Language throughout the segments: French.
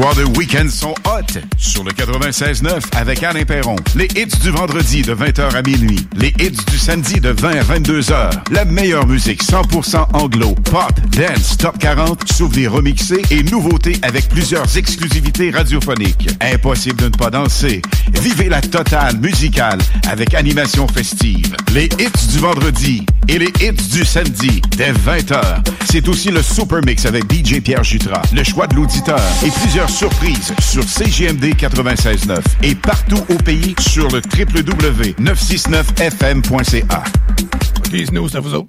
Soirs de week-end sont sur le 96.9 avec Alain Perron. Les hits du vendredi de 20h à minuit. Les hits du samedi de 20 à 22h. La meilleure musique 100% anglo, pop, dance, top 40, souvenirs remixés et nouveautés avec plusieurs exclusivités radiophoniques. Impossible de ne pas danser. Vivez la totale musicale avec animation festive. Les hits du vendredi et les hits du samedi dès 20h. C'est aussi le Super Mix avec DJ Pierre Jutras, le choix de l'auditeur et plusieurs surprises sur CGMD 96.9 et partout au pays sur le www.969fm.ca. OK, nous, ça vous autres.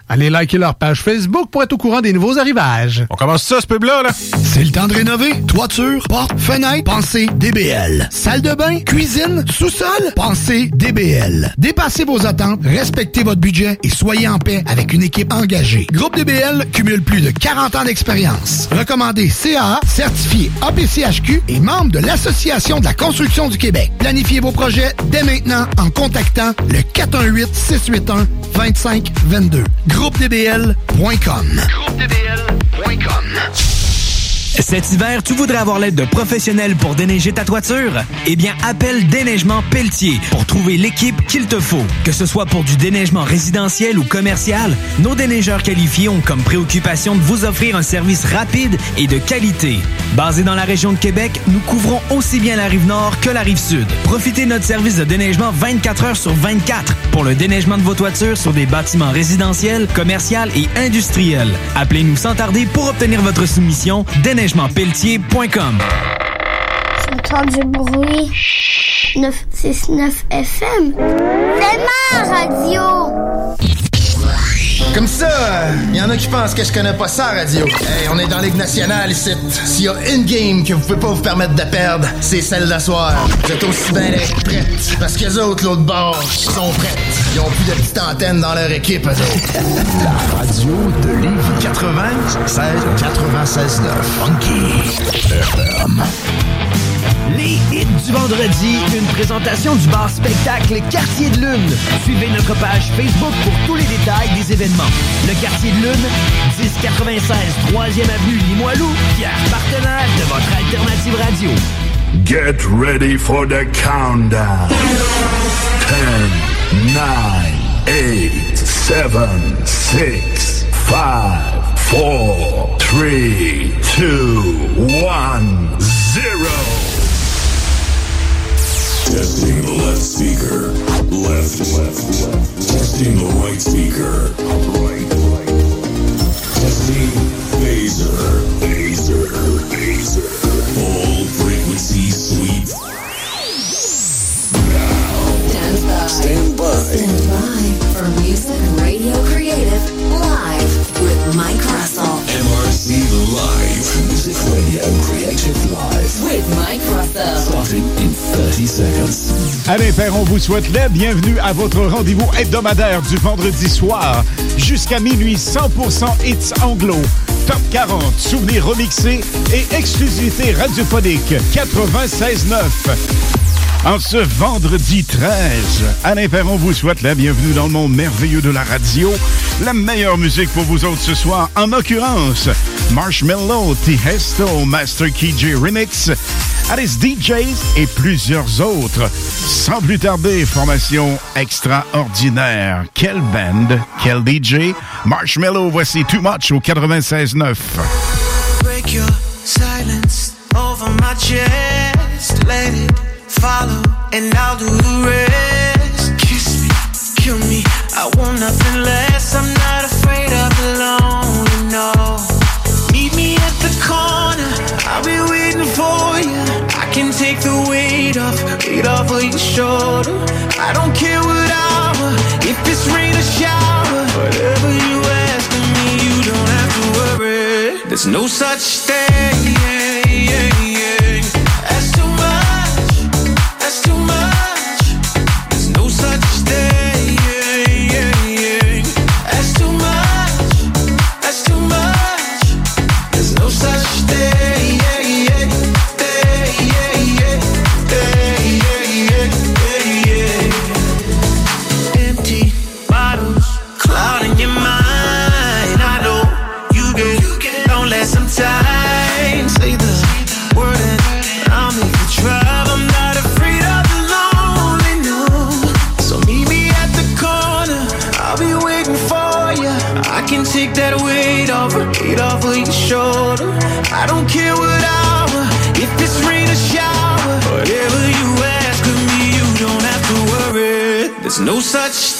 Allez liker leur page Facebook pour être au courant des nouveaux arrivages. On commence ça, ce pub-là, là? C'est le temps de rénover. Toiture, porte, fenêtre, pensez DBL. Salle de bain, cuisine, sous-sol, pensez DBL. Dépassez vos attentes, respectez votre budget et soyez en paix avec une équipe engagée. Groupe DBL cumule plus de 40 ans d'expérience. Recommandé CAA, certifié APCHQ et membre de l'Association de la construction du Québec. Planifiez vos projets dès maintenant en contactant le 418-681-2522. GroupeDBL.com. GroupeDBL.com. Cet hiver, tu voudrais avoir l'aide de professionnels pour déneiger ta toiture? Eh bien, appelle Déneigement Pelletier pour trouver l'équipe qu'il te faut. Que ce soit pour du déneigement résidentiel ou commercial, nos déneigeurs qualifiés ont comme préoccupation de vous offrir un service rapide et de qualité. Basé dans la région de Québec, nous couvrons aussi bien la rive nord que la rive sud. Profitez de notre service de déneigement 24 heures sur 24 pour le déneigement de vos toitures sur des bâtiments résidentiels, commerciaux et industriels. Appelez-nous sans tarder pour obtenir votre soumission déneigementpelletier.com. J'entends du bruit. 969 FM. C'est ma radio. Comme ça, il y en a qui pensent que je connais pas ça, radio. Hey, on est dans Ligue nationale ici. S'il y a une game que vous pouvez pas vous permettre de perdre, c'est celle d'asseoir. Vous êtes aussi bien prêtes. Parce que les autres, l'autre bord, sont prêtes. Ils ont plus de petite antenne dans leur équipe, eux autres. La radio de Lévis 96 96 9 Funky vendredi, une présentation du bar spectacle Quartier de Lune. Suivez notre page Facebook pour tous les détails des événements. Le Quartier de Lune, 1096 3e avenue Limoilou, fier partenaire de votre alternative radio. Get ready for the countdown. 10, 9, 8, 7, 6, 5, 4, 3, 2, 1, 0. Testing the left speaker. Left, left, left. Testing the right speaker. Right, right. Testing phaser, phaser, phaser. All frequency sweep. Now. Stand by. Stand by. Stand by for Music Radio Creative live with Mike Russell. Rosser. Starting in 30 seconds. Alain Perron vous souhaite la bienvenue à votre rendez-vous hebdomadaire du vendredi soir. Jusqu'à minuit, 100% hits anglo. Top 40, souvenirs remixés et exclusivité radiophonique 96.9. En ce vendredi 13, Alain Perron vous souhaite la bienvenue dans le monde merveilleux de la radio. La meilleure musique pour vous autres ce soir, en l'occurrence, Marshmallow, Tiesto, Master KJ Remix, Alice DJs et plusieurs autres. Sans plus tarder, formation extraordinaire. Quelle band, quel DJ. Marshmallow, voici Too Much au 96.9. Break your silence over my chest. Let it follow, and I'll do the rest. Kiss me, kill me. I want nothing less. I'm not afraid of the lonely, no. Corner. I'll be waiting for you. I can take the weight off, weight off of your shoulder. I don't care what hour, if it's rain or shower. Whatever you ask of me, you don't have to worry. There's no such thing. That's too much. That's too much. No such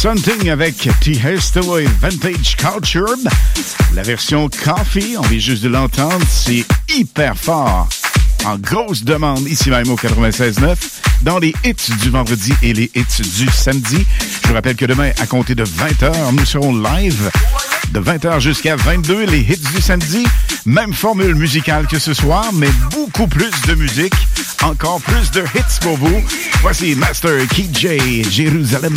Something avec T. Et Vintage Culture. La version Coffee, on vient juste de l'entendre, c'est hyper fort. En grosse demande ici même au 96.9 dans les hits du vendredi et les hits du samedi. Je vous rappelle que demain, à compter de 20h, nous serons live de 20h jusqu'à 22 les hits du samedi. Même formule musicale que ce soir, mais beaucoup plus de musique, encore plus de hits pour vous. Voici Master KJ Jérusalem.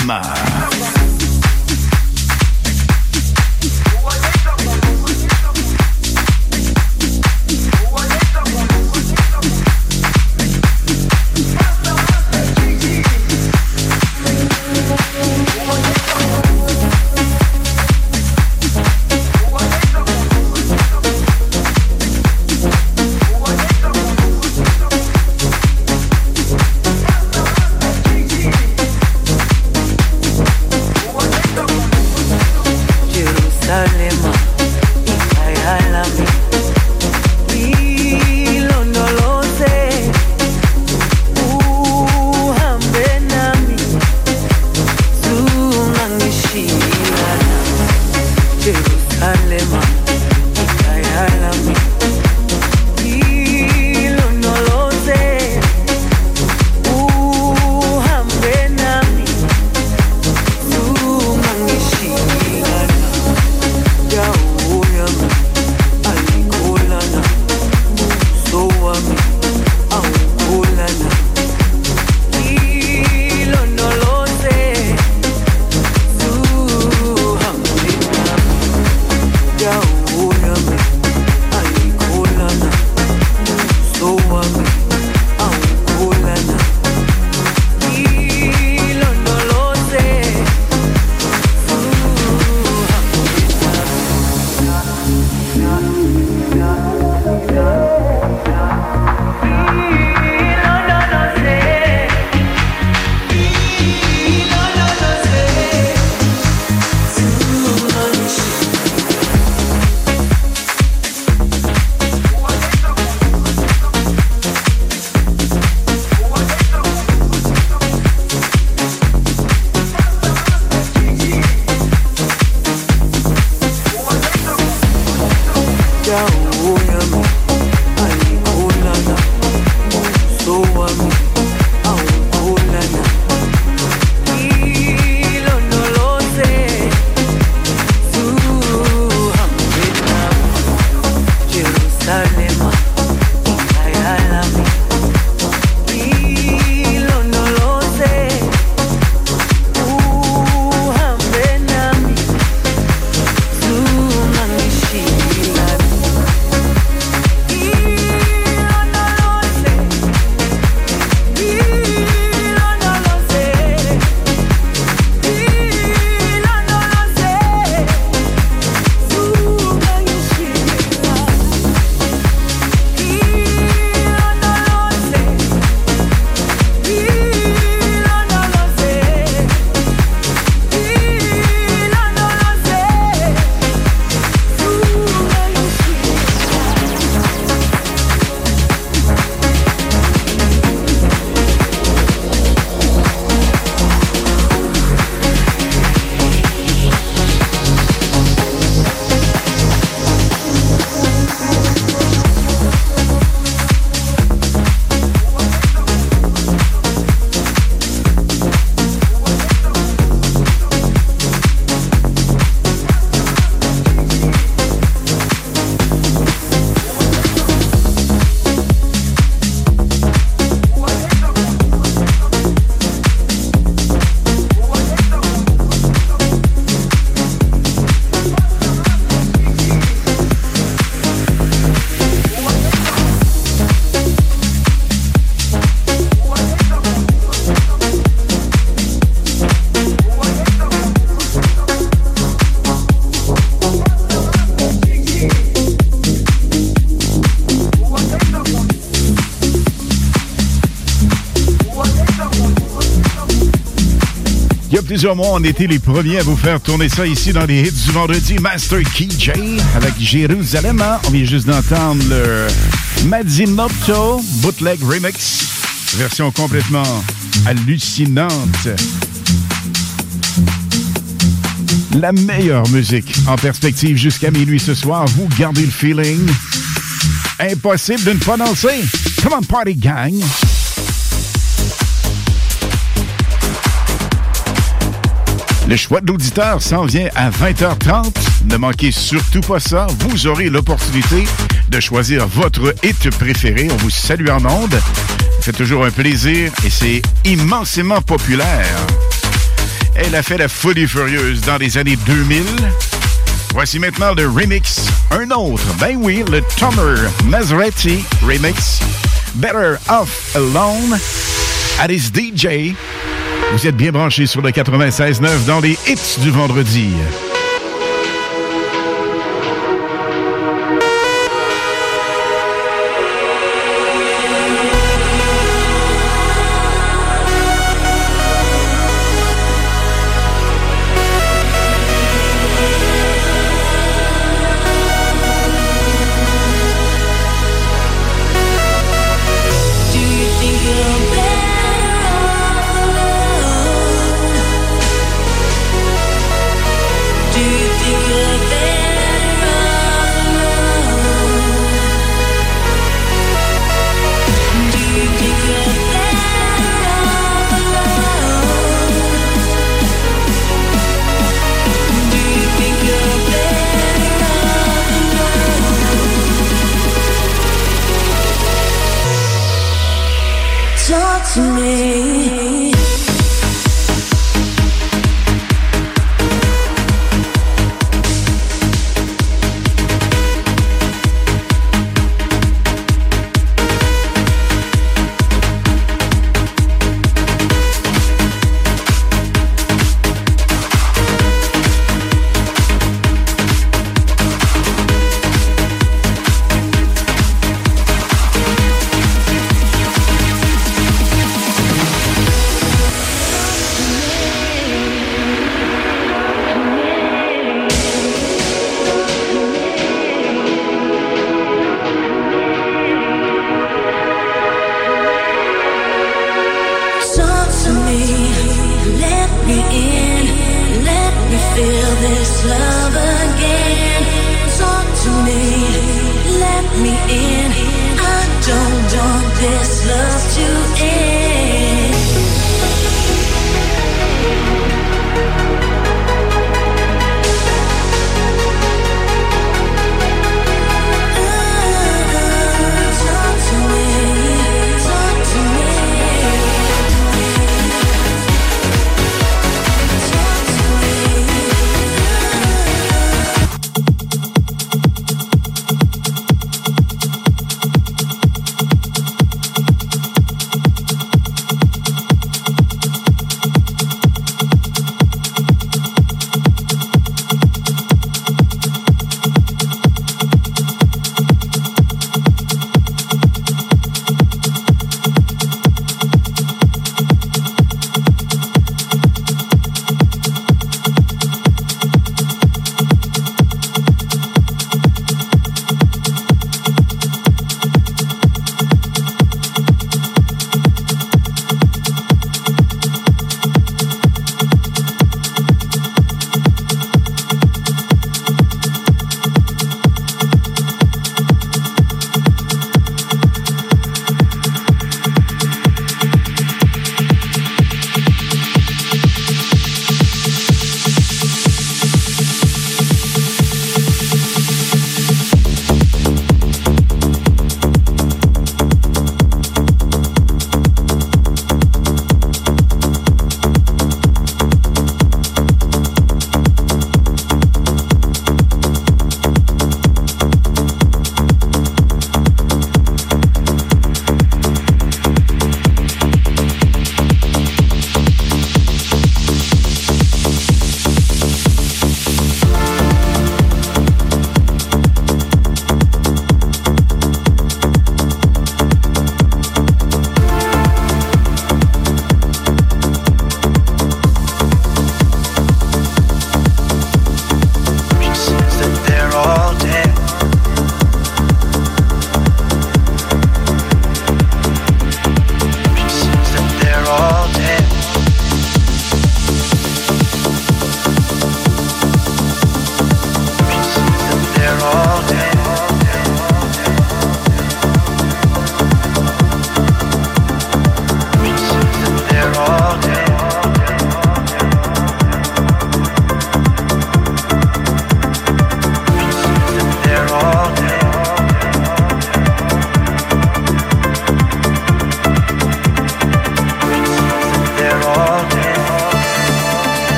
On était les premiers à vous faire tourner ça ici dans les hits du vendredi. Master Key J avec Jérusalem. Hein? On vient juste d'entendre le Mazzimotto Bootleg Remix. Version complètement hallucinante. La meilleure musique en perspective jusqu'à minuit ce soir. Vous gardez le feeling. Impossible de ne pas danser. Come on, party gang. Le choix de l'auditeur s'en vient à 20h30. Ne manquez surtout pas ça. Vous aurez l'opportunité de choisir votre hit préféré. On vous salue en ondes. C'est toujours un plaisir et c'est immensément populaire. Elle a fait la folie furieuse dans les années 2000. Voici maintenant le remix. Un autre, ben oui, le Tomer Maserati remix. Better Off Alone. Alice DJ. Vous êtes bien branchés sur le 96.9 dans les hits du vendredi.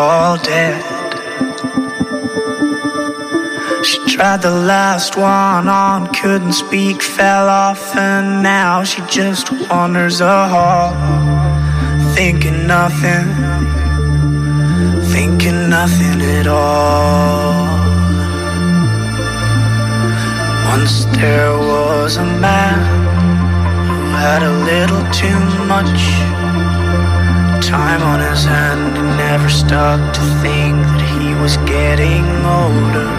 All dead. She tried the last one on, couldn't speak, fell off, and now she just wanders the hall, thinking nothing, thinking nothing at all. Once there was a man who had a little too much time on his hand and never stopped to think that he was getting older.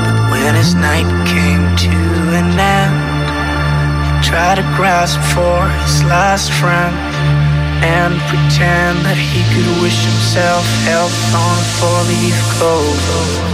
But when his night came to an end, he tried to grasp for his last friend and pretend that he could wish himself health on a four-leaf clover.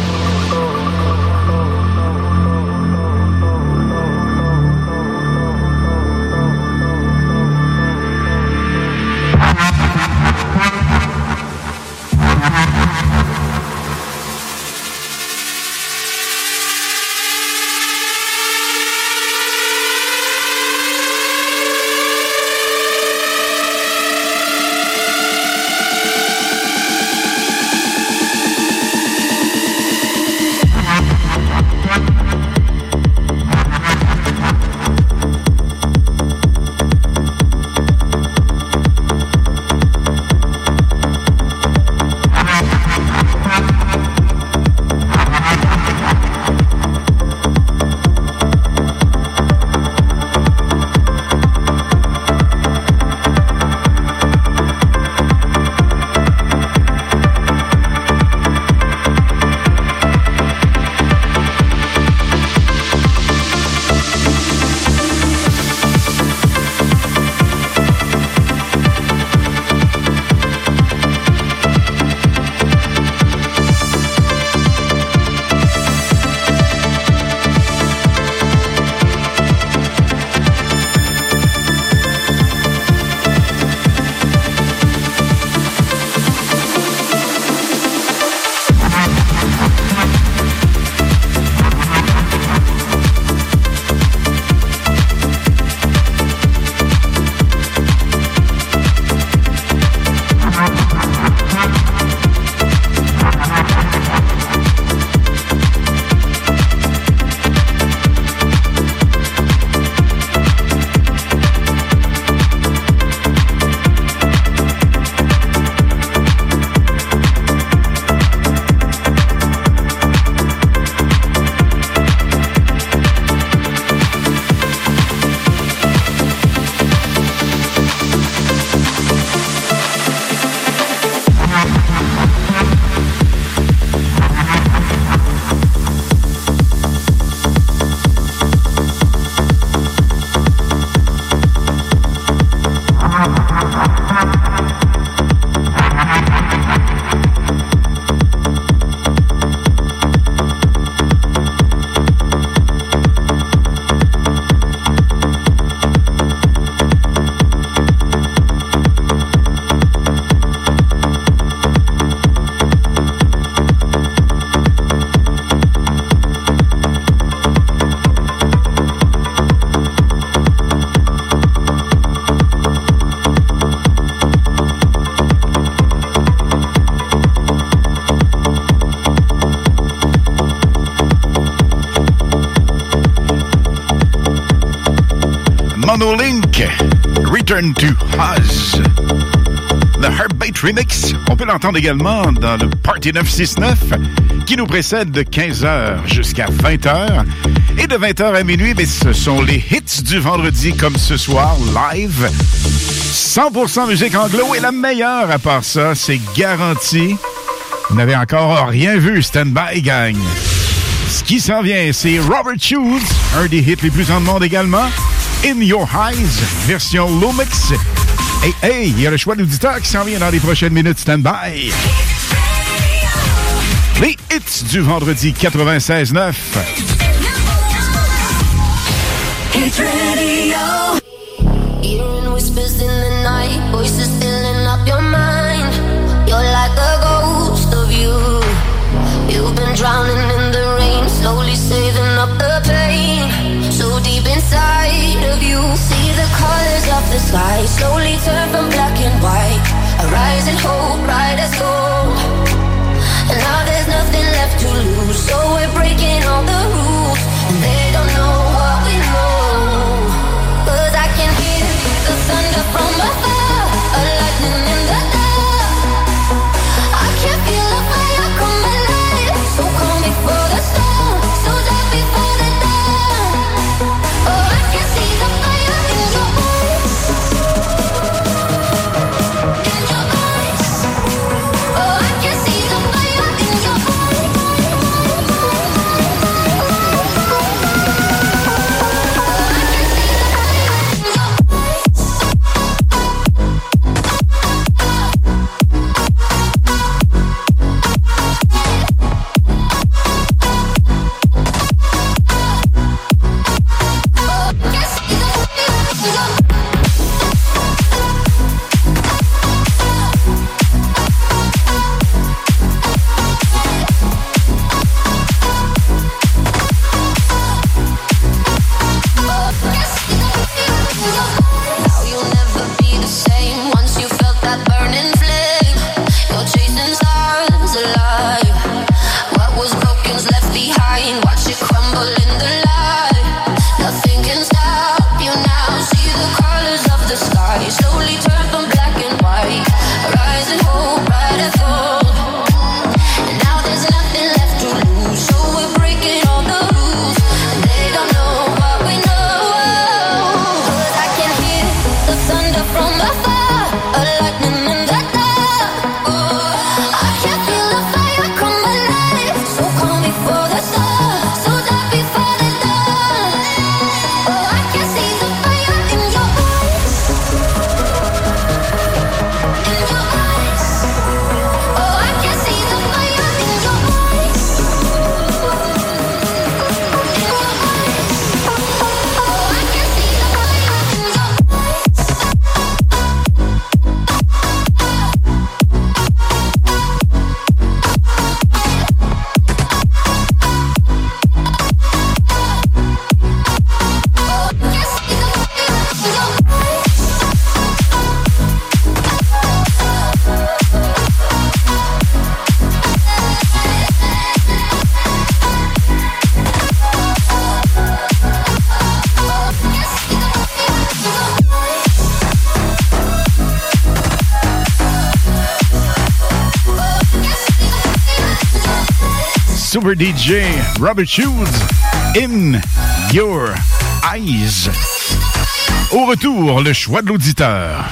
Monolink, Return to Oz. Le Heartbeat Remix, on peut l'entendre également dans le Party 969 qui nous précède de 15h jusqu'à 20h. Et de 20h à minuit, mais ce sont les hits du vendredi comme ce soir, live. 100% musique anglo et la meilleure à part ça, c'est garanti. Vous n'avez encore rien vu, stand by gang. Ce qui s'en vient, c'est Robert Shoes, un des hits les plus en demande également. In Your Eyes, version Lumix. Hey, hey, il y a le choix d'auditeur qui s'en vient dans les prochaines minutes. Stand by. Les hits du vendredi 96.9. I slowly turn from black and white. A rising hope, rise DJ Robert Hughes in Your Eyes. Au retour, le choix de l'auditeur.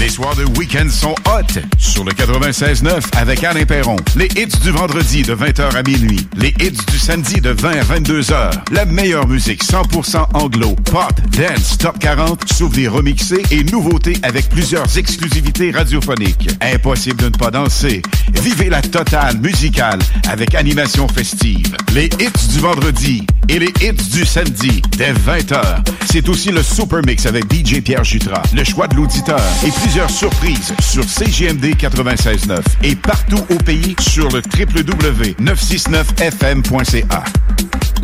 Les soirs de week-end sont hot sur le 96.9 avec Alain Perron. Les hits du vendredi de 20h à minuit. Les hits du samedi de 20 à 22h. La meilleure musique 100% anglo, pop, dance, top 40, souvenirs remixés et nouveautés avec plusieurs exclusivités radiophoniques. Impossible de ne pas danser. Vivez la totale musicale avec animation festive. Les hits du vendredi et les hits du samedi dès 20h. C'est aussi le Super Mix avec DJ Pierre Jutras, le choix de l'auditeur et plusieurs surprises sur CGMD 96.9 et partout au pays sur le www.969fm.ca.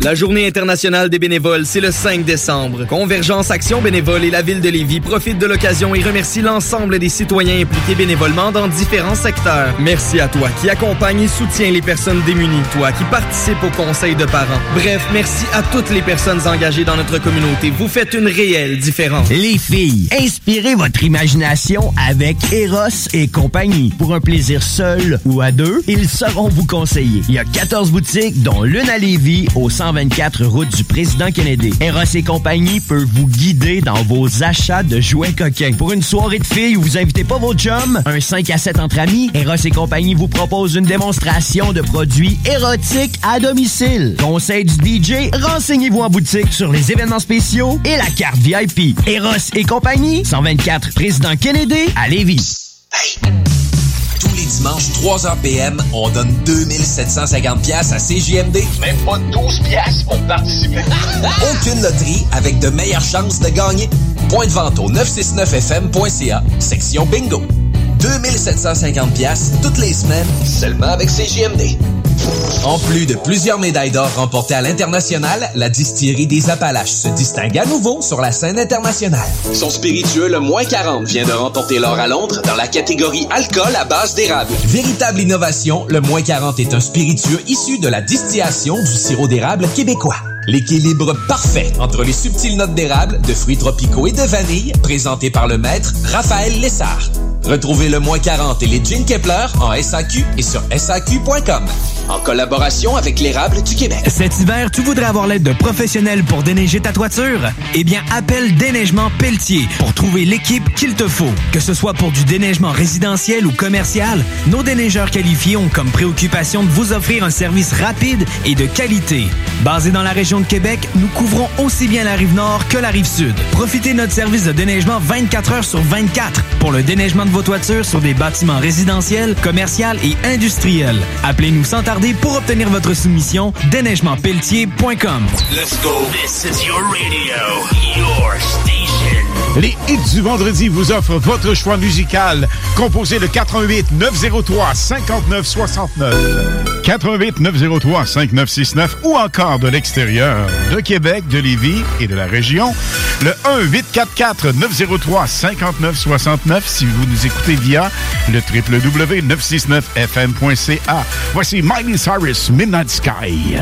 La journée internationale des bénévoles, c'est le 5 décembre. Convergence Action Bénévole et la ville de Lévis profitent de l'occasion et remercient l'ensemble des citoyens impliqués bénévolement dans différents secteurs. Merci à toi qui accompagne et soutient les personnes démunies, toi qui participe au conseil de parents. Bref, merci à toutes les personnes engagées dans notre communauté. Vous faites une réelle différence. Les filles, inspirez votre imagination avec Eros et compagnie. Pour un plaisir seul ou à deux, ils sauront vous conseiller. Il y a 14 boutiques, dont l'une à Lévis, au 124 route du président Kennedy. Eros et compagnie peut vous guider dans vos achats de jouets coquins. Pour une soirée de filles où vous invitez pas vos chums, un 5 à 7 entre amis, Eros et compagnie vous propose une démonstration de produits érotiques à domicile. Conseil du DJ, renseignez-vous en boutique sur les événements spéciaux et la carte VIP. Eros et compagnie, 124 président Kennedy à Lévis. Tous les dimanches, 3h PM, on donne 2750 pièces à CJMD. Même pas 12 pièces pour participer. Aucune loterie avec de meilleures chances de gagner. Point de vente au 969fm.ca, section bingo. 2750 pièces toutes les semaines, seulement avec CJMD. En plus de plusieurs médailles d'or remportées à l'international, la distillerie des Appalaches se distingue à nouveau sur la scène internationale. Son spiritueux, le moins 40, vient de remporter l'or à Londres dans la catégorie alcool à base d'érable. Véritable innovation, le moins 40 est un spiritueux issu de la distillation du sirop d'érable québécois. L'équilibre parfait entre les subtiles notes d'érable, de fruits tropicaux et de vanille, présenté par le maître Raphaël Lessard. Retrouvez le moins 40 et les Gin Kepler en SAQ et sur SAQ.com. En collaboration avec l'érable du Québec. Cet hiver, tu voudrais avoir l'aide de professionnels pour déneiger ta toiture? Eh bien, appelle Déneigement Pelletier pour trouver l'équipe qu'il te faut. Que ce soit pour du déneigement résidentiel ou commercial, nos déneigeurs qualifiés ont comme préoccupation de vous offrir un service rapide et de qualité. Basé dans la région de Québec, nous couvrons aussi bien la rive nord que la rive sud. Profitez de notre service de déneigement 24 heures sur 24 pour le déneigement de vos toitures sur des bâtiments résidentiels, commerciaux et industriels. Appelez-nous sans tarder pour obtenir votre soumission déneigementpelletier.com. Let's go. This is your radio, your station. Les hits du vendredi vous offrent votre choix musical, composé de 88 903 59 69, 88 903 5969 ou encore de l'extérieur, de Québec, de Lévis et de la région, le 1 844 903 59 69 si vous nous écoutez via le www.969fm.ca. Voici Miley Cyrus, Midnight Sky.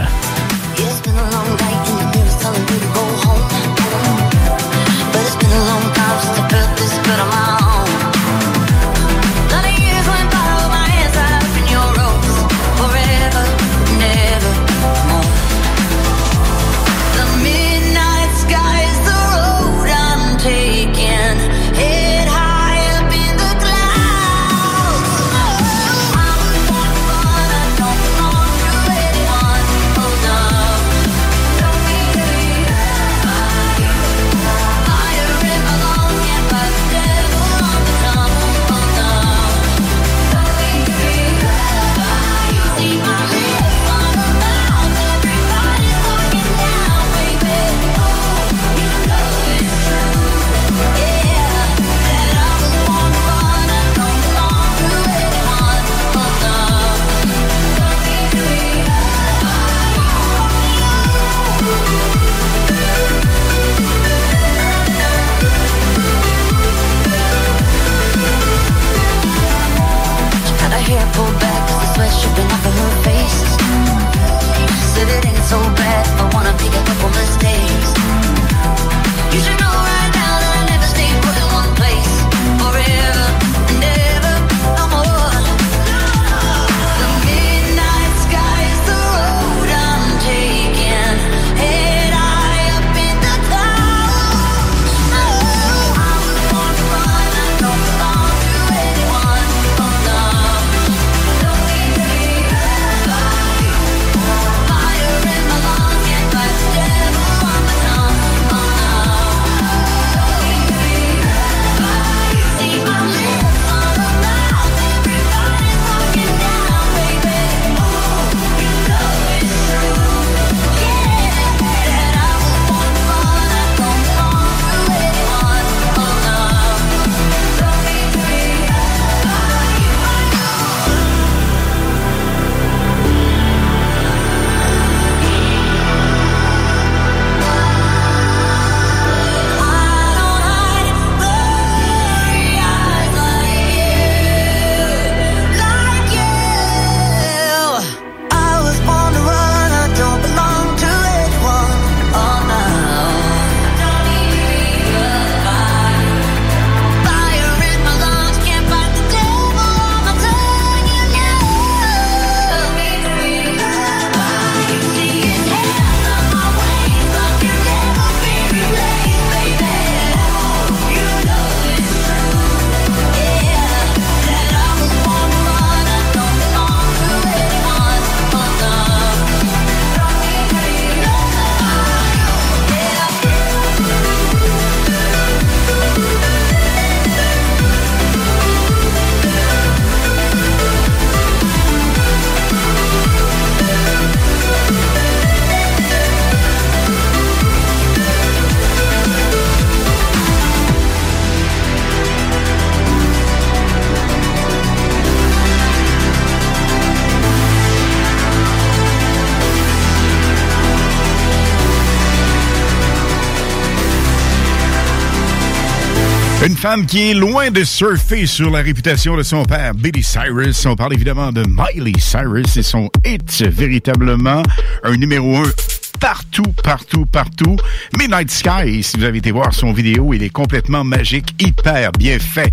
Femme qui est loin de surfer sur la réputation de son père, Billy Cyrus. On parle évidemment de Miley Cyrus et son hit, véritablement un numéro un partout, partout, partout. Midnight Sky, si vous avez été voir son vidéo, il est complètement magique, hyper bien fait.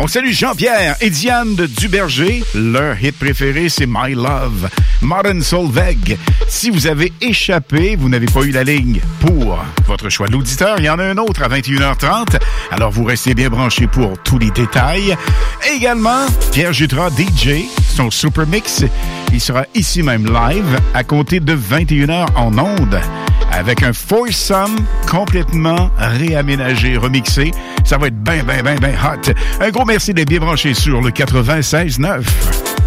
On salue Jean-Pierre et Diane de Duberger. Leur hit préféré, c'est My Love. Modern Solveig. Si vous avez échappé, vous n'avez pas eu la ligne pour votre choix de l'auditeur, il y en a un autre à 21h30. Alors vous restez bien branchés pour tous les détails. Également, Pierre Jutras, DJ, son Super Mix. Il sera ici même live à compter de 21h en ondes avec un foursome complètement réaménagé, remixé. Ça va être bien, bien, bien, bien hot. Un gros merci d'être bien branché sur le 96.9.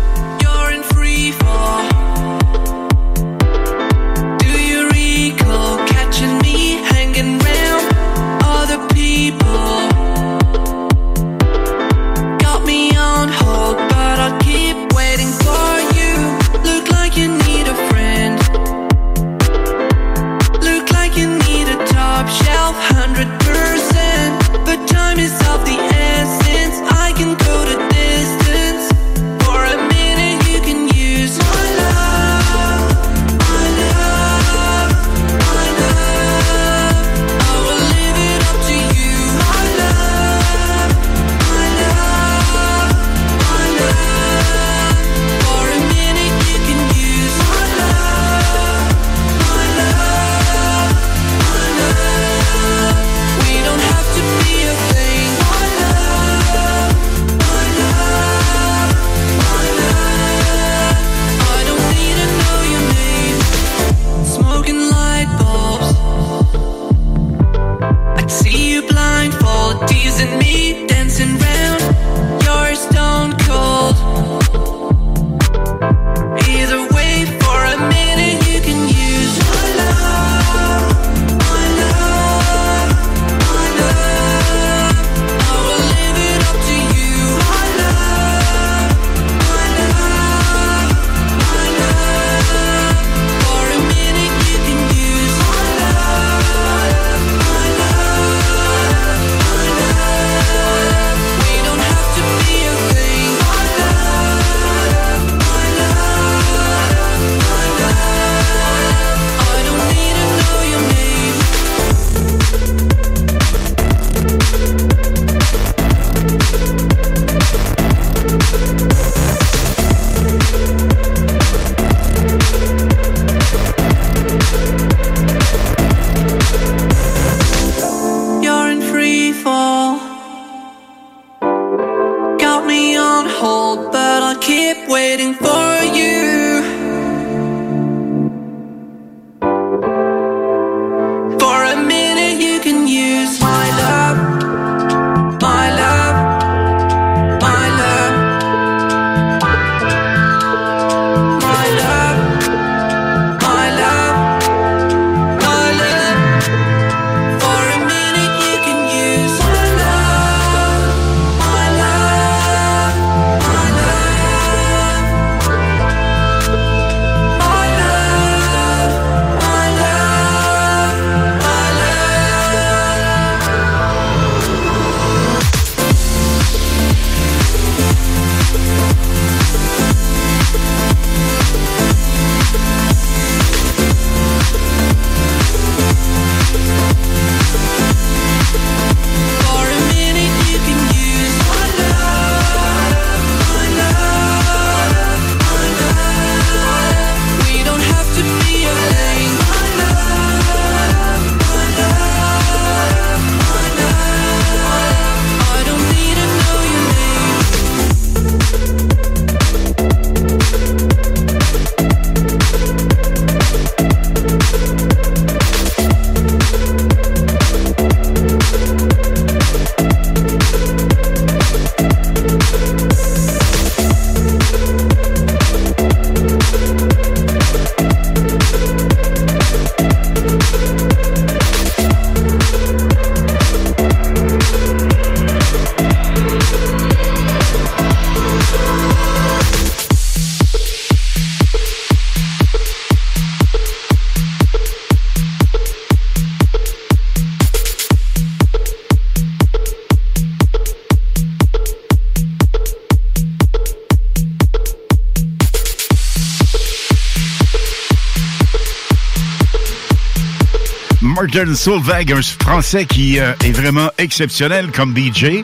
Un Français qui euh, est vraiment exceptionnel comme DJ,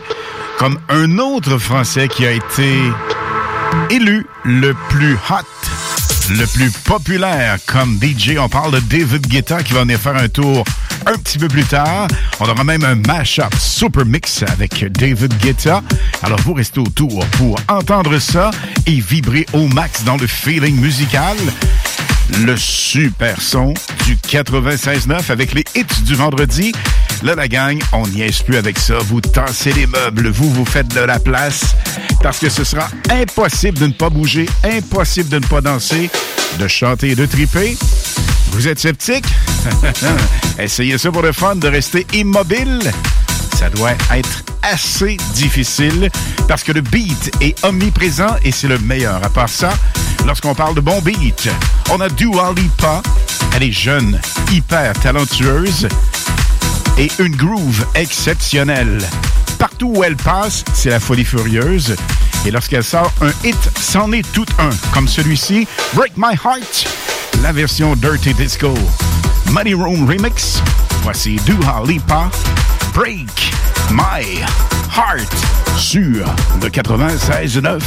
comme un autre Français qui a été élu le plus hot, le plus populaire comme DJ. On parle de David Guetta qui va venir faire un tour un petit peu plus tard. On aura même un mash-up super mix avec David Guetta. Alors vous restez autour pour entendre ça et vibrer au max dans le feeling musical. Le super son du 96.9 avec les hits du vendredi. Là, la gang, on n'y est plus avec ça. Vous tassez les meubles, vous vous faites de la place parce que ce sera impossible de ne pas bouger, impossible de ne pas danser, de chanter et de triper. Vous êtes sceptique? Essayez ça pour le fun de rester immobile. Ça doit être assez difficile parce que le beat est omniprésent et c'est le meilleur. À part ça, lorsqu'on parle de bon beat, on a Dua Lipa. Elle est jeune, hyper talentueuse et une groove exceptionnelle. Partout où elle passe, c'est la folie furieuse. Et lorsqu'elle sort un hit, c'en est tout un, comme celui-ci, Break My Heart, la version Dirty Disco. Money Room Remix, voici Dua Lipa, Break My Heart sur le 96.9.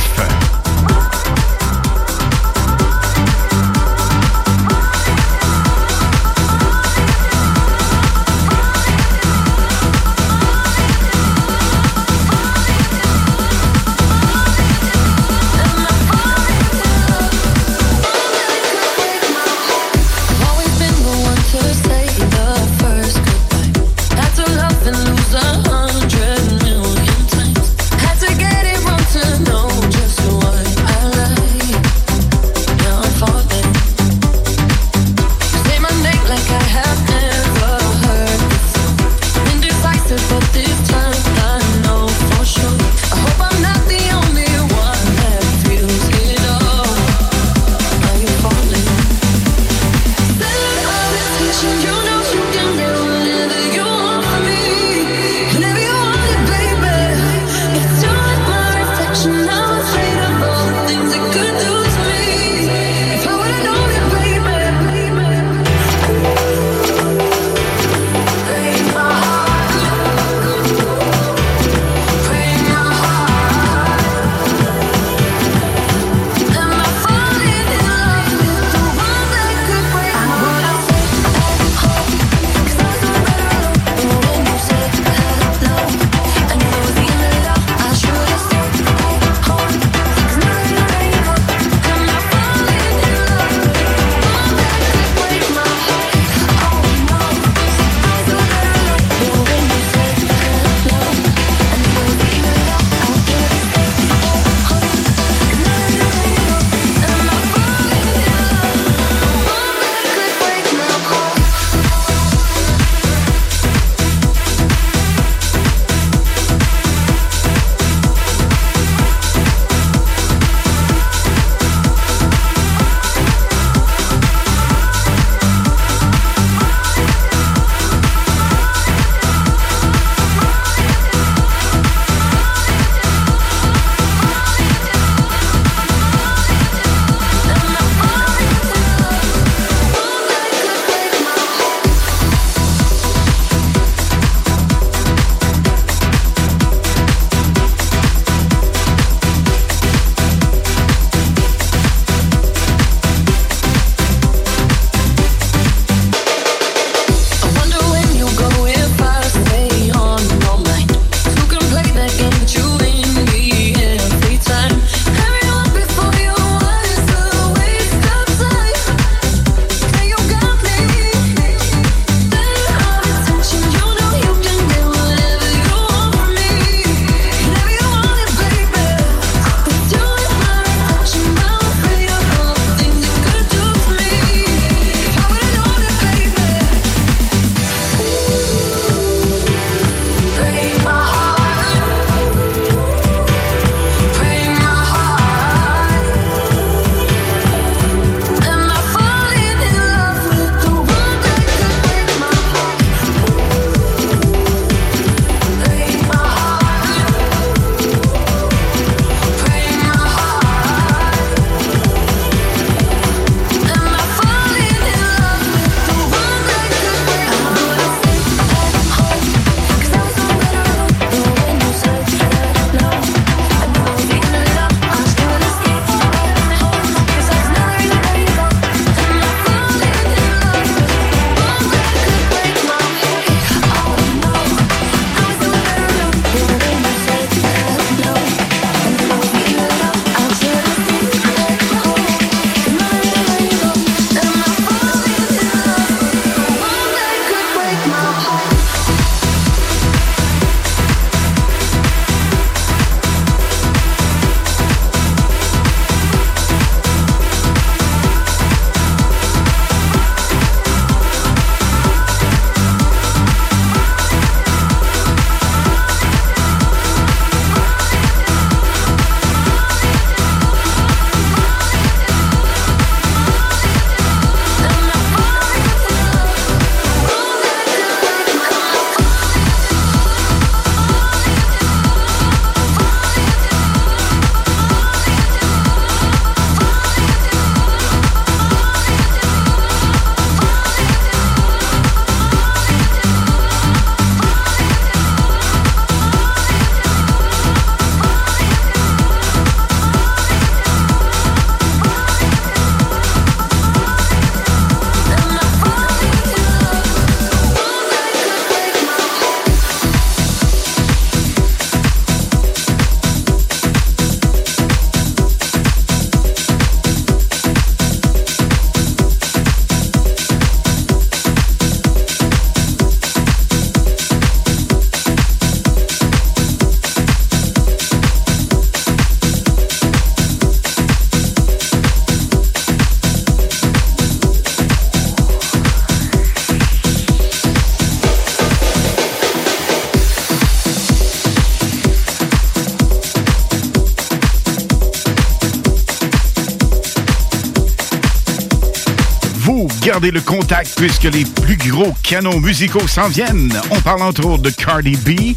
Le contact puisque les plus gros canaux musicaux s'en viennent. On parle entre autres de Cardi B,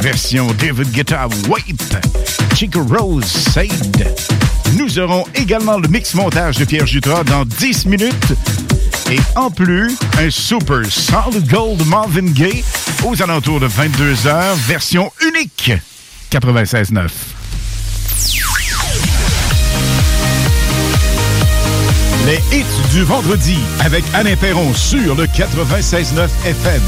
version David Guetta Wait, Chico Rose Sade. Nous aurons également le mix montage de Pierre Jutras dans 10 minutes. Et en plus, un super Solid Gold Marvin Gaye aux alentours de 22h, version unique 96.9. les hits du vendredi avec Alain Perron sur le 96.9 FM.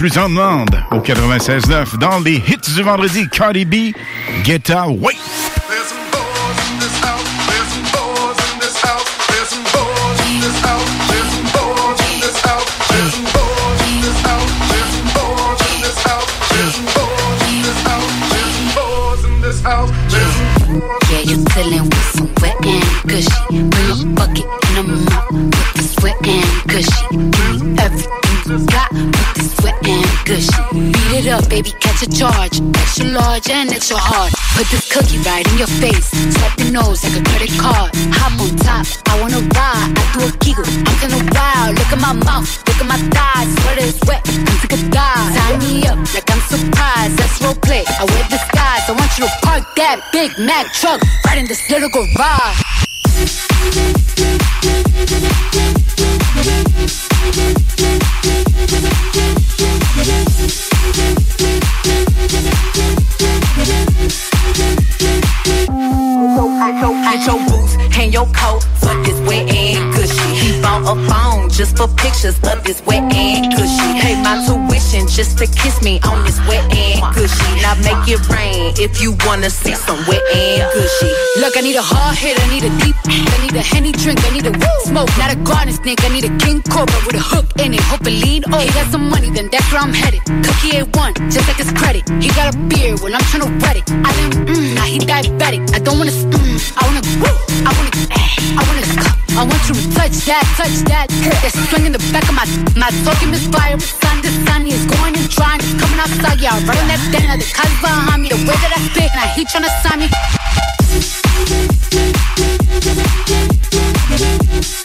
plus en demande au 96.9 dans les hits du vendredi, Cardi B, Guetta Wait. Truck right in this little garage. If you wanna see some wet and gushy. Look, I need a hard hit, I need a deep, I need a henny drink, I need a woo smoke, not a garden snake, I need a king cobra with a hook in it, hope it lean oh. He got some money, then that's where I'm headed. Cookie ain't one, just like his credit. He got a beard, well I'm trying to wet it. I let him, mm, now he diabetic. I don't wanna, mm, I wanna, woo, I wanna, eh, I wanna, I want you to touch that, touch that. That swing in the back of my, my talking misfire. Sun to sun, he's going and trying, coming outside, yeah, I'm running that down. The cuz behind me, the way that I spit, and I now he tryna sign me.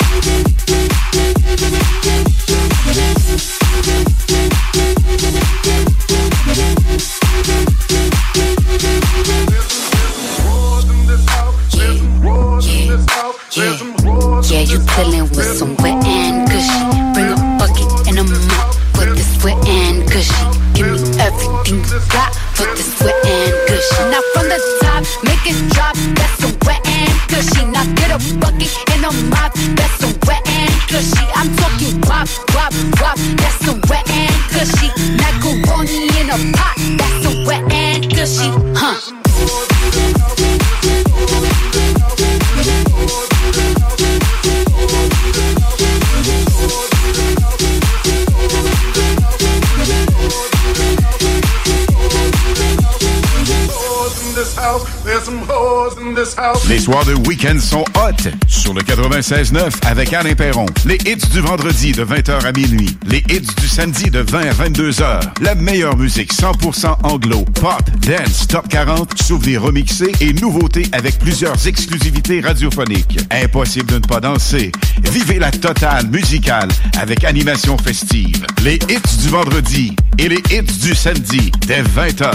Week-end sont hot sur le 96.9 avec Alain Perron. Les hits du vendredi de 20h à minuit. Les hits du samedi de 20 à 22h. La meilleure musique 100% anglo, pop, dance, top 40, souvenirs remixés et nouveautés avec plusieurs exclusivités radiophoniques. Impossible de ne pas danser. Vivez la totale musicale avec animation festive. Les hits du vendredi et les hits du samedi dès 20h.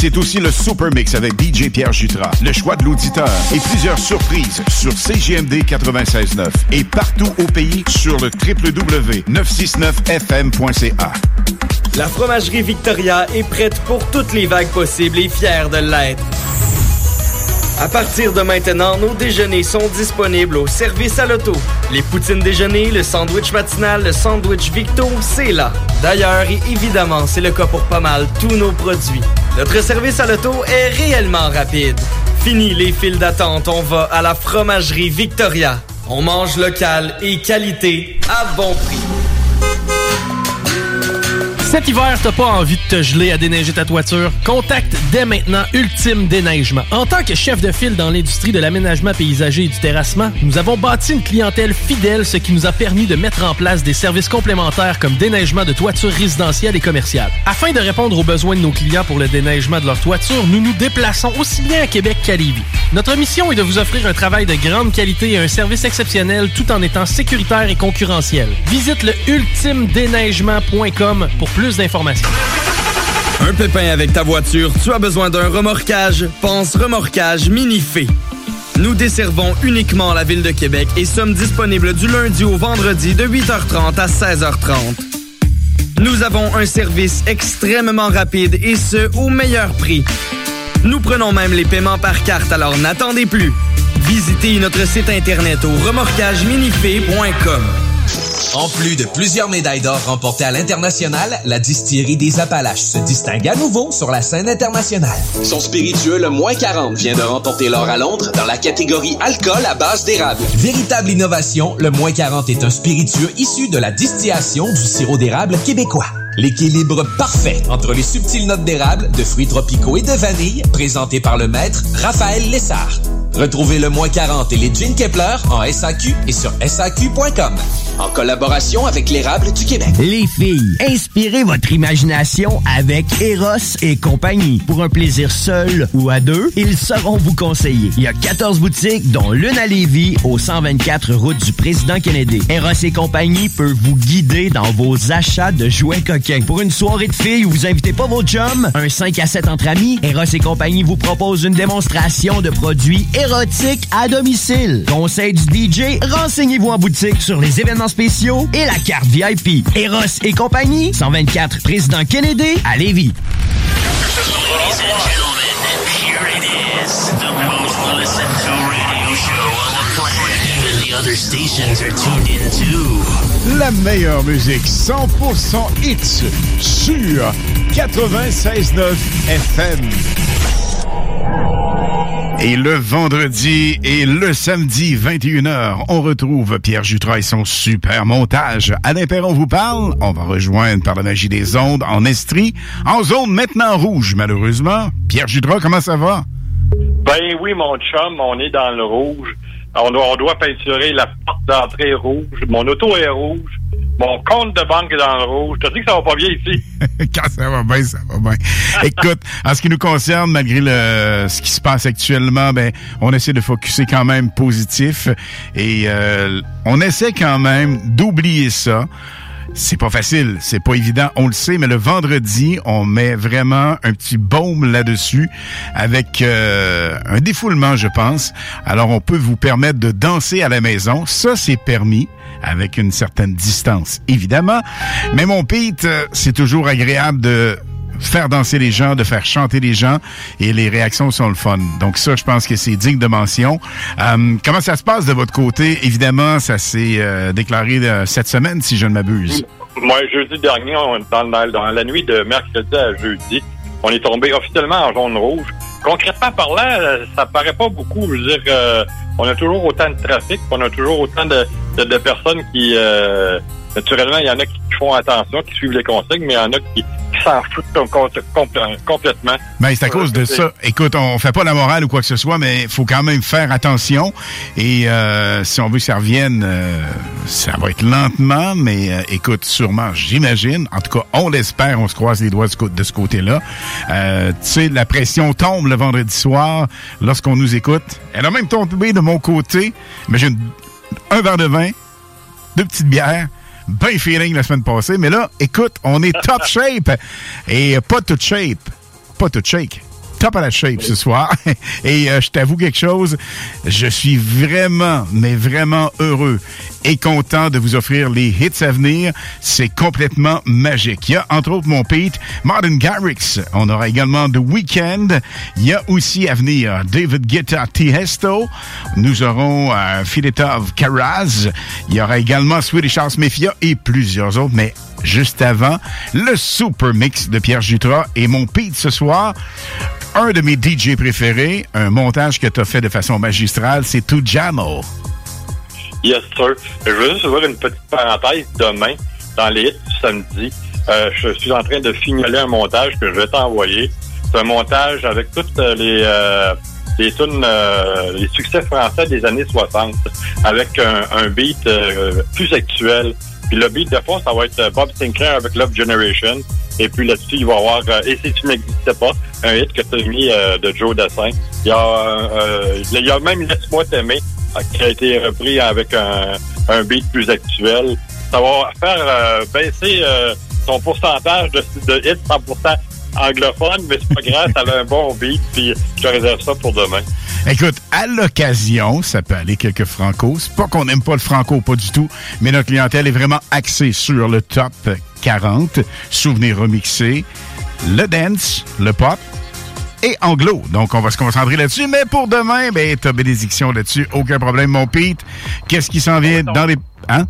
C'est aussi le Super Mix avec DJ Pierre Jutras, le choix de l'auditeur et plusieurs surprises sur CGMD 96.9 et partout au pays sur le www.969fm.ca. La fromagerie Victoria est prête pour toutes les vagues possibles et fière de l'être. À partir de maintenant, nos déjeuners sont disponibles au service à l'auto. Les poutines déjeuner, le sandwich matinal, le sandwich Victo, c'est là. D'ailleurs, et évidemment, c'est le cas pour pas mal tous nos produits. Notre service à l'auto est réellement rapide. Fini les files d'attente, on va à la fromagerie Victoria. On mange local et qualité à bon prix. Cet hiver, t'as pas envie de te geler à déneiger ta toiture? Contacte dès maintenant Ultime Déneigement. En tant que chef de file dans l'industrie de l'aménagement paysager et du terrassement, nous avons bâti une clientèle fidèle, ce qui nous a permis de mettre en place des services complémentaires comme déneigement de toitures résidentielles et commerciales. Afin de répondre aux besoins de nos clients pour le déneigement de leur toiture, nous nous déplaçons aussi bien à Québec qu'à Lévis. Notre mission est de vous offrir un travail de grande qualité et un service exceptionnel tout en étant sécuritaire et concurrentiel. Visite le ultimedéneigement.com pour plus d'informations. Un pépin avec ta voiture, tu as besoin d'un remorquage? Pense remorquage Minifé. Nous desservons uniquement la ville de Québec et sommes disponibles du lundi au vendredi de 8h30 à 16h30. Nous avons un service extrêmement rapide et ce, au meilleur prix. Nous prenons même les paiements par carte, alors n'attendez plus. Visitez notre site internet au remorquageminifé.com. En plus de plusieurs médailles d'or remportées à l'international, la distillerie des Appalaches se distingue à nouveau sur la scène internationale. Son spiritueux, le moins 40, vient de remporter l'or à Londres dans la catégorie alcool à base d'érable. Véritable innovation, le moins 40 est un spiritueux issu de la distillation du sirop d'érable québécois. L'équilibre parfait entre les subtiles notes d'érable, de fruits tropicaux et de vanille, présenté par le maître Raphaël Lessard. Retrouvez le moins 40 et les Gin Kepler en SAQ et sur SAQ.com. en collaboration avec l'érable du Québec. Les filles, inspirez votre imagination avec Eros et compagnie. Pour un plaisir seul ou à deux, ils sauront vous conseiller. Il y a 14 boutiques, dont l'une à Lévis, au 124 route du Président Kennedy. Eros et compagnie peut vous guider dans vos achats de jouets coquins. Pour une soirée de filles où vous invitez pas vos chums, un 5 à 7 entre amis, Eros et compagnie vous propose une démonstration de produits érotiques à domicile. Conseil du DJ, renseignez-vous en boutique sur les événements spéciaux et la carte VIP. Eros et compagnie, 124 Président Kennedy à Lévis. La meilleure musique 100% hits sur 96.9 FM. Et le vendredi et le samedi 21h, on retrouve Pierre Jutras et son super montage. Alain Perron vous parle. On va rejoindre par la magie des ondes en Estrie, en zone maintenant rouge malheureusement. Pierre Jutras, comment ça va? Ben oui, mon chum, on est dans le rouge. On doit, on doit peinturer la porte d'entrée rouge. Mon auto est rouge. Mon compte de banque est dans le rouge. Je te dis que ça va pas bien ici? Quand ça va bien, ça va bien. Écoute, en ce qui nous concerne, malgré le, ce qui se passe actuellement, ben, on essaie de focuser quand même positif et euh, on essaie quand même d'oublier ça. C'est pas facile, c'est pas évident, on le sait, mais le vendredi, on met vraiment un petit baume là-dessus avec euh, un défoulement, je pense. Alors, on peut vous permettre de danser à la maison. Ça, c'est permis avec une certaine distance, évidemment. Mais mon Pete, euh, c'est toujours agréable de faire danser les gens, de faire chanter les gens, et les réactions sont le fun. Donc ça, je pense que c'est digne de mention. Euh, comment ça se passe de votre côté? Évidemment, ça s'est euh, déclaré euh, cette semaine, si je ne m'abuse. Moi, jeudi dernier, on- dans, dans la nuit de mercredi à jeudi, on est tombé officiellement en jaune-rouge. Concrètement parlant, ça paraît pas beaucoup. Je veux dire, on a toujours autant de trafic, on a toujours autant de personnes qui... euh, naturellement, il y en a qui font attention, qui suivent les consignes, mais il y en a qui, s'en foutent com- com- compl- complètement. Ben, c'est à cause de ça. Écoute, on fait pas la morale ou quoi que ce soit, mais il faut quand même faire attention. Et euh, si on veut que ça revienne, euh, ça va être lentement, mais euh, écoute, sûrement, j'imagine. En tout cas, on l'espère, on se croise les doigts de ce côté-là. Euh, tu sais, la pression tombe le vendredi soir lorsqu'on nous écoute. Elle a même tombé de mon côté. Imagine, un verre de vin, deux petites bières, ben feeling la semaine passée. Mais là, écoute, on est top shape. Et pas tout shape. Pas tout shake. Top à la shape ce soir. Et euh, je t'avoue quelque chose, je suis vraiment, mais vraiment heureux et content de vous offrir les hits à venir. C'est complètement magique. Il y a entre autres mon Pete, Martin Garrix. On aura également The Weeknd. Il y a aussi à venir David Guetta Tiesto. Nous aurons euh, Filetov Karaz. Il y aura également Swedish House Mafia et plusieurs autres. Mais juste avant, le super mix de Pierre Jutras et mon Pete ce soir. Un de mes DJ préférés, un montage que tu as fait de façon magistrale, c'est tout Jamo. Yes, sir. Je veux juste ouvrir une petite parenthèse. Demain, dans les hits du samedi, euh, je suis en train de signaler un montage que je vais t'envoyer. C'est un montage avec toutes euh, les, euh, les succès français des années 60, avec un, beat plus actuel. Puis le beat de fond, ça va être euh, Bob Sinclair avec Love Generation. Et puis là-dessus, il va y avoir euh, Et si tu n'existais pas, un hit que tu as mis euh, de Joe Dassin. Il y a, euh, il y a même Laisse-moi t'aimer euh, qui a été repris avec un, un beat plus actuel. Ça va faire euh, baisser euh, son pourcentage de, de hits 100% anglophone, mais c'est pas grave, ça a un bon beat, puis je réserve ça pour demain. Écoute, à l'occasion, ça peut aller quelques franco. C'est pas qu'on n'aime pas le franco, pas du tout, mais notre clientèle est vraiment axée sur le top 40, souvenirs remixés, le dance, le pop et anglo. Donc, on va se concentrer là-dessus. Mais pour demain, ben, t'as bénédiction là-dessus. Aucun problème, mon Pete. Qu'est-ce qui s'en vient dans les... Hein?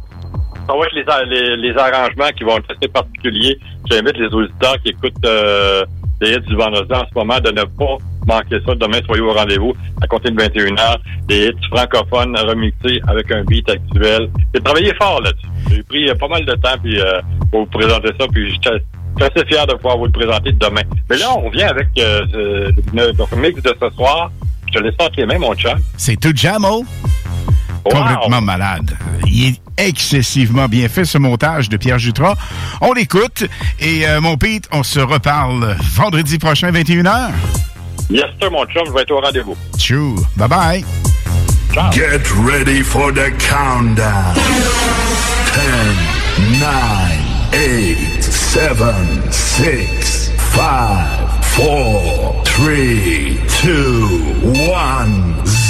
Ça va être les, les, les arrangements qui vont être assez particuliers. J'invite les auditeurs qui écoutent euh, les hits du vendredi en ce moment de ne pas manquer ça. Demain, soyez au rendez-vous à compter de 21h. Des hits francophones remixés avec un beat actuel. J'ai travaillé fort là-dessus. J'ai pris euh, pas mal de temps puis, euh, pour vous présenter ça. Puis je suis assez fier de pouvoir vous le présenter demain. Mais là, on vient avec euh, le, mix de ce soir. Je te laisse entre les mains, mon chum. C'est tout Jamo. Complètement malade. Il est excessivement bien fait, ce montage de Pierre Jutras. On l'écoute. Et euh, mon Pete, on se reparle vendredi prochain, 21h. Yes, sir, mon chum, je vais être au rendez-vous. Tchou. Bye-bye. Get ready for the countdown. 10, 9, 8, 7, 6, 5, 4, 3, 2, 1, 0.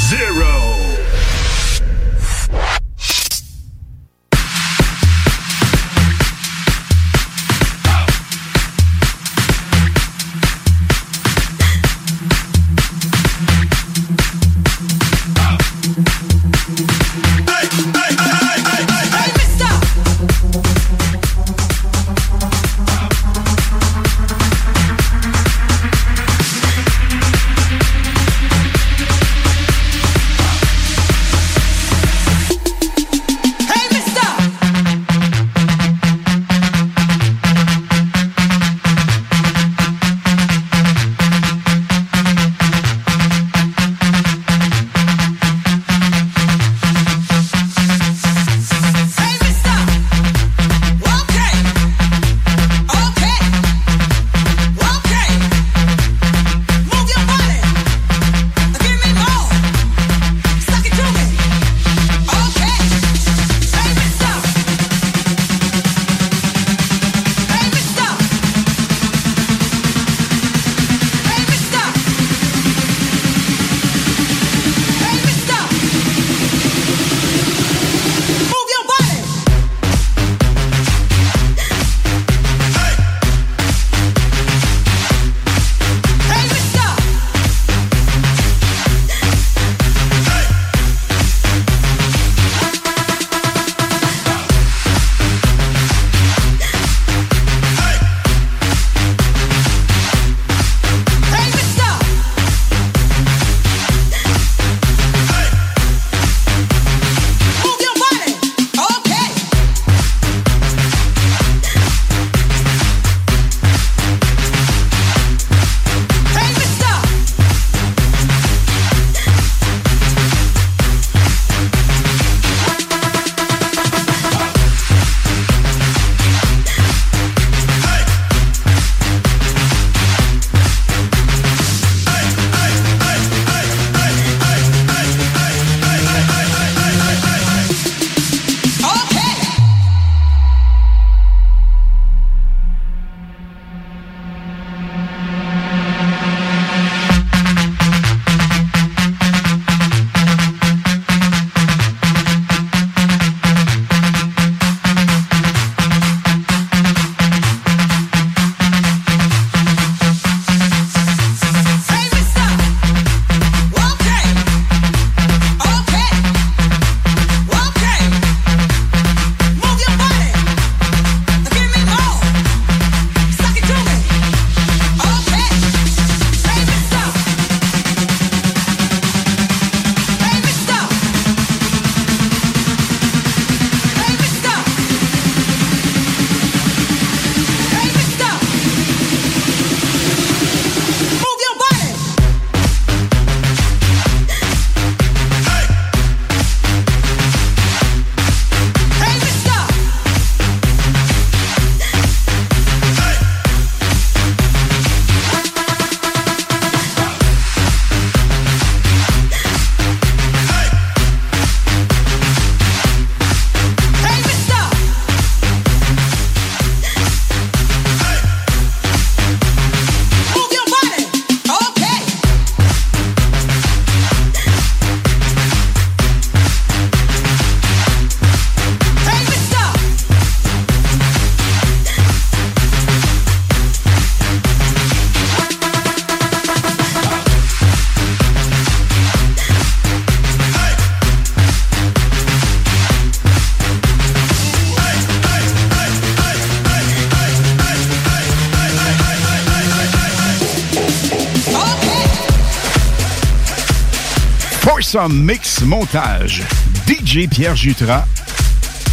Mix Montage. DJ Pierre Jutras.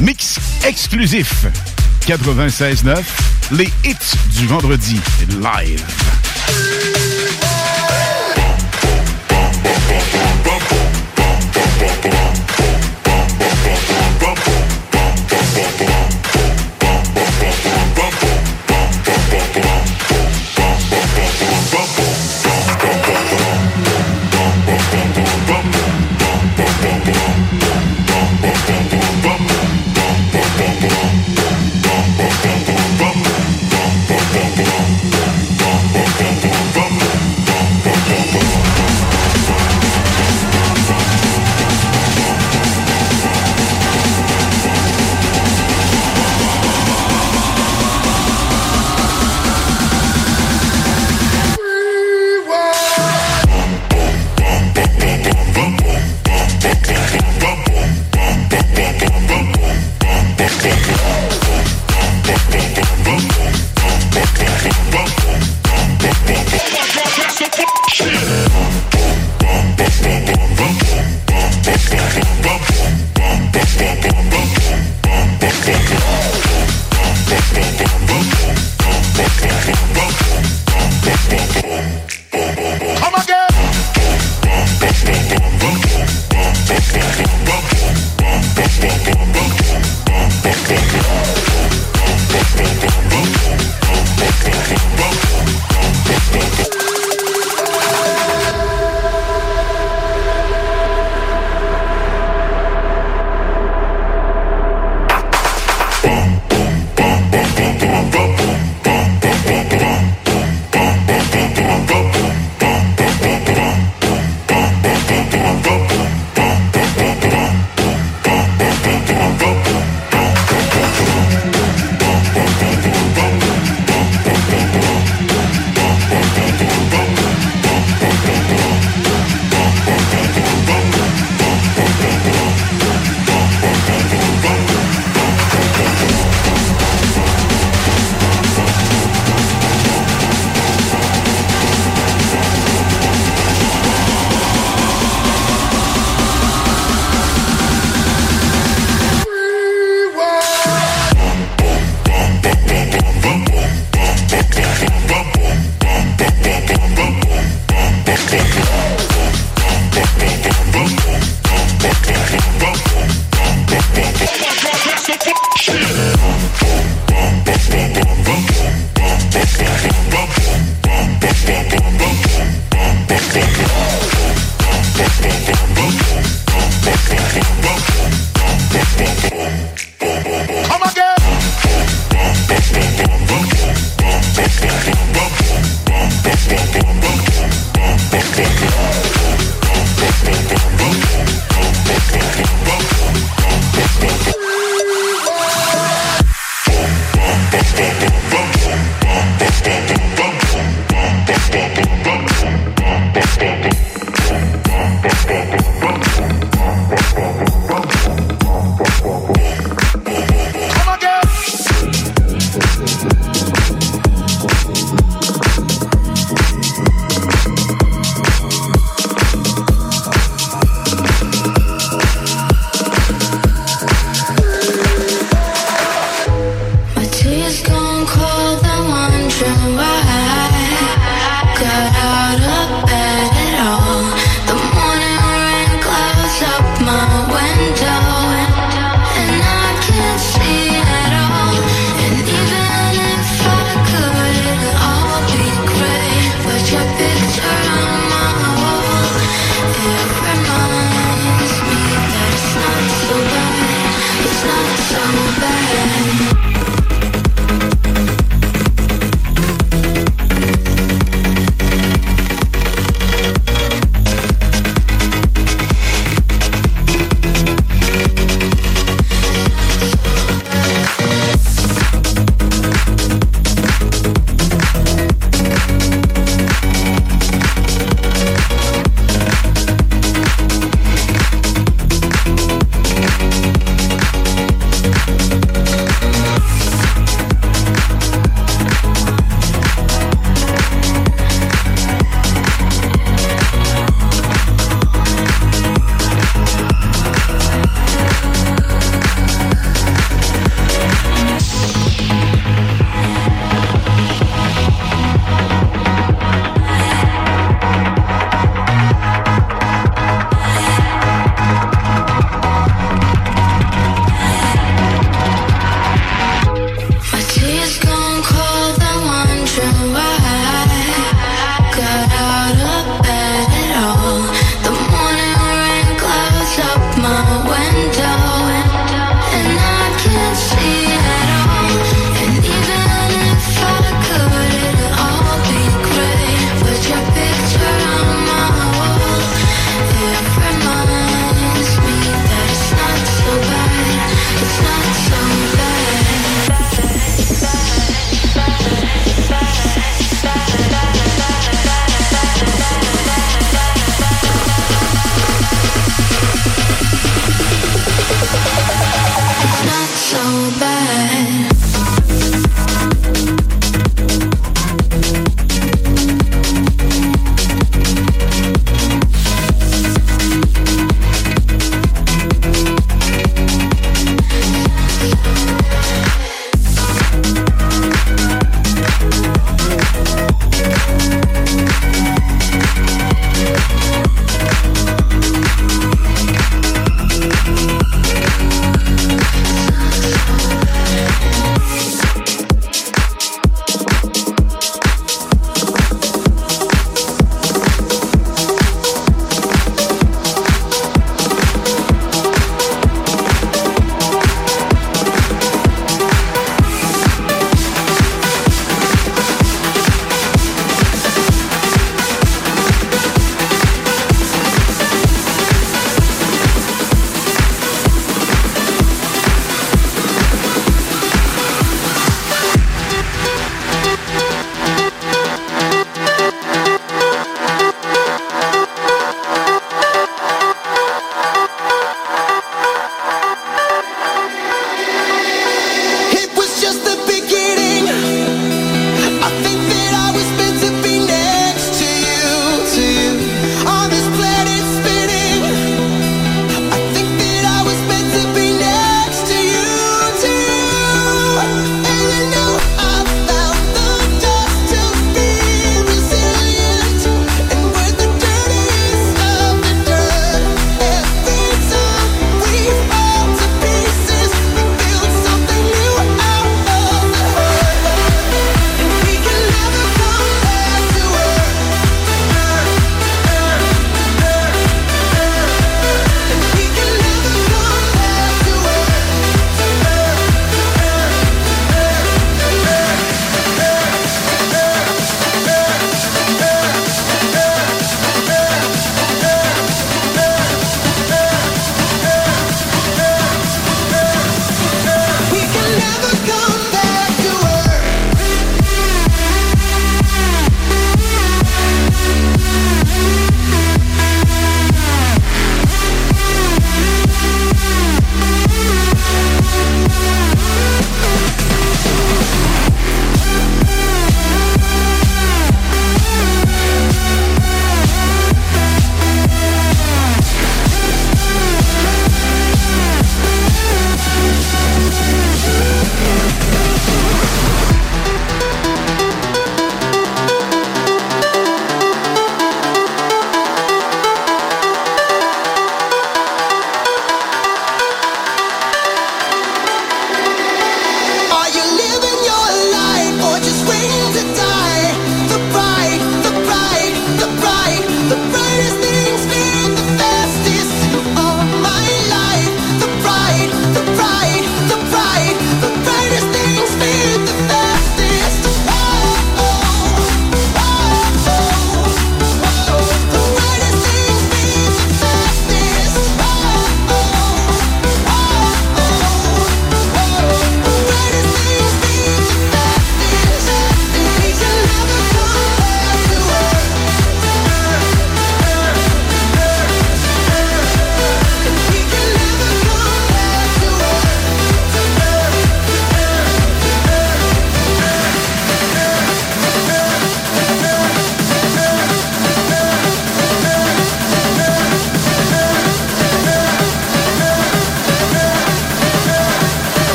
Mix exclusif. 96.9. Les hits du vendredi live.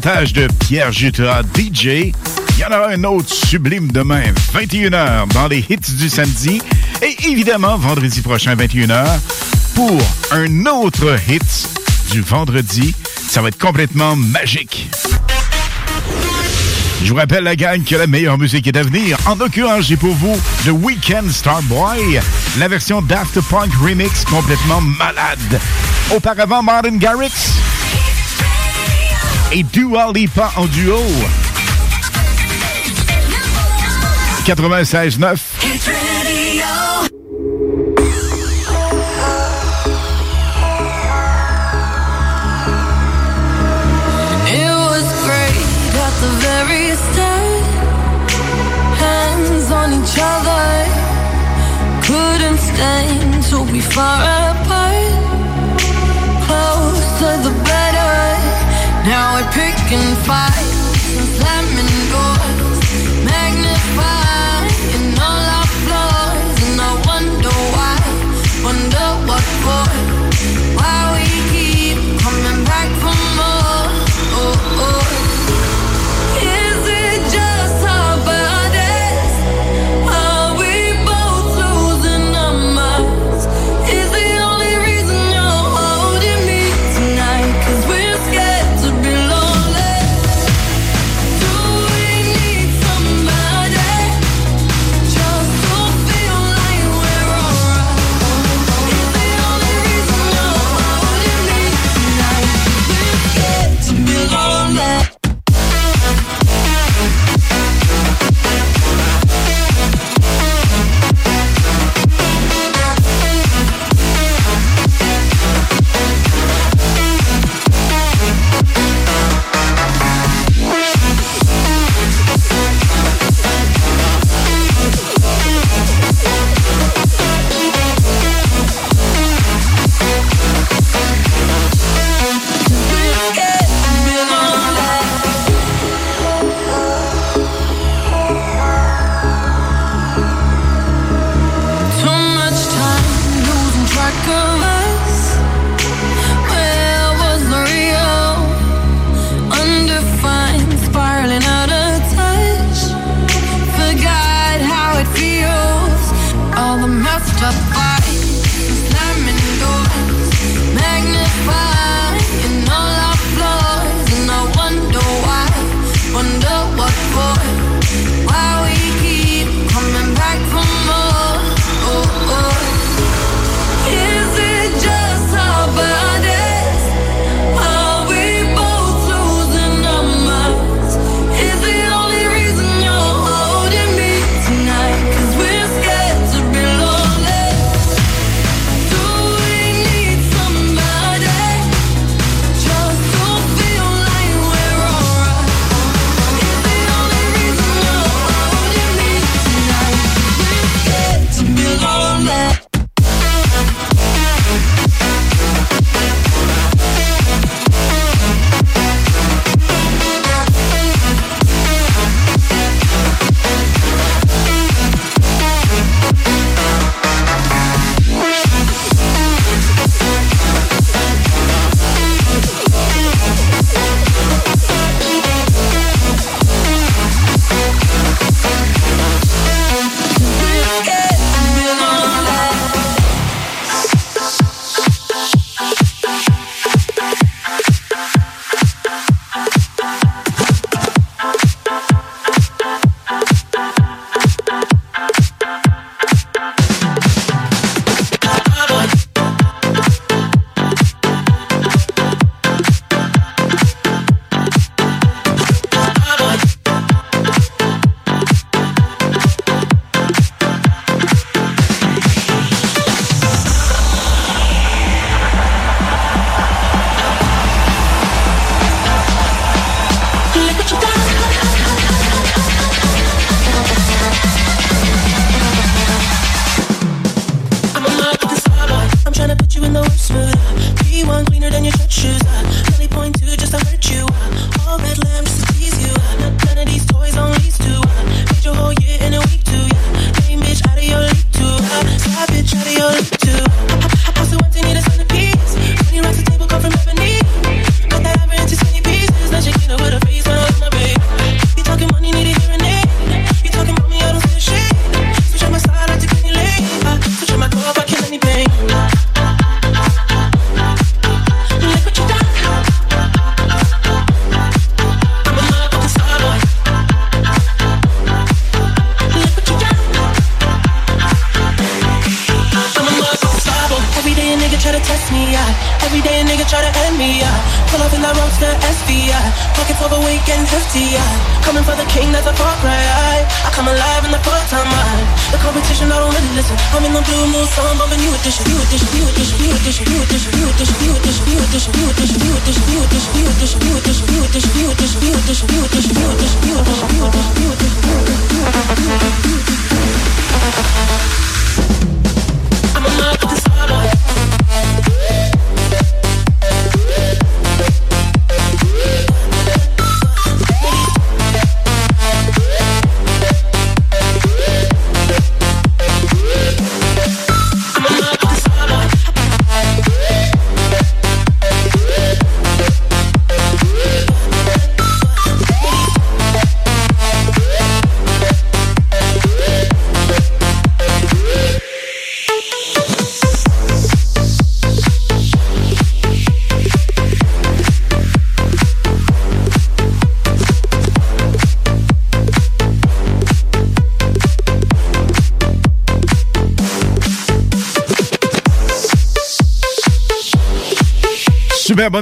De Pierre Jutra, DJ. Il y en aura un autre sublime demain, 21h, dans les hits du samedi. Et évidemment, vendredi prochain, 21h, pour un autre hit du vendredi. Ça va être complètement magique. Je vous rappelle, la gang, que la meilleure musique est à venir. En l'occurrence, j'ai pour vous The Weekend Starboy, la version Daft Punk Remix complètement malade. Auparavant, Martin Garrix et Dua Lipa en duo. 96.9. It was great at the very start. Hands on each other. Couldn't far. Now we're picking fights and slamming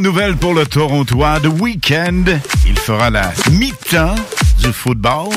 nouvelle pour le Torontois. The Weekend, il fera la mi-temps du football.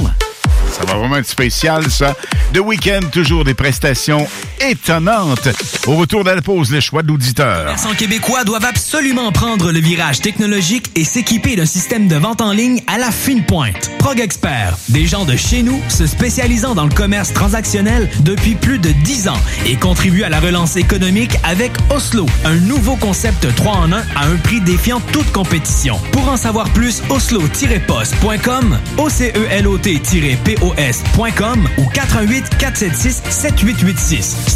Ça va vraiment être spécial, ça. The Weekend, toujours des prestations étonnantes. Au retour de la pause, le choix de l'auditeur. commerçants québécois doivent absolument prendre le virage technologique et s'équiper d'un système de vente en ligne à la fine pointe. Prog Expert, des gens de chez nous se spécialisant dans le commerce transactionnel depuis plus de 10 ans et contribuent à la relance économique avec Oslo, un nouveau concept 3 en 1 à un prix défiant toute compétition. Pour en savoir plus, oslo-post.com, OCELOT-POS.com ou 418 476 7886.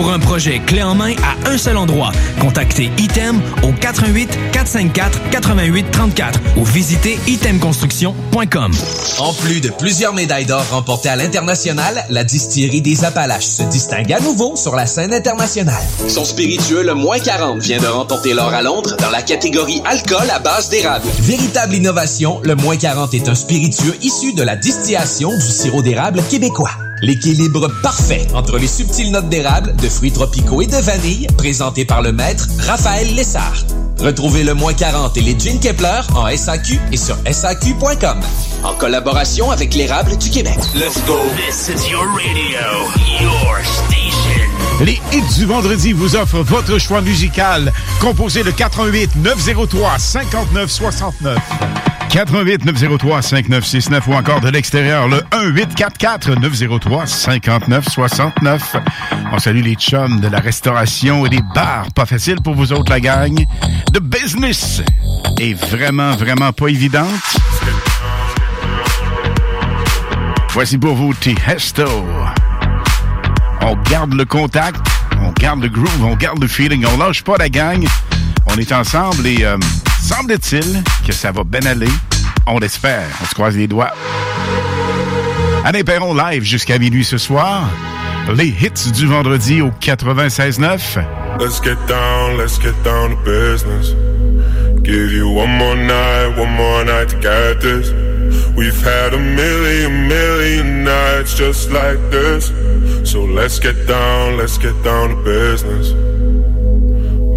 Pour un projet clé en main à un seul endroit, contactez Item au 88 454 88 34 ou visitez itemconstruction.com. En plus de plusieurs médailles d'or remportées à l'international, la distillerie des Appalaches se distingue à nouveau sur la scène internationale. Son spiritueux, le moins 40, vient de remporter l'or à Londres dans la catégorie alcool à base d'érable. Véritable innovation, le moins 40 est un spiritueux issu de la distillation du sirop d'érable québécois. L'équilibre parfait entre les subtiles notes d'érable, de fruits tropicaux et de vanille, présenté par le maître Raphaël Lessard. Retrouvez le moins 40 et les Gin Kepler en SAQ et sur SAQ.com. En collaboration avec l'érable du Québec. Let's go. This is your radio, your station. Les hits du vendredi vous offrent votre choix musical, composé de 88 903 59 69. 88 903 5969 ou encore de l'extérieur, le 1 844 903 59 69. On salue les chums de la restauration et des bars. Pas facile pour vous autres, la gang. The business est vraiment, vraiment pas évidente. Voici pour vous T-Hesto. On garde le contact, on garde le groove, on garde le feeling, on lâche pas la gang. On est ensemble et euh, semble-t-il que ça va bien aller. On l'espère, on se croise les doigts. Alain Perron live jusqu'à minuit ce soir. Les hits du vendredi au 96.9. Let's get down, let's get down to business. Give you one more night, one more night to get this. We've had a million, million nights just like this. So let's get down, let's get down to business.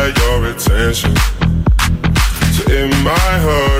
had your attention. So it might hurt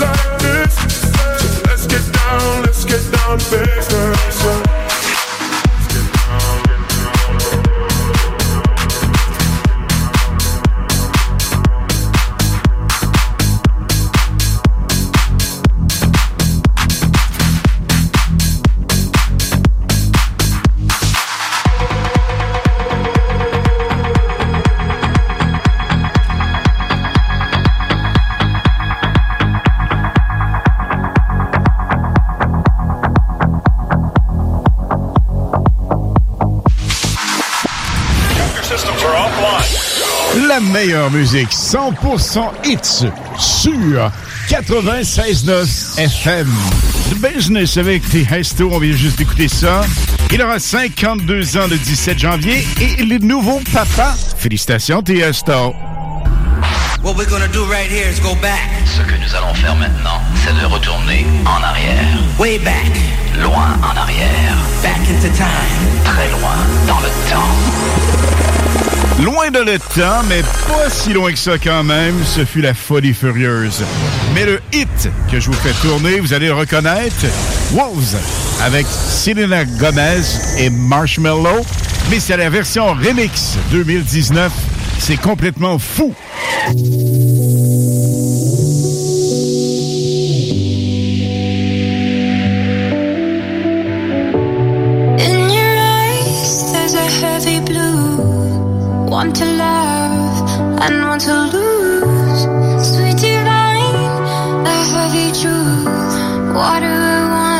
like this. Let's get down, let's get down business. Meilleure musique 100% hits sur 96.9 FM. The Business avec Hesto, on vient juste d'écouter ça. Il aura 52 ans le 17 janvier et il est nouveau papa. Félicitations Tiesto. What we're gonna do right here is go back. Ce que nous allons faire maintenant, c'est de retourner en arrière. Way back. Loin en arrière. Back into time. Très loin dans le temps. Loin de le temps, mais pas si loin que ça quand même, ce fut la folie furieuse. Mais le hit que je vous fais tourner, vous allez le reconnaître, Wolves, avec Selena Gomez et Marshmello. Mais c'est la version remix 2019. C'est complètement fou. One to love and one to lose. Sweet divine, a heavy truth. Water or wine,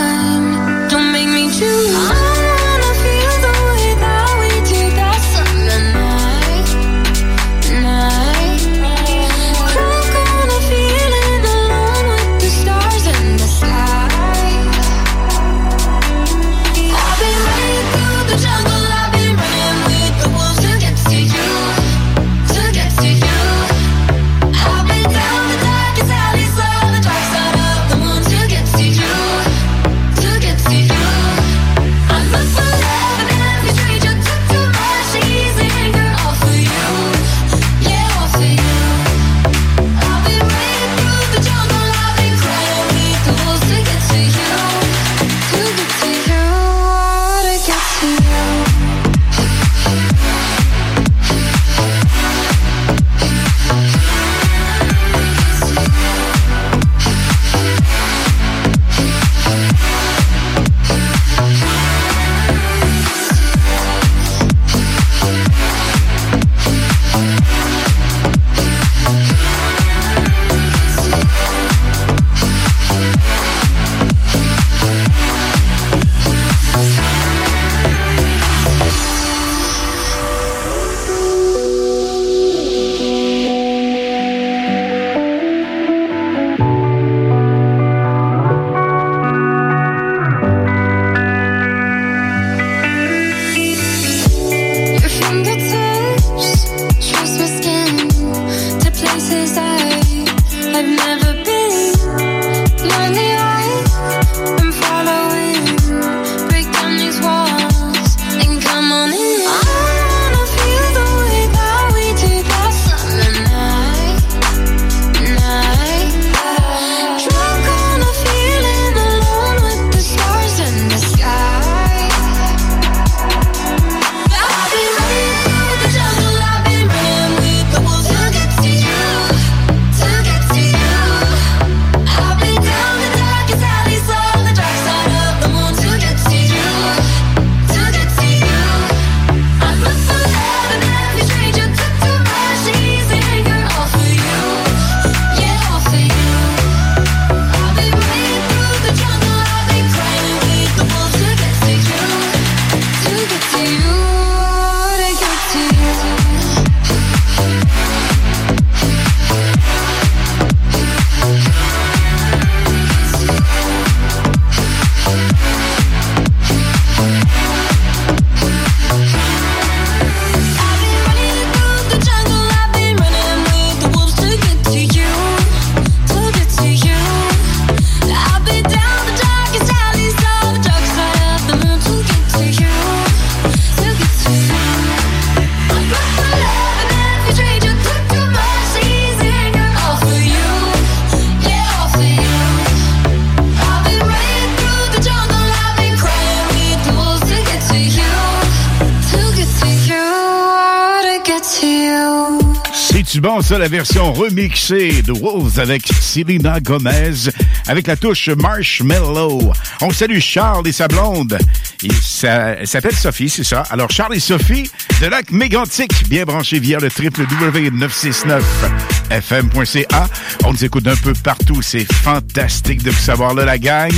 la version remixée de Wolves avec Selena Gomez, avec la touche Marshmallow. On salue Charles et sa blonde. Il s'appelle Sophie, c'est ça? Alors, Charles et Sophie, de lac mégantique, bien branchés via le www.969fm.ca. On nous écoute un peu partout. C'est fantastique de vous savoir là, la gang.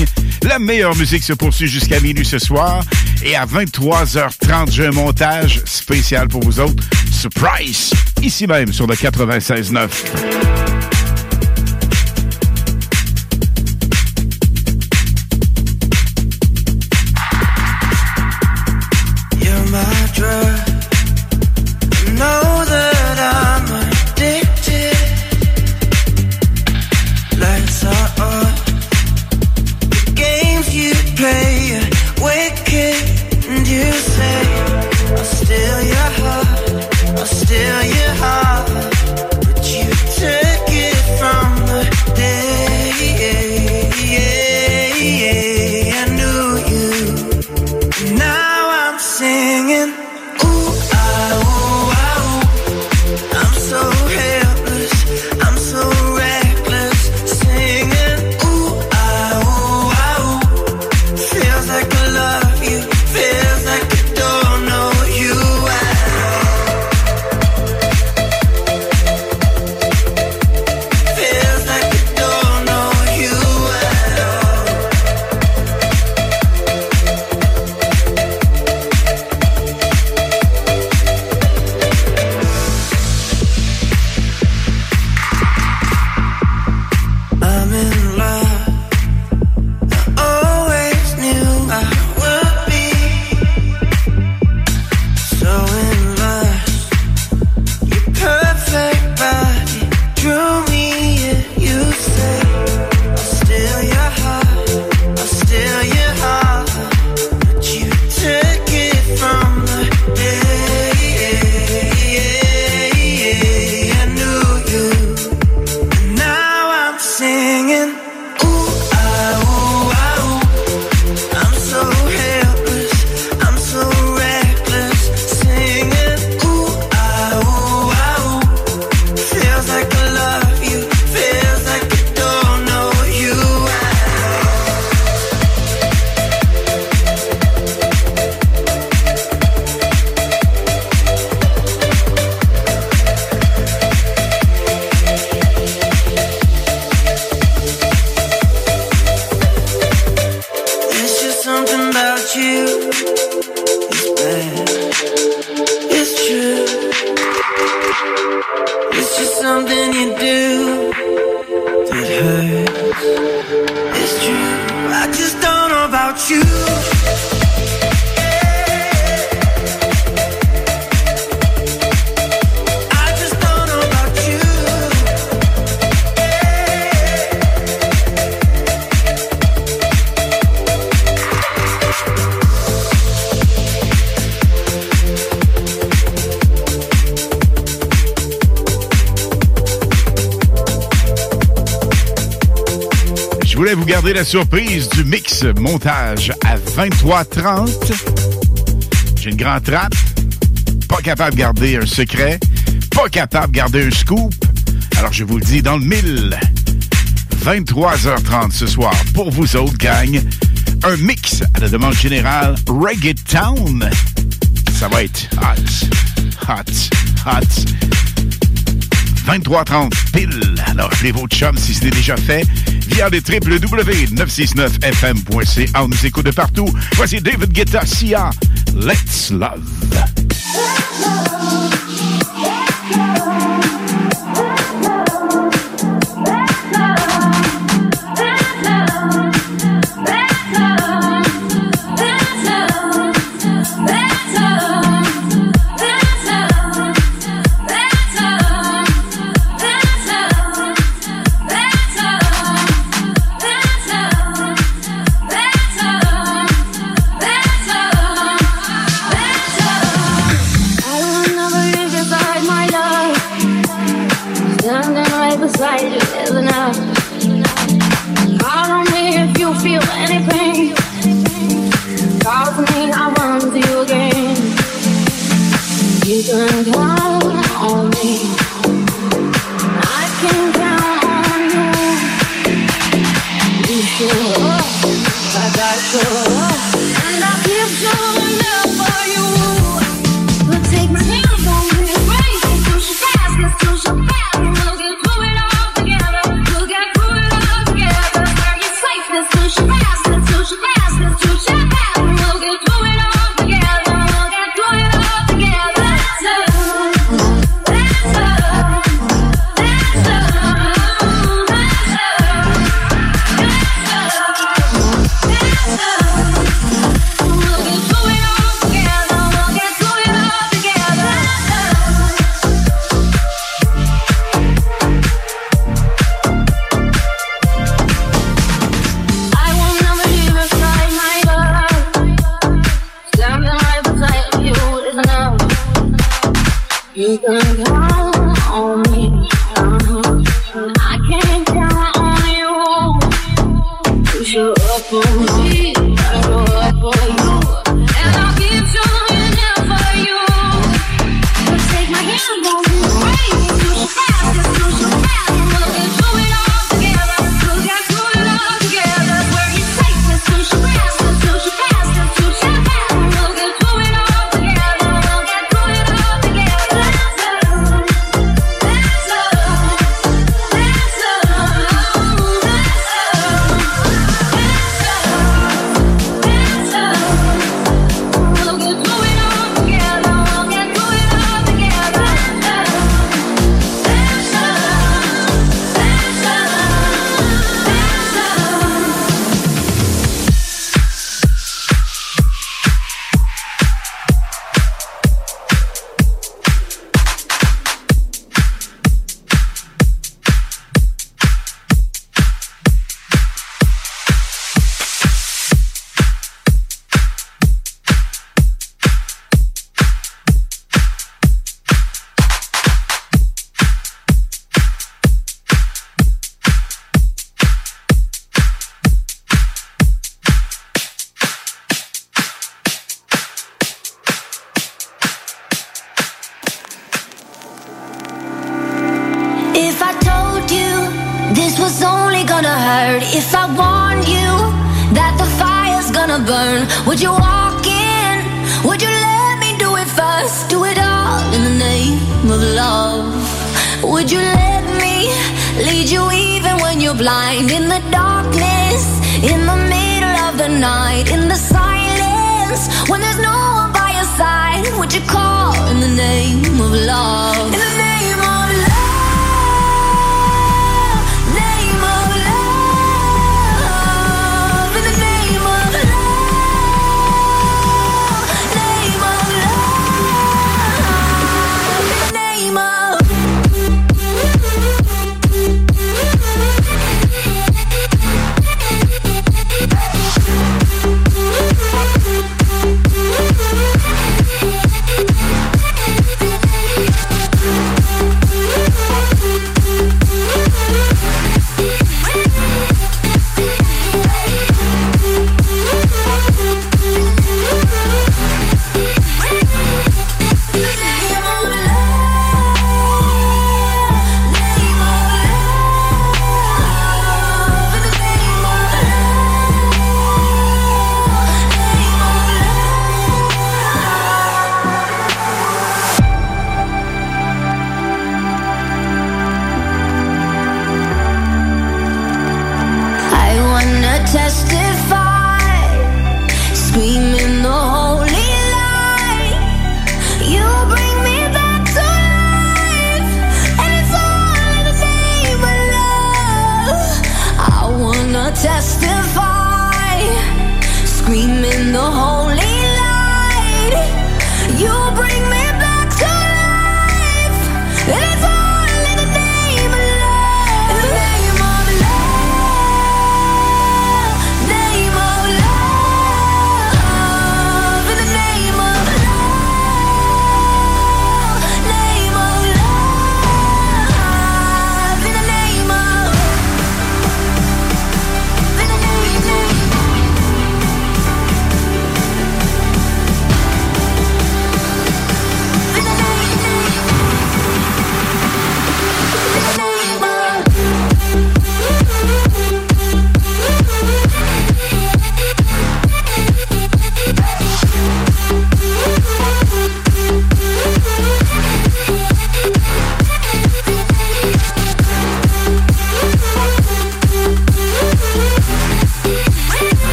La meilleure musique se poursuit jusqu'à minuit ce soir. Et à 23h30, j'ai un montage spécial pour vous autres. Surprise! Ici même sur le 96.9. surprise du mix montage à 23h30. J'ai une grande trappe. Pas capable de garder un secret. Pas capable de garder un scoop. Alors je vous le dis dans le mille. 23h30 ce soir pour vous autres, gang. Un mix à la demande générale Reggae Town. Ça va être hot, hot, hot. 23h30 pile. Alors appelez vos chums si ce n'est déjà fait via les www.969fm.ca. On nous écoute de partout. Voici David Guetta, Sia, Let's Love. I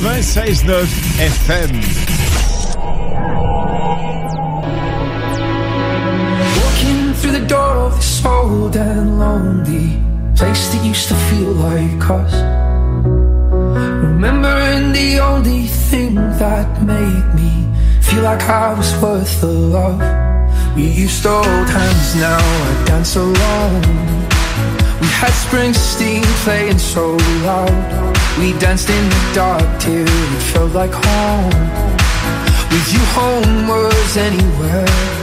96.9 FM. Walking through the door of this old and lonely place that used to feel like us. Remembering the only thing that made me feel like I was worth the love. We used to hold hands, now I dance alone. We had Springsteen playing so loud. We danced in the dark till it felt like home. With you, home was anywhere.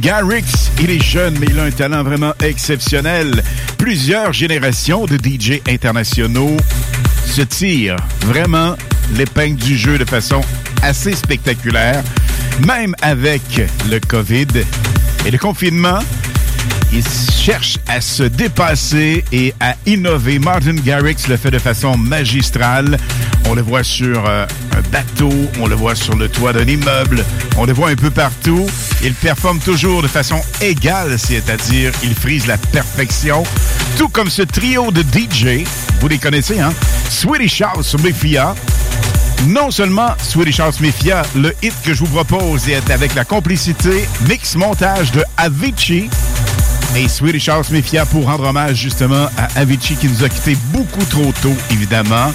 Garrix, il est jeune, mais il a un talent vraiment exceptionnel. Plusieurs générations de DJ internationaux se tirent vraiment l'épingle du jeu de façon assez spectaculaire, même avec le COVID et le confinement. Il cherche à se dépasser et à innover. Martin Garrix le fait de façon magistrale. On le voit sur euh, un bateau, on le voit sur le toit d'un immeuble, on le voit un peu partout. Il performe toujours de façon égale, c'est-à-dire il frise la perfection. Tout comme ce trio de DJ, vous les connaissez, hein? Swedish House Mafia, non seulement Swedish House Mafia, le hit que je vous propose est avec la complicité mix montage de Avicii et Swedish House Mafia pour rendre hommage justement à Avicii qui nous a quitté beaucoup trop tôt, évidemment.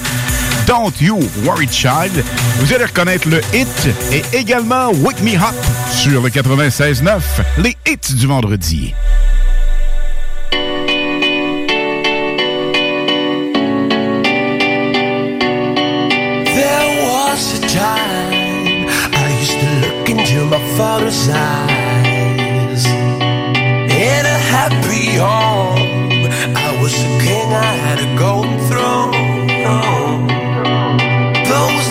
Don't You Worry Child. Vous allez reconnaître le hit et également Wake Me Up sur le 96.9, les hits du vendredi. Father's eyes In a happy home I was I had a golden.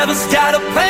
never start a plan.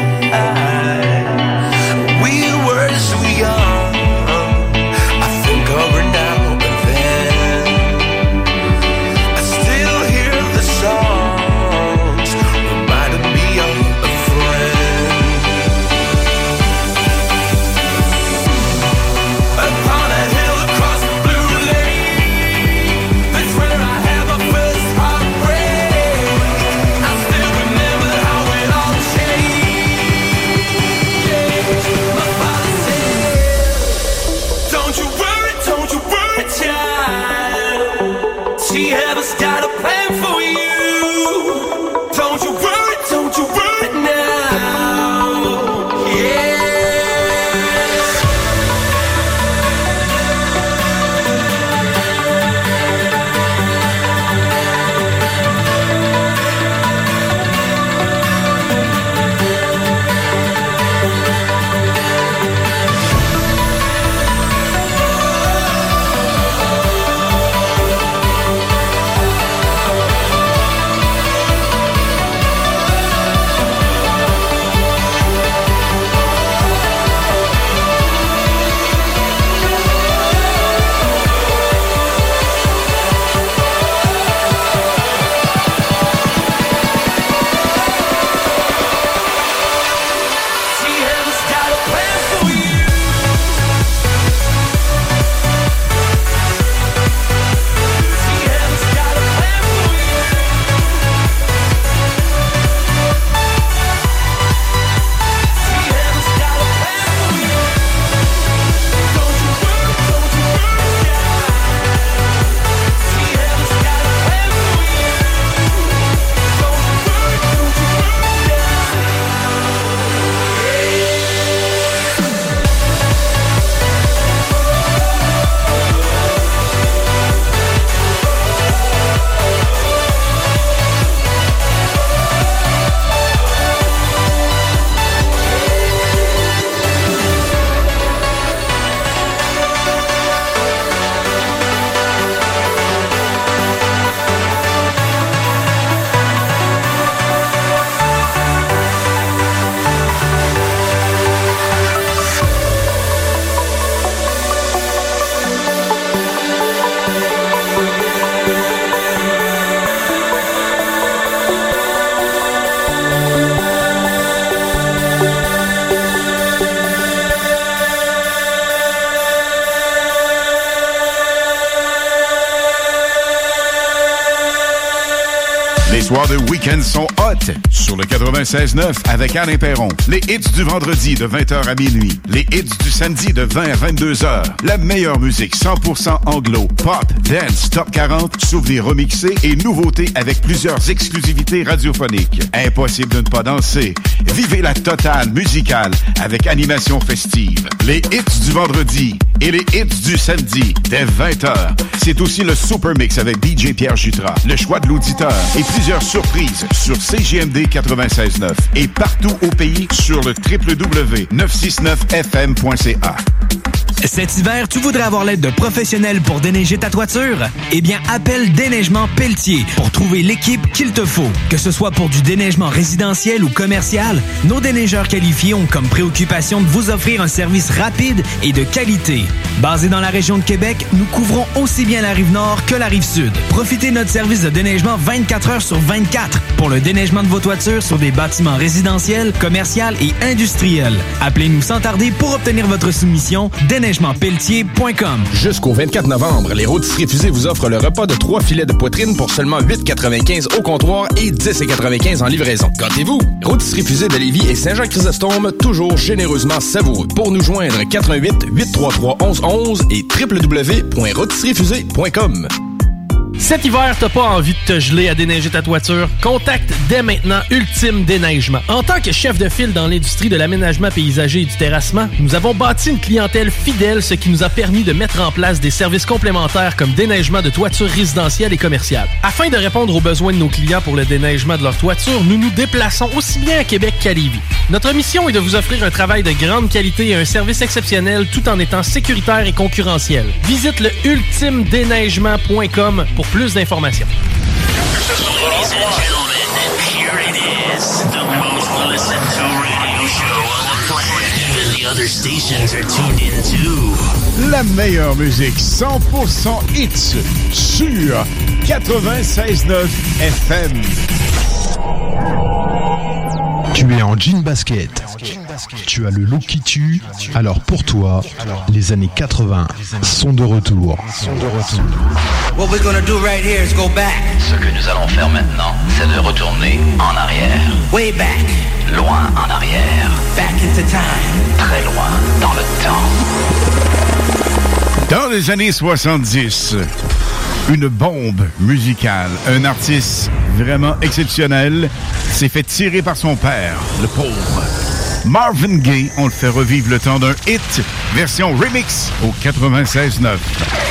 Week-end sont hot sur le 96.9 avec Alain Perron. Les hits du vendredi de 20h à minuit. Les hits du samedi de 20 à 22h. La meilleure musique 100% anglo, pop, dance, top 40, souvenirs remixés et nouveautés avec plusieurs exclusivités radiophoniques. Impossible de ne pas danser. Vivez la totale musicale avec animation festive. Les hits du vendredi et les hits du samedi dès 20h. C'est aussi le Super Mix avec DJ Pierre Jutras, le choix de l'auditeur et plusieurs surprises sur CGMD 96.9 et partout au pays sur le www.969fm.ca. Cet hiver, tu voudrais avoir l'aide de professionnels pour déneiger ta toiture? Eh bien, appelle Déneigement Pelletier pour trouver l'équipe qu'il te faut. Que ce soit pour du déneigement résidentiel ou commercial, nos déneigeurs qualifiés ont comme préoccupation de vous offrir un service rapide et de qualité. Basé dans la région de Québec, nous couvrons aussi bien la rive nord que la rive sud. Profitez de notre service de déneigement 24 heures sur 24 pour le déneigement de vos toitures sur des bâtiments résidentiels, commerciaux et industriels. Appelez-nous sans tarder pour obtenir votre soumission déneigementpelletier.com. Jusqu'au 24 novembre, les rôtisseries fusées vous offrent le repas de trois filets de poitrine pour seulement 8,95 au comptoir et 10,95 en livraison. Gâtez-vous! Rôtisserie fusée de Lévis et Saint-Jean-Chrysostome, toujours généreusement savoureux. Pour nous joindre, 88 833 1111 et www.rôtisseriefusée.com. Cet hiver, t'as pas envie de te geler à déneiger ta toiture? Contacte dès maintenant Ultime Déneigement. En tant que chef de file dans l'industrie de l'aménagement paysager et du terrassement, nous avons bâti une clientèle fidèle, ce qui nous a permis de mettre en place des services complémentaires comme déneigement de toitures résidentielles et commerciales. Afin de répondre aux besoins de nos clients pour le déneigement de leur toiture, nous nous déplaçons aussi bien à Québec qu'à Lévis. Notre mission est de vous offrir un travail de grande qualité et un service exceptionnel tout en étant sécuritaire et concurrentiel. Visite le ultimedéneigement.com pour plus d'informations. La meilleure musique 100% hits sur 96.9 FM. Tu es en jean basket. Tu as le look qui tue. Alors pour toi, les années 80 sont de retour. Ce que nous allons faire maintenant, c'est de retourner en arrière. way back, Loin en arrière. back into time. Très loin dans le temps. Dans les années 70, une bombe musicale, un artiste vraiment exceptionnel s'est fait tirer par son père, le pauvre. Marvin Gaye, on le fait revivre le temps d'un hit, version remix au 96.9.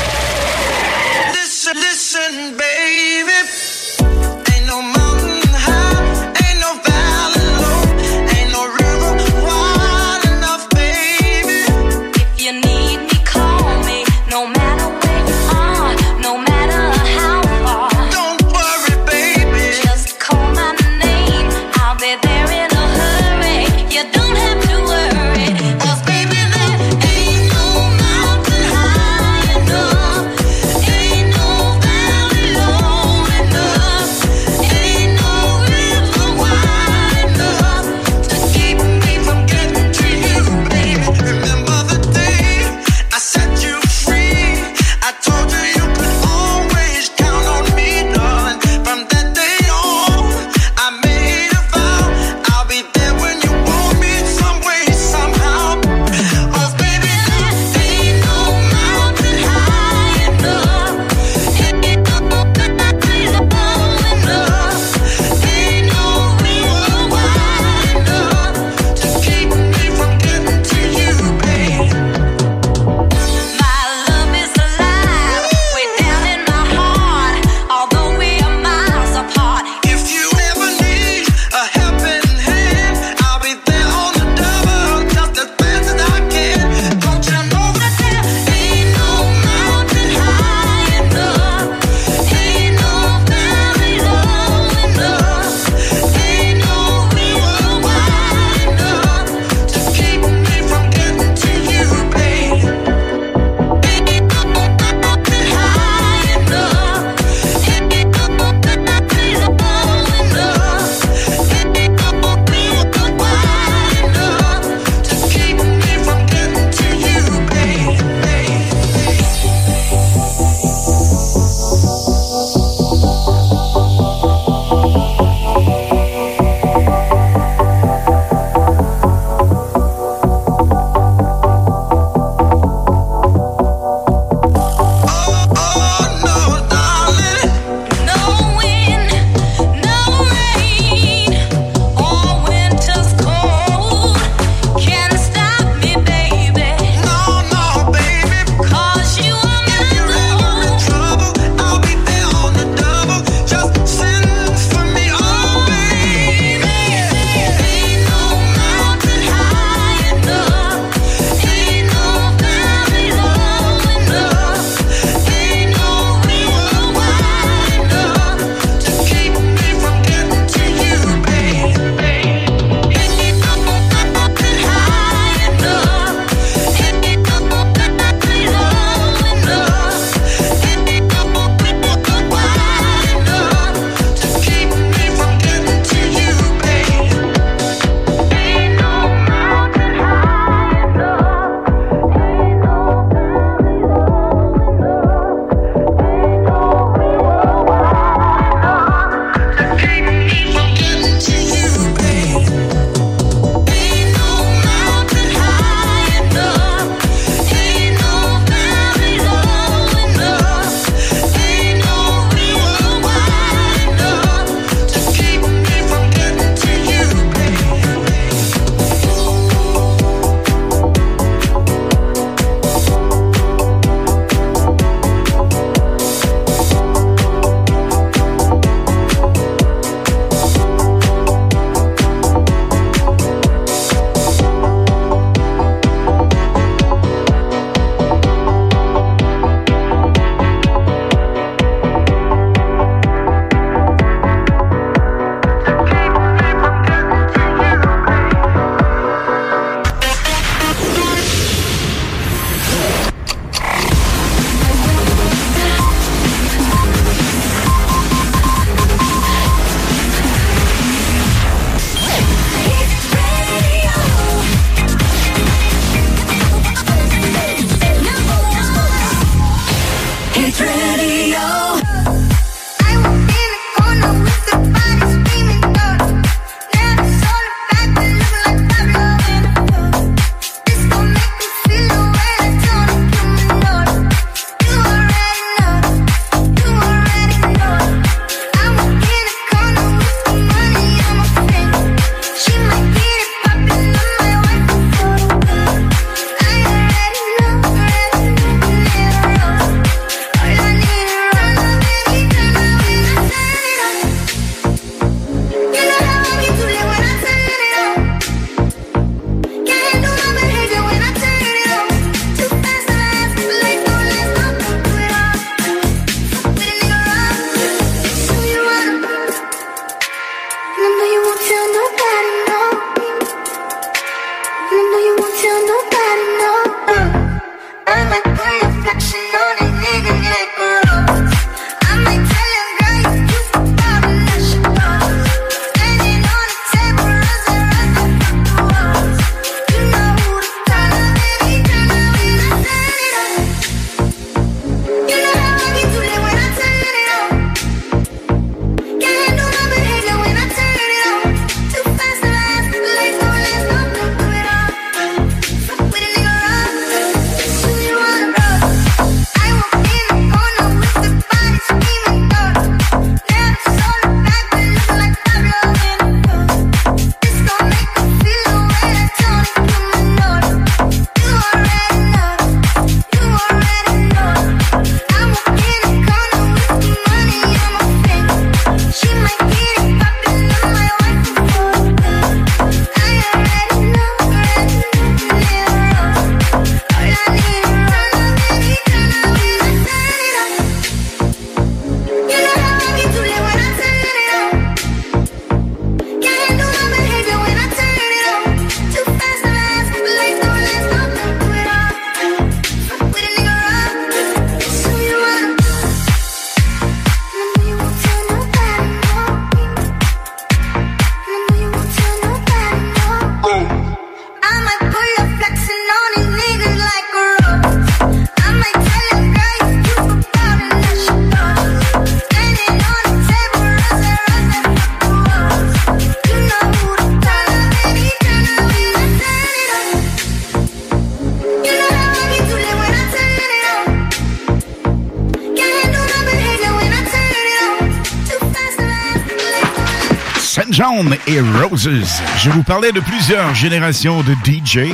Je vous parlais de plusieurs générations de DJ.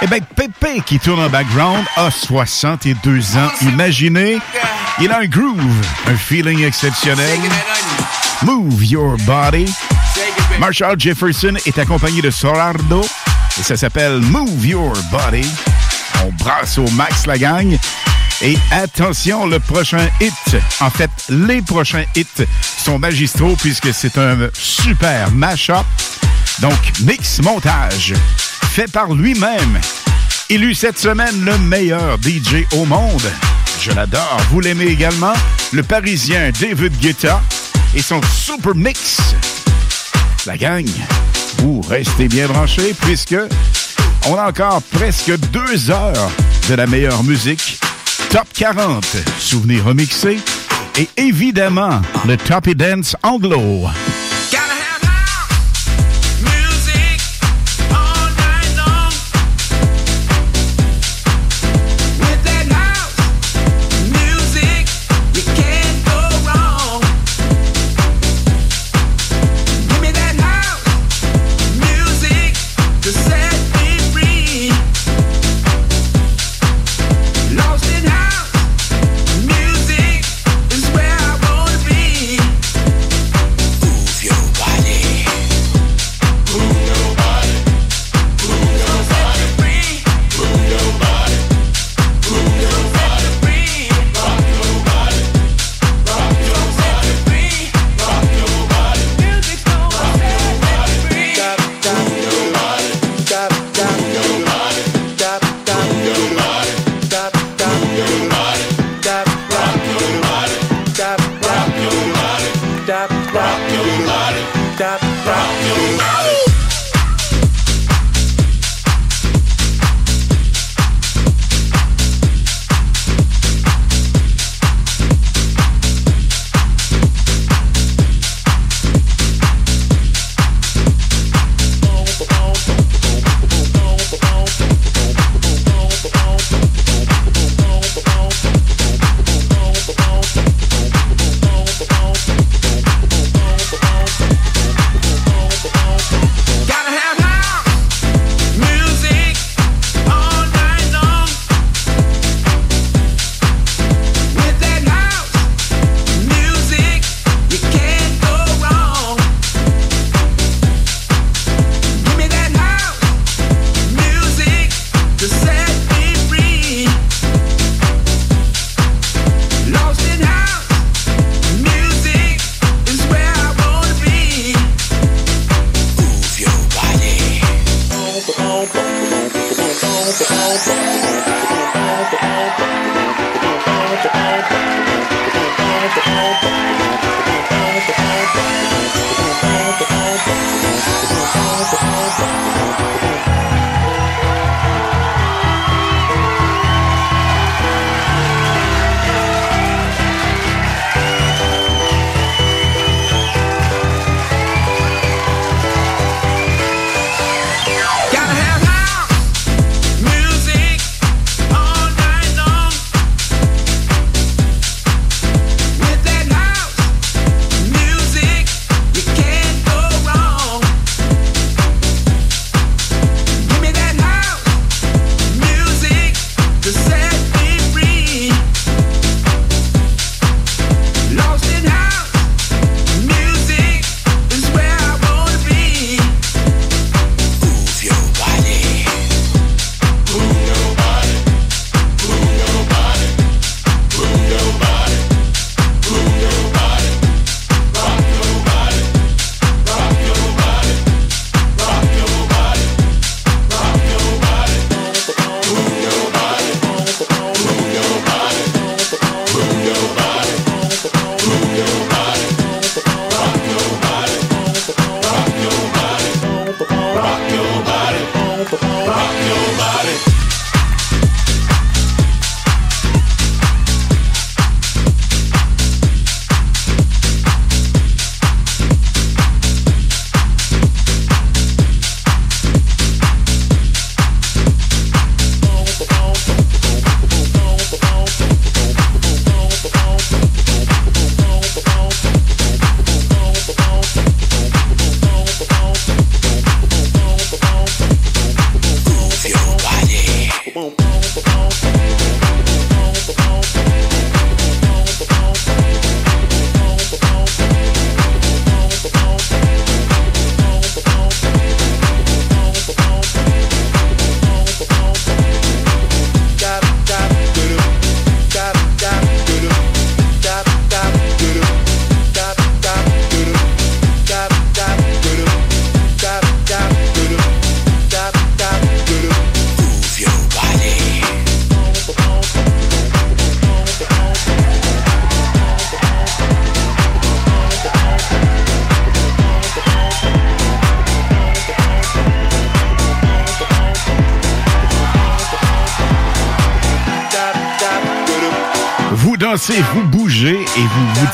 Eh bien, Pépé, qui tourne en background, a 62 ans. Imaginez, il a un groove, un feeling exceptionnel. Move Your Body. Marshall Jefferson est accompagné de Solardo et ça s'appelle Move Your Body. On brasse au max la gang. Et attention, le prochain hit, en fait, les prochains hits sont magistraux puisque c'est un super mash-up. Donc, mix montage, fait par lui-même. Élu cette semaine le meilleur DJ au monde. Je l'adore. Vous l'aimez également? Le Parisien David Guetta et son super mix. La gang, vous restez bien branchés puisque on a encore presque deux heures de la meilleure musique. Top 40, souvenirs remixés et évidemment le Top Dance Anglo.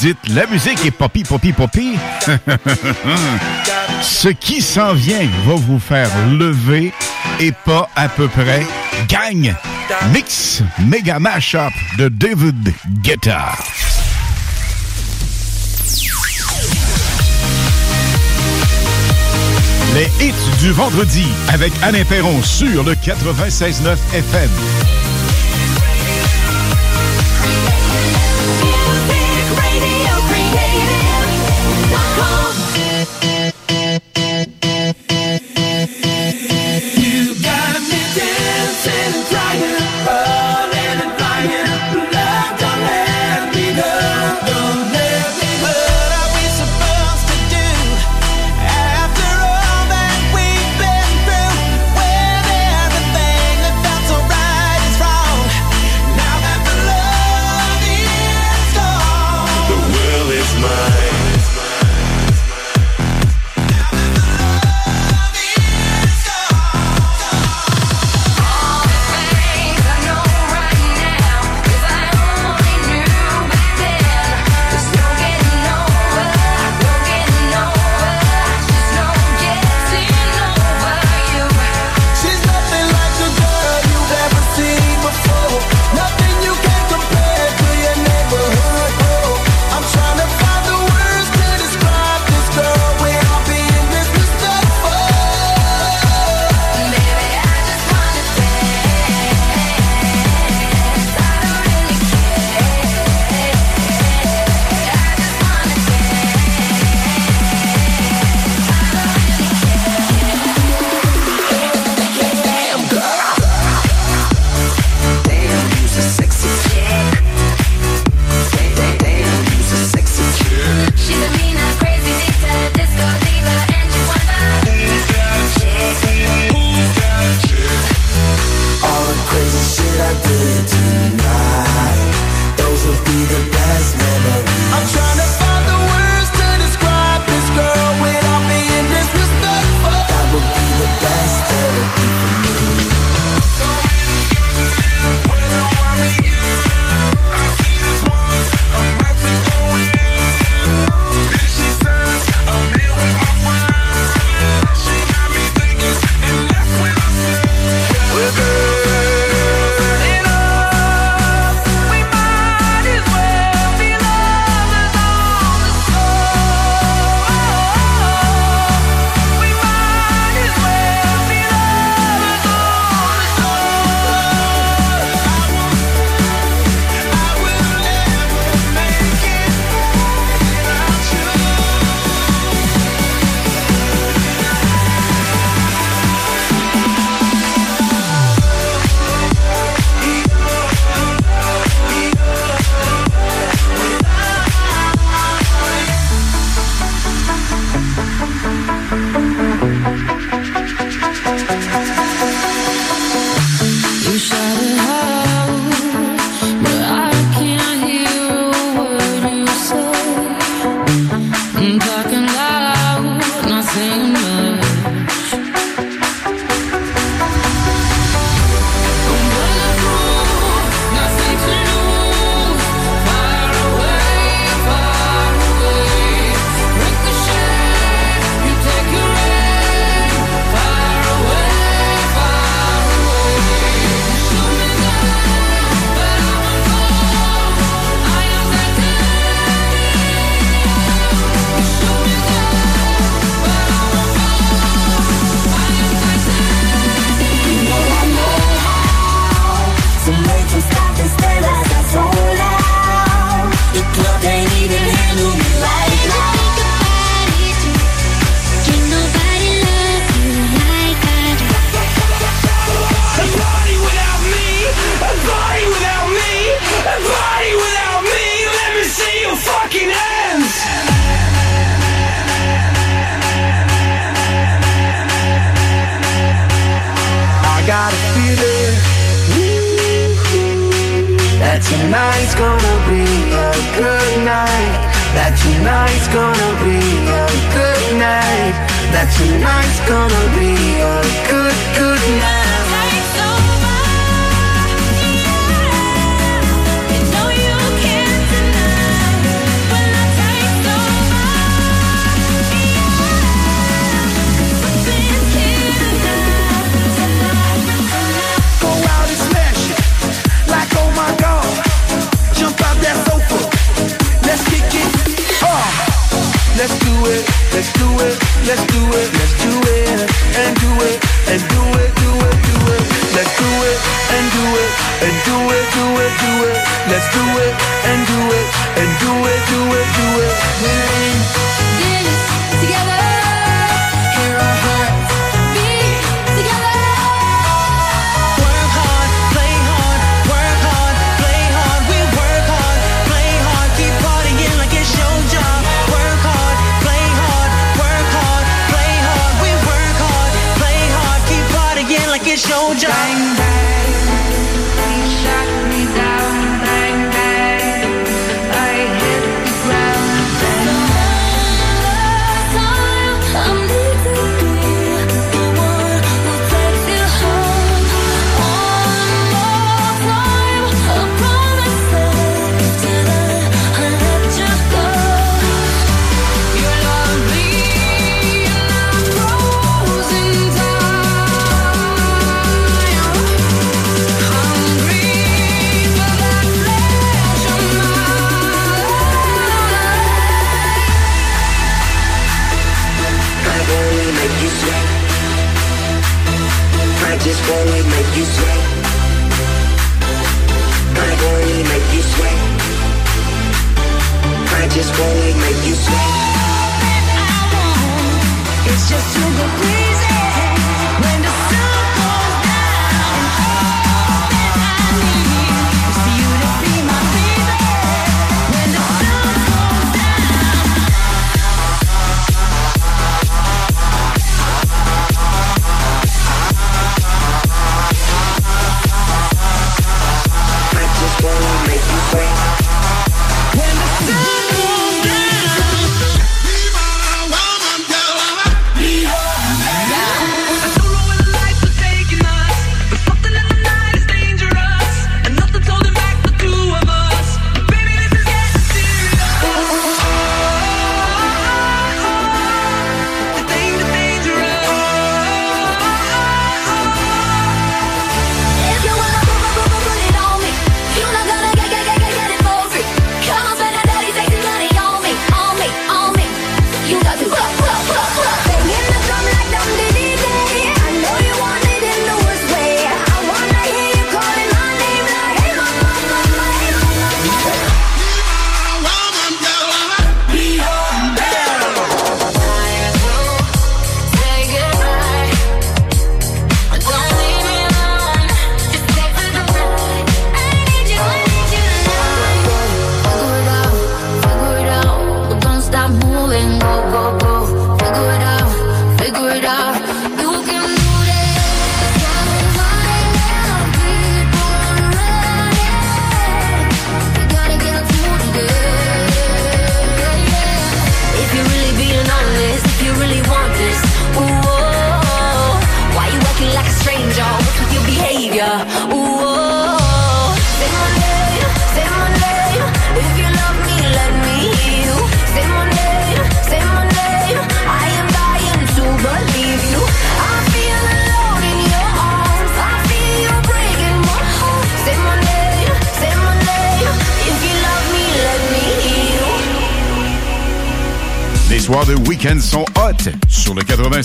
dites la musique est poppy, poppy, poppy. Ce qui s'en vient va vous faire lever et pas à peu près. Gagne Mix Mega Mashup de David Guetta. Les hits du vendredi avec Alain Perron sur le 96.9 FM.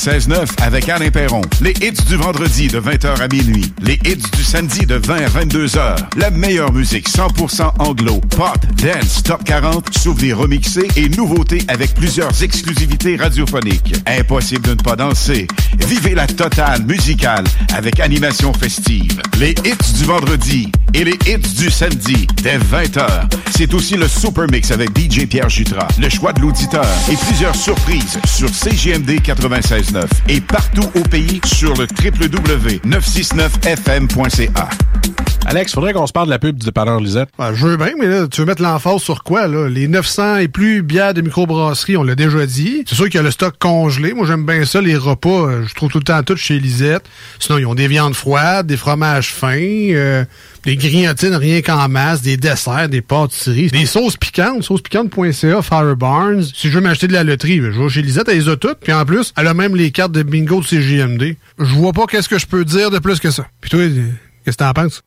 96.9 avec Alain Perron. Les hits du vendredi de 20h à minuit. Les hits du samedi de 20 à 22h. La meilleure musique 100% anglo, pop, dance, top 40, souvenirs remixés et nouveautés avec plusieurs exclusivités radiophoniques. Impossible de ne pas danser. Vivez la totale musicale avec animation festive. Les hits du vendredi et les hits du samedi dès 20h. C'est aussi le Super Mix avec DJ Pierre Jutras, le choix de l'auditeur et plusieurs surprises sur CGMD 96.9 et partout au pays sur le www.969fm.ca. Alex, faudrait qu'on se parle de la pub du dépanneur Lisette. Ben, je veux bien, mais là, tu veux mettre l'emphase sur quoi, là? Les 900 et plus bières de microbrasserie, on l'a déjà dit. C'est sûr qu'il y a le stock congelé. Moi, j'aime bien ça, les repas. euh, Je trouve tout le temps tout chez Lisette. Sinon, ils ont des viandes froides, des fromages fins, euh, des grignotines rien qu'en masse, des desserts, des pâtisseries, des sauces piquantes, saucespiquante.ca, Fire Barnes. Si je veux m'acheter de la loterie, je vais chez Lisette, elle les a toutes. Puis en plus, elle a même les cartes de bingo de CJMD. Je vois pas qu'est-ce que je peux dire de plus que ça. Puis toi, euh, qu'est-ce que t'en penses?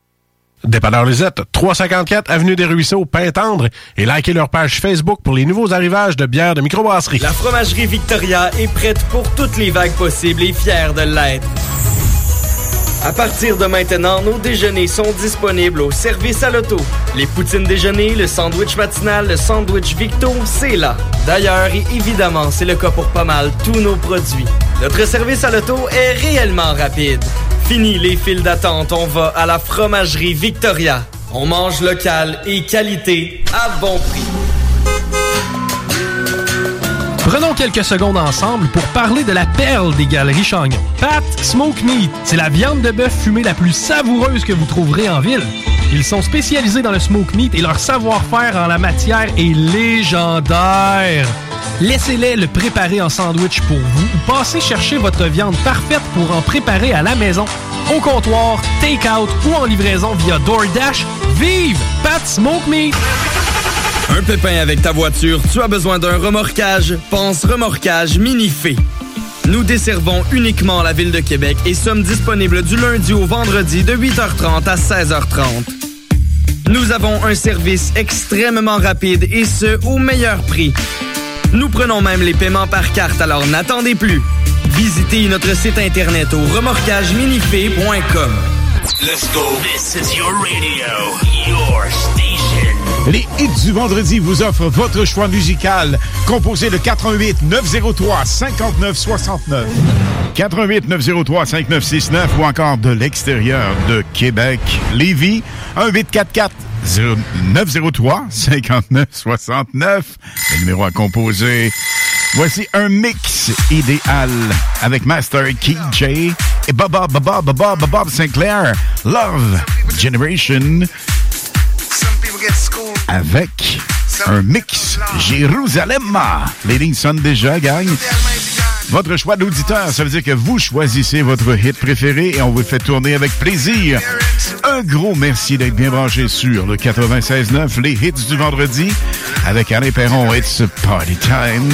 Dépanneur Lisette, 354 Avenue des Ruisseaux, Pintendre, et likez leur page Facebook pour les nouveaux arrivages de bières de microbrasserie. La fromagerie Victoria est prête pour toutes les vagues possibles et fière de l'être. À partir de maintenant, nos déjeuners sont disponibles au service à l'auto. Les poutines déjeuner, le sandwich matinal, le sandwich Victo, c'est là. D'ailleurs, et évidemment, c'est le cas pour pas mal tous nos produits. Notre service à l'auto est réellement rapide. Fini les files d'attente, on va à la fromagerie Victoria. On mange local et qualité à bon prix. Prenons quelques secondes ensemble pour parler de la perle des galeries Chagnon. Pat Smoke Meat, c'est la viande de bœuf fumée la plus savoureuse que vous trouverez en ville. Ils sont spécialisés dans le smoke meat et leur savoir-faire en la matière est légendaire. Laissez-les le préparer en sandwich pour vous ou passez chercher votre viande parfaite pour en préparer à la maison, au comptoir, take-out ou en livraison via DoorDash. Vive Pat Smoke Meat! Un pépin avec ta voiture, tu as besoin d'un remorquage? Pense remorquage Minifé. Nous desservons uniquement la ville de Québec et sommes disponibles du lundi au vendredi de 8h30 à 16h30. Nous avons un service extrêmement rapide et ce, au meilleur prix. Nous prenons même les paiements par carte, alors n'attendez plus. Visitez notre site internet au remorquageminifé.com. Let's go. This is your radio, your station. Les hits du vendredi vous offrent votre choix musical. Composez le 88 903 59 69. 88 903 5969 ou encore de l'extérieur de Québec, Lévis, 1844 903 59 69. Le numéro à composer. Voici un mix idéal avec Master KJ et Baba Baba Baba Bob Sinclair. Love Generation avec un mix Jérusalem. Les lignes sonnent déjà, gang. Votre choix d'auditeur, ça veut dire que vous choisissez votre hit préféré et on vous fait tourner avec plaisir. Un gros merci d'être bien branché sur le 96.9, les hits du vendredi, avec Alain Perron, It's Party Time.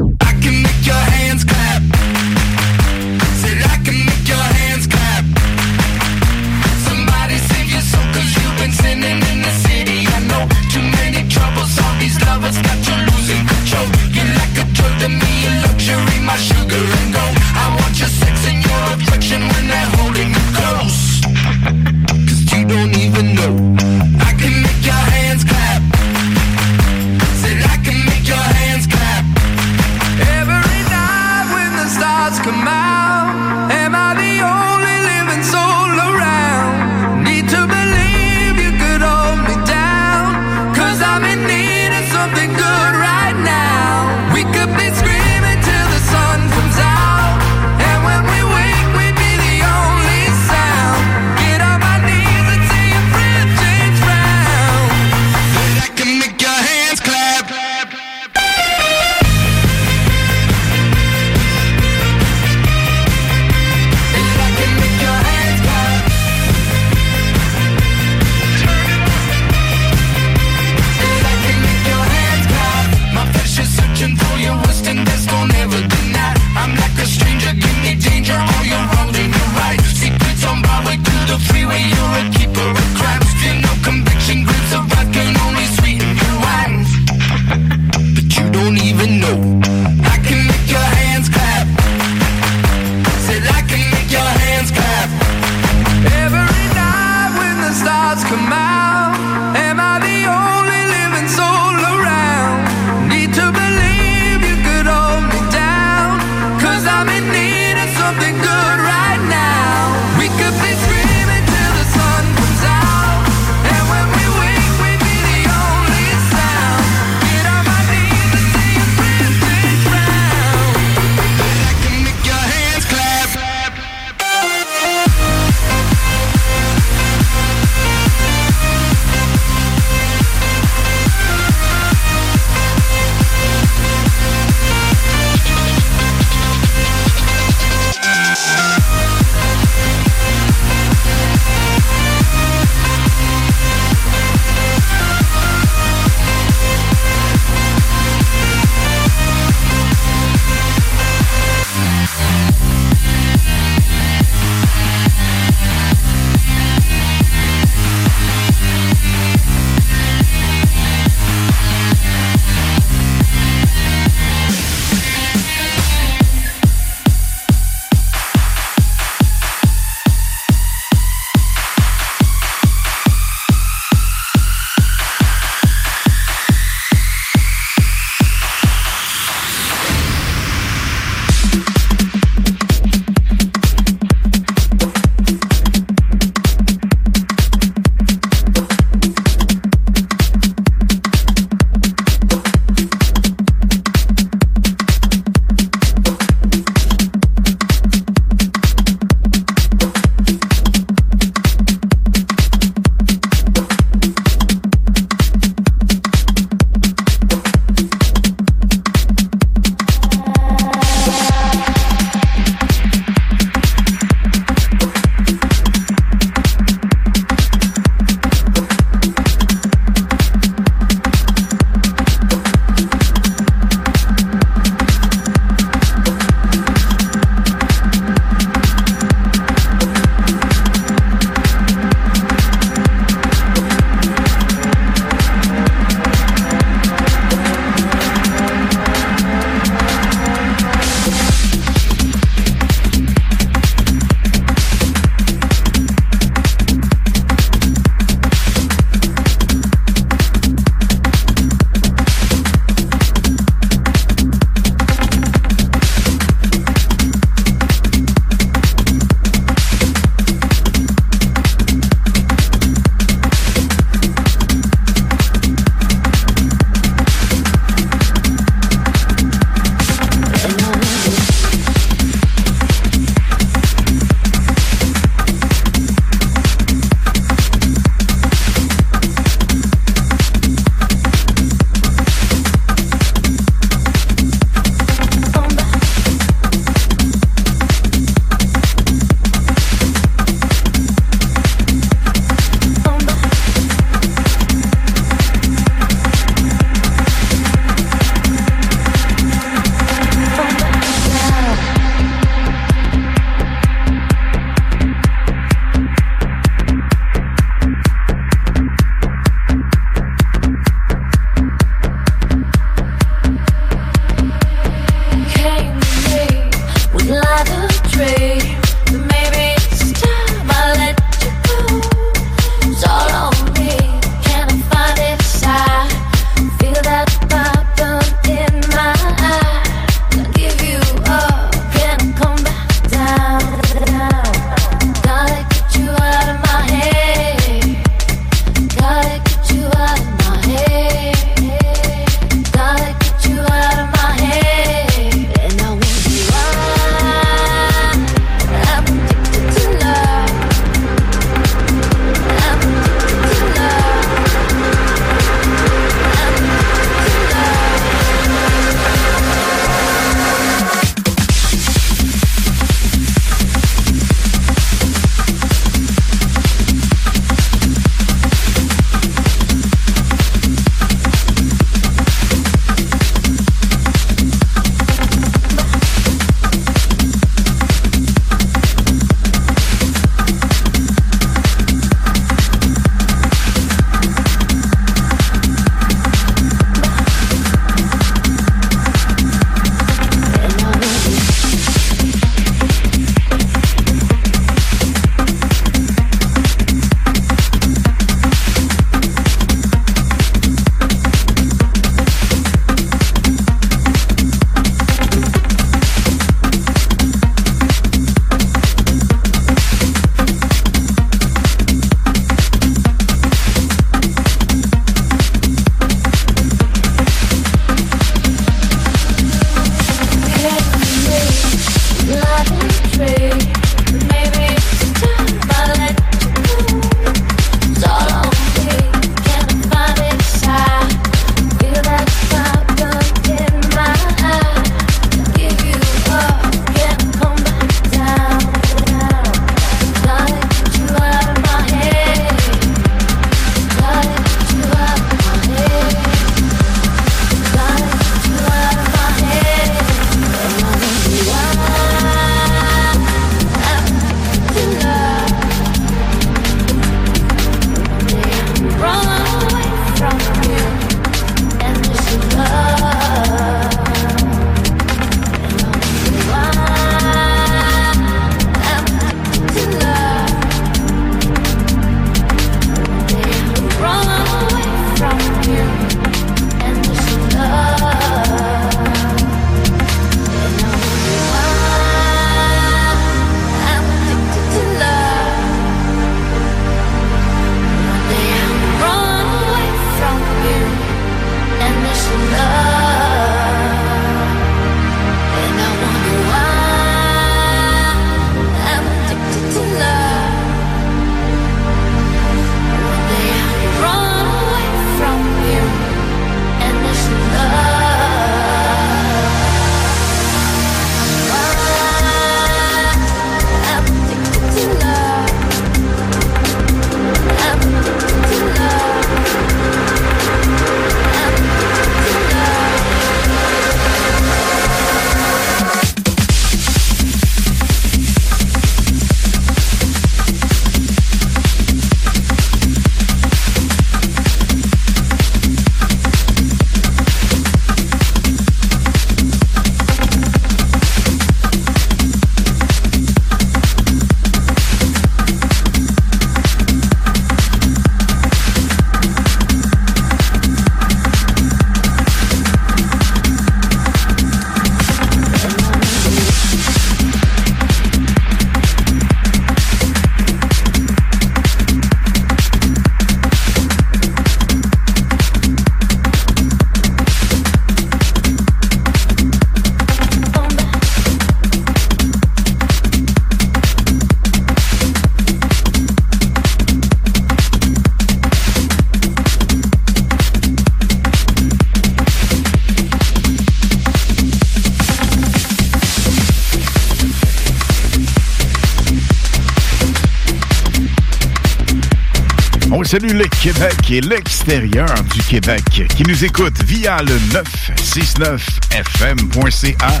Salut le Québec et l'extérieur du Québec qui nous écoute via le 969fm.ca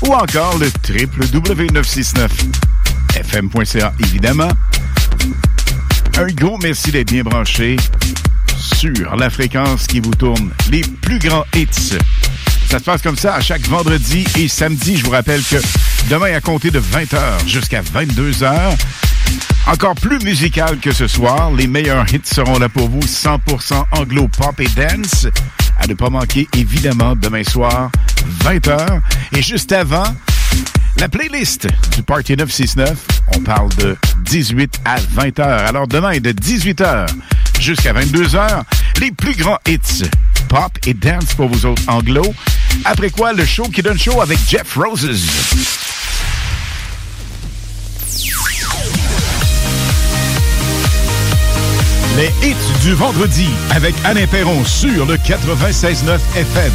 ou encore le www.969fm.ca évidemment. Un gros merci d'être bien branché sur la fréquence qui vous tourne les plus grands hits. Ça se passe comme ça à chaque vendredi et samedi. Je vous rappelle que Demain, à compter de 20h jusqu'à 22h. Encore plus musical que ce soir, les meilleurs hits seront là pour vous, 100% anglo, pop et dance. À ne pas manquer, évidemment, demain soir, 20h. Et juste avant, la playlist du Party 969, on parle de 18 à 20h. Alors demain, de 18h jusqu'à 22h, les plus grands hits pop et dance pour vous autres anglo. Après quoi, le show qui donne show avec Jeff Roses. Les hits du vendredi avec Alain Perron sur le 96.9 FM.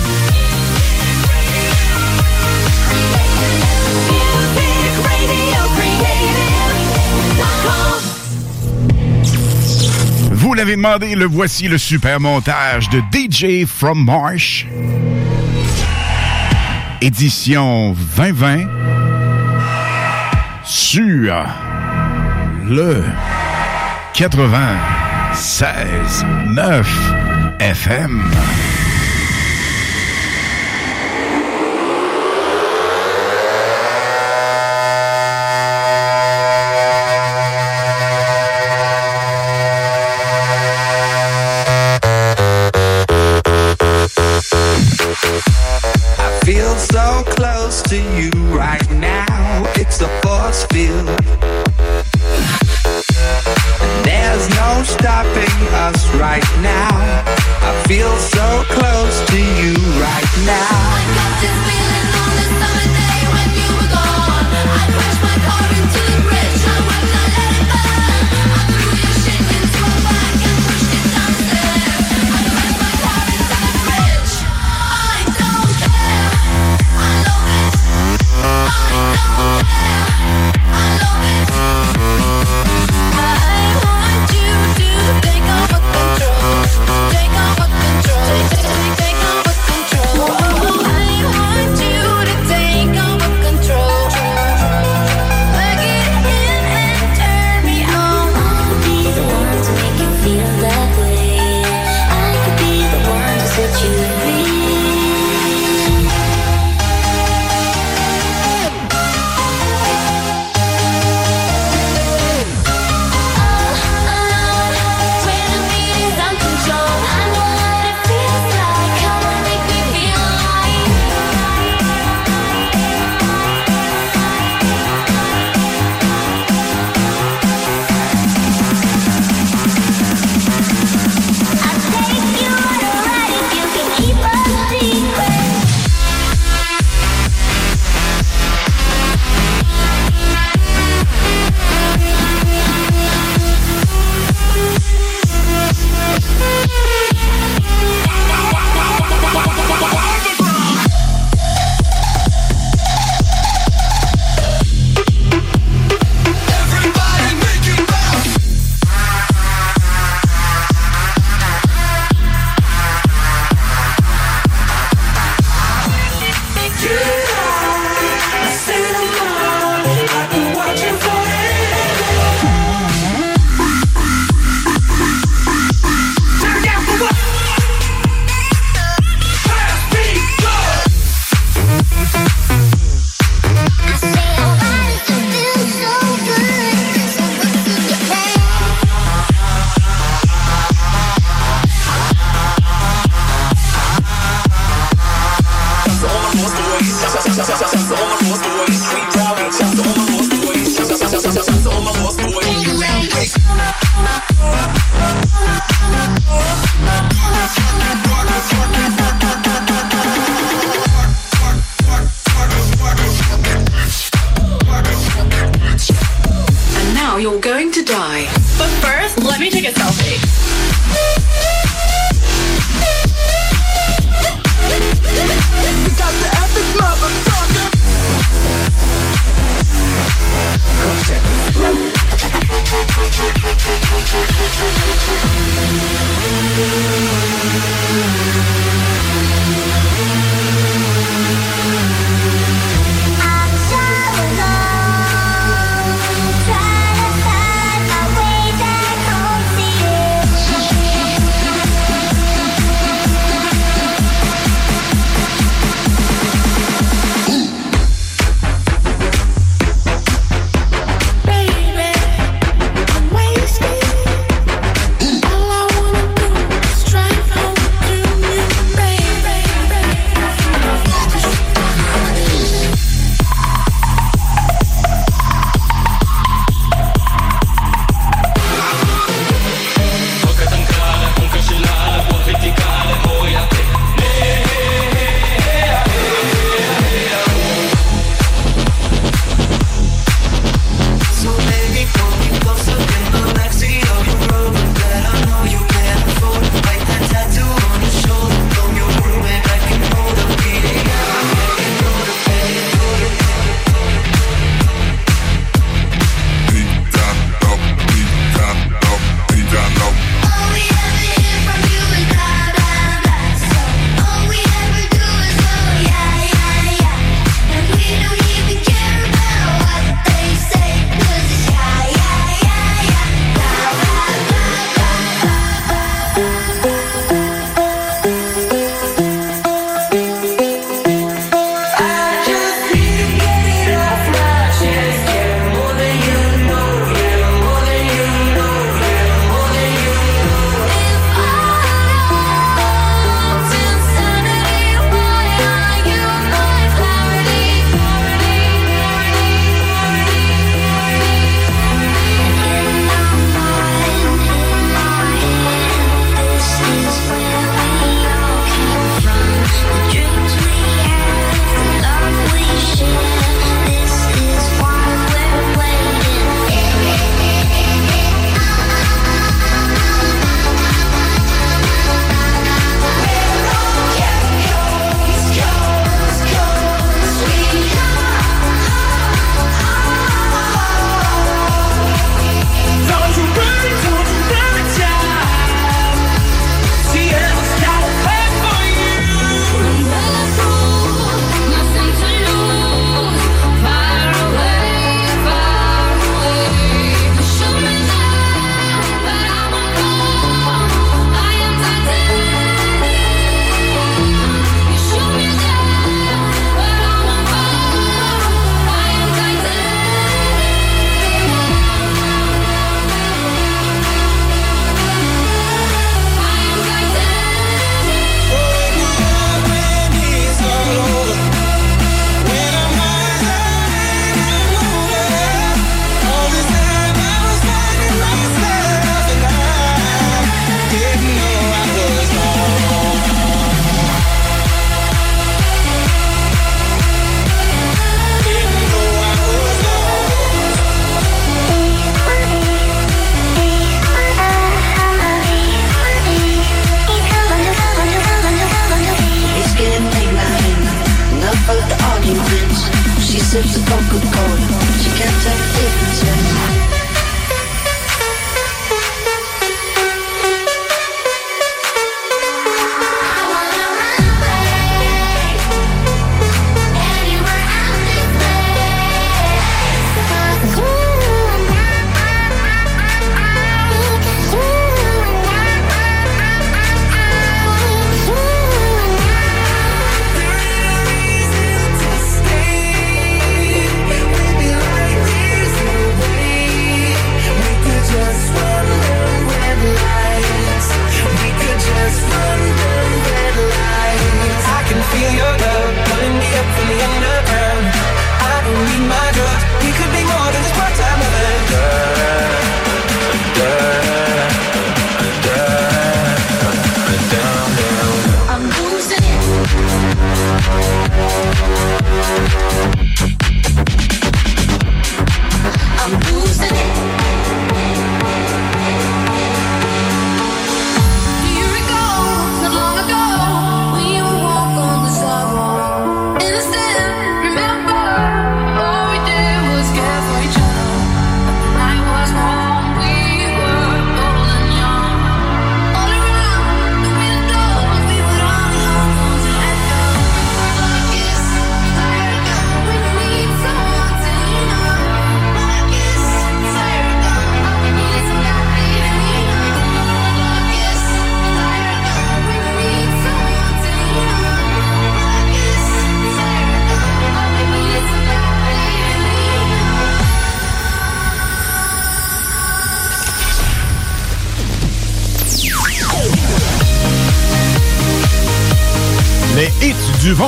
Vous l'avez demandé, le voici le super montage de DJ From Marsh. Édition 2020 sur le 96 9 FM. I feel so close to you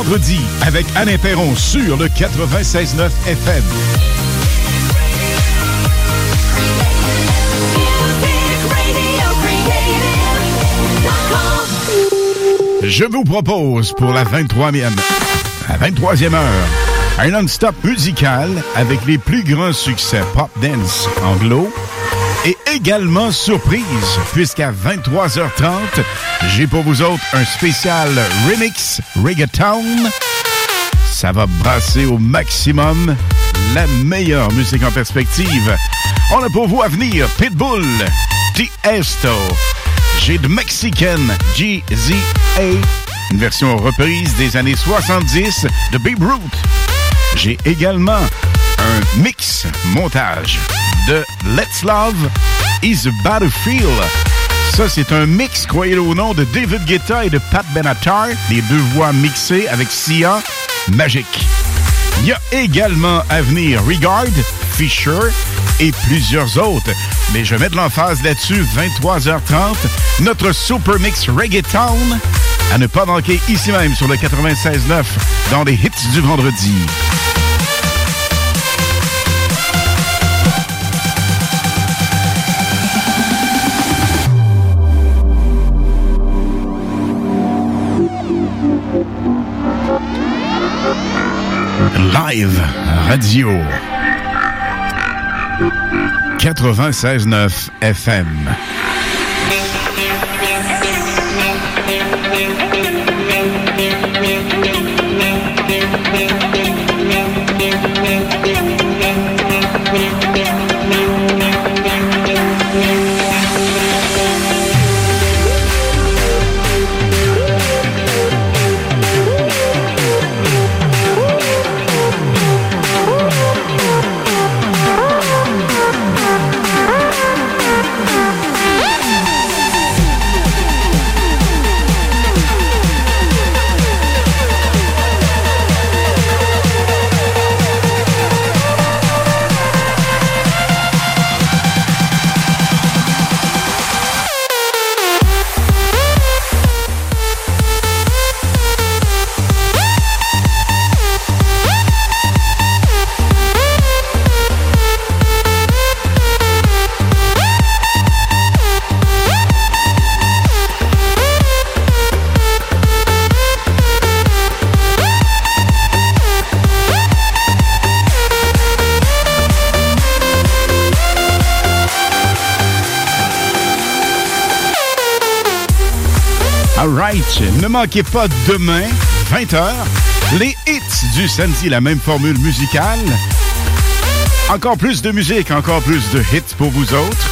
vendredi avec Alain Perron sur le 96.9 FM. Je vous propose pour la 23e, la 23e heure, un non-stop musical avec les plus grands succès pop dance anglo et également surprise puisqu'à 23h30, j'ai pour vous autres un spécial remix reggaeton. Ça va brasser au maximum la meilleure musique en perspective. On a pour vous à venir Pitbull, Tiesto, j'ai de Mexican GZA, une version reprise des années 70 de Babe Ruth. J'ai également un mix montage de Let's Love is a Battlefield. Ça, c'est un mix, croyez-le ou non, de David Guetta et de Pat Benatar, les deux voix mixées avec Sia, magique. Il y a également à venir Regard, Fisher et plusieurs autres. Mais je mets de l'emphase là-dessus, 23h30, notre Super Mix Reggaeton à ne pas manquer ici même sur le 96.9 dans les hits du vendredi. Live Radio 96.9 FM. Manquez pas demain, 20h. Les hits du samedi, la même formule musicale. Encore plus de musique, encore plus de hits pour vous autres.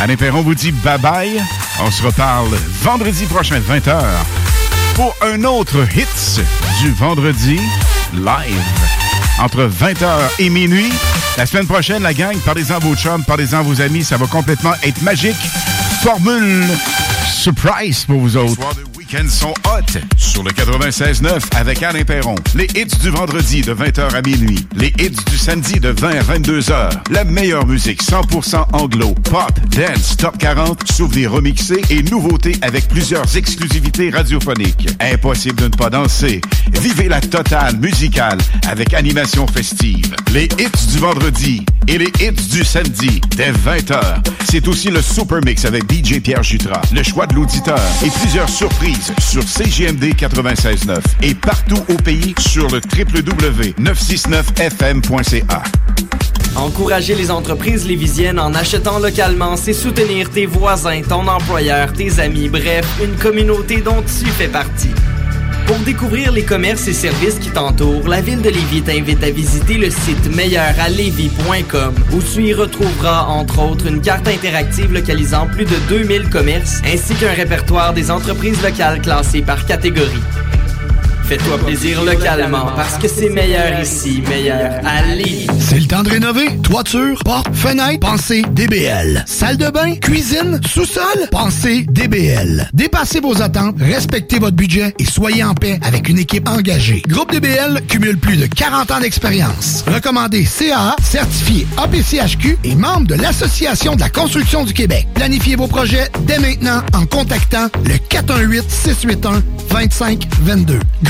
Alain Perron vous dit bye-bye. On se reparle vendredi prochain, 20h, pour un autre hits du vendredi live. Entre 20h et minuit. La semaine prochaine, la gang, parlez-en à vos chums, parlez-en à vos amis. Ça va complètement être magique. Formule surprise pour vous autres. Les week-ends sont hot sur le 96.9 avec Alain Perron. Les hits du vendredi de 20h à minuit. Les hits du samedi de 20 à 22h. La meilleure musique 100% anglo, pop, dance, top 40, souvenirs remixés et nouveautés avec plusieurs exclusivités radiophoniques. Impossible de ne pas danser. Vivez la totale musicale avec animation festive. Les hits du vendredi et les hits du samedi dès 20h. C'est aussi le Super Mix avec DJ Pierre Jutras, le choix de l'auditeur et plusieurs surprises sur CGMD 96.9 et partout au pays sur le www.969fm.ca. Encourager les entreprises lévisiennes en achetant localement, c'est soutenir tes voisins, ton employeur, tes amis, bref, une communauté dont tu fais partie. Pour découvrir les commerces et services qui t'entourent, la ville de Lévis t'invite à visiter le site meilleuralevis.com où tu y retrouveras entre autres une carte interactive localisant plus de 2000 commerces ainsi qu'un répertoire des entreprises locales classées par catégorie. Fais-toi plaisir localement parce que c'est meilleur ici, meilleur à. C'est le temps de rénover. Toiture, porte, fenêtre, pensez DBL. Salle de bain, cuisine, sous-sol, pensez DBL. Dépassez vos attentes, respectez votre budget et soyez en paix avec une équipe engagée. Groupe DBL cumule plus de 40 ans d'expérience. Recommandé CAA, certifié APCHQ et membre de l'Association de la construction du Québec. Planifiez vos projets dès maintenant en contactant le 418-681-2522.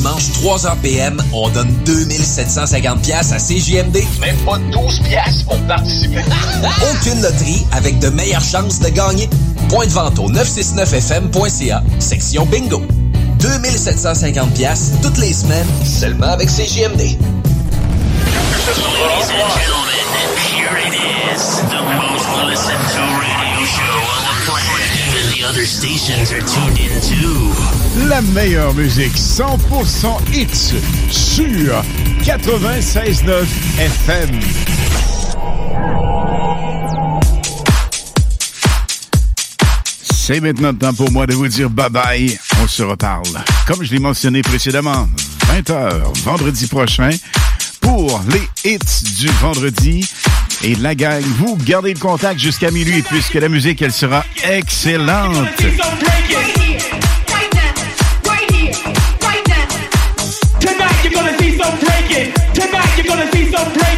les dimanches, 3h PM, on donne 2750 pièces à CJMD. Même pas 12 pièces pour participer. Aucune loterie avec de meilleures chances de gagner. Point de vente au 969fm.ca, section bingo. 2750 pièces toutes les semaines, seulement avec CJMD. Ladies and gentlemen, here it is, the most listened to radio show on the planet. Even the other stations are tuned in too. La meilleure musique 100% hits sur 96.9 FM. C'est maintenant le temps pour moi de vous dire bye bye. On se reparle. Comme je l'ai mentionné précédemment, 20h vendredi prochain pour les hits du vendredi. Et la gang, vous gardez le contact jusqu'à minuit puisque la musique, elle sera excellente. You're gonna see some breaking.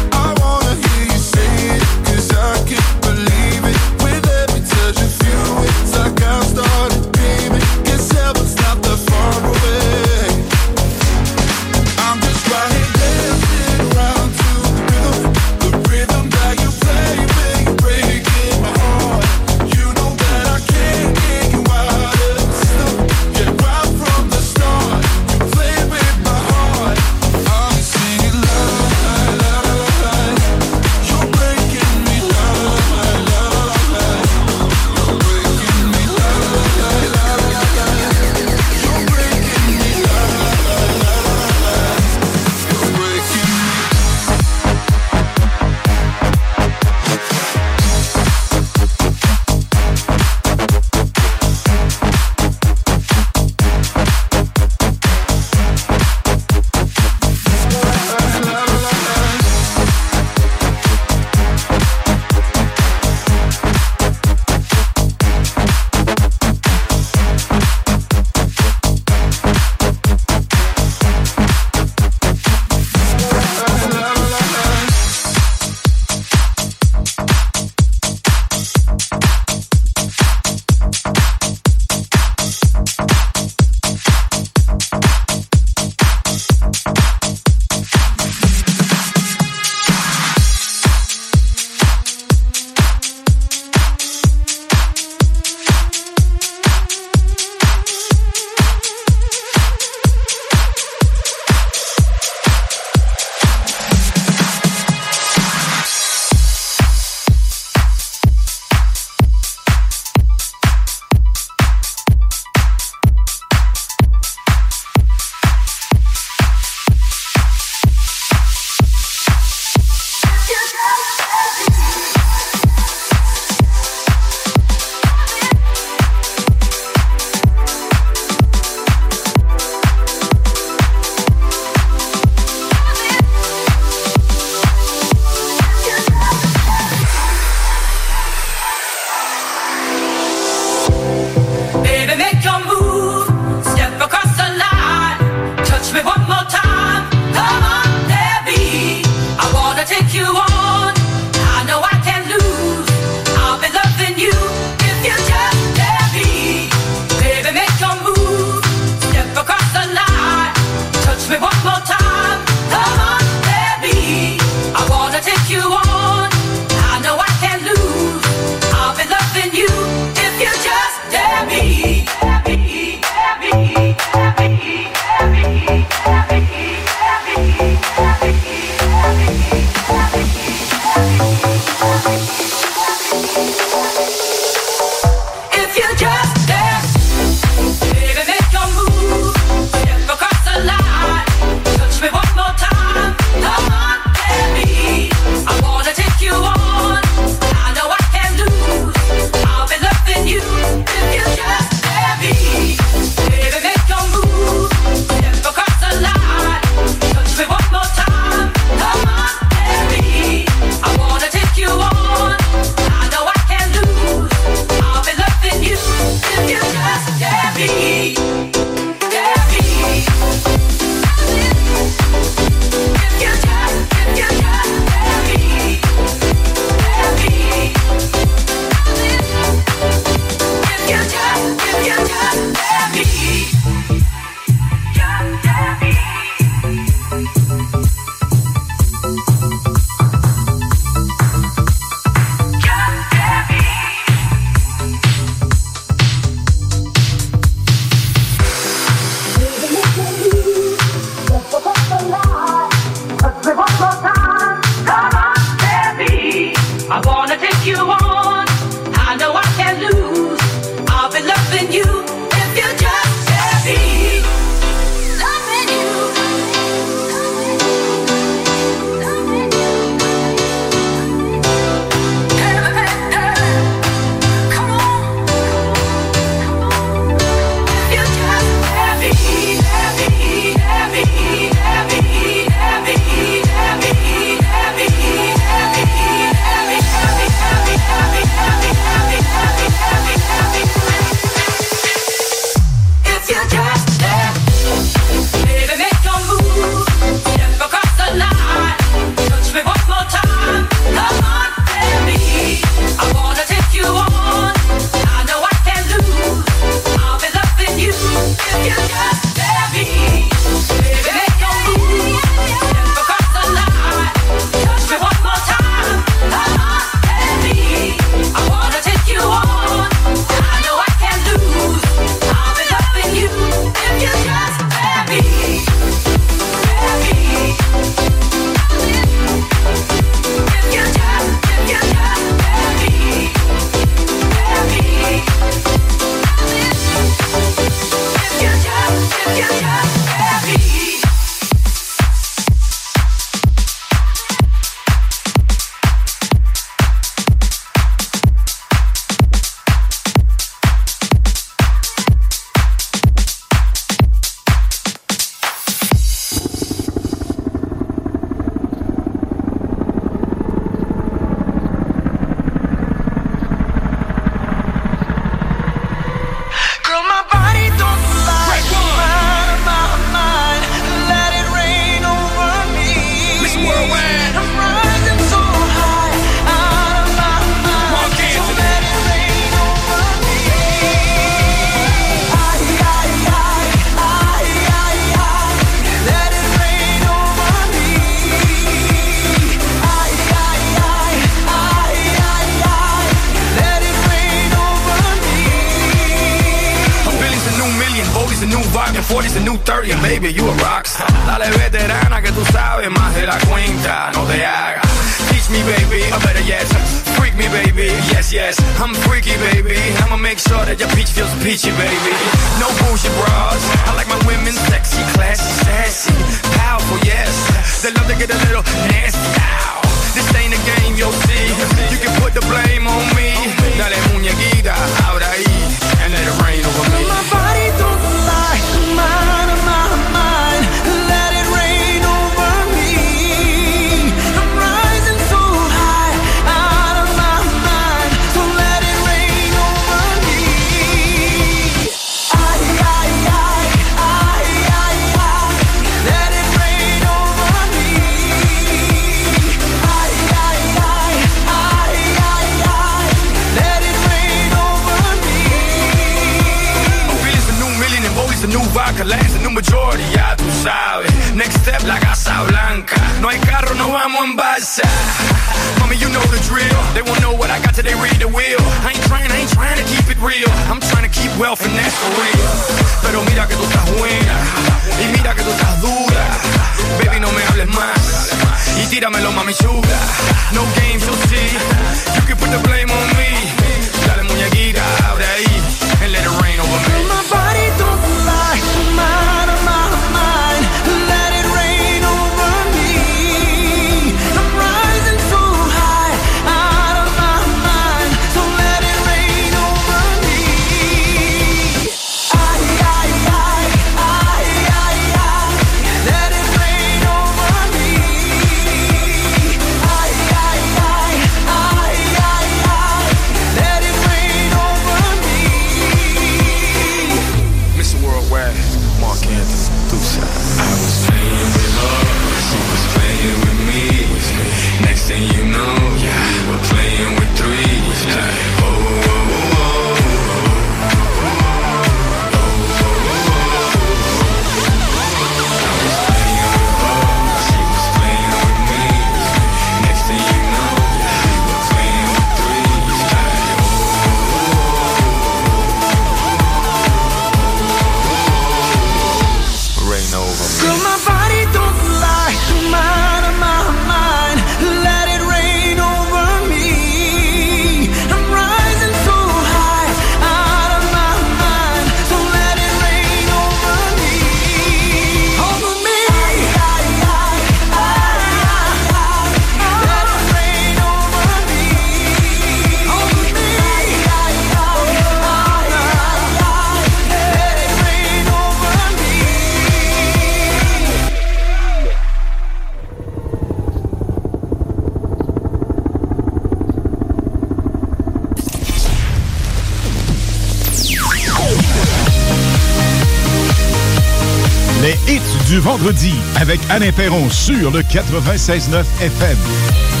Avec Alain Perron sur le 96.9 FM.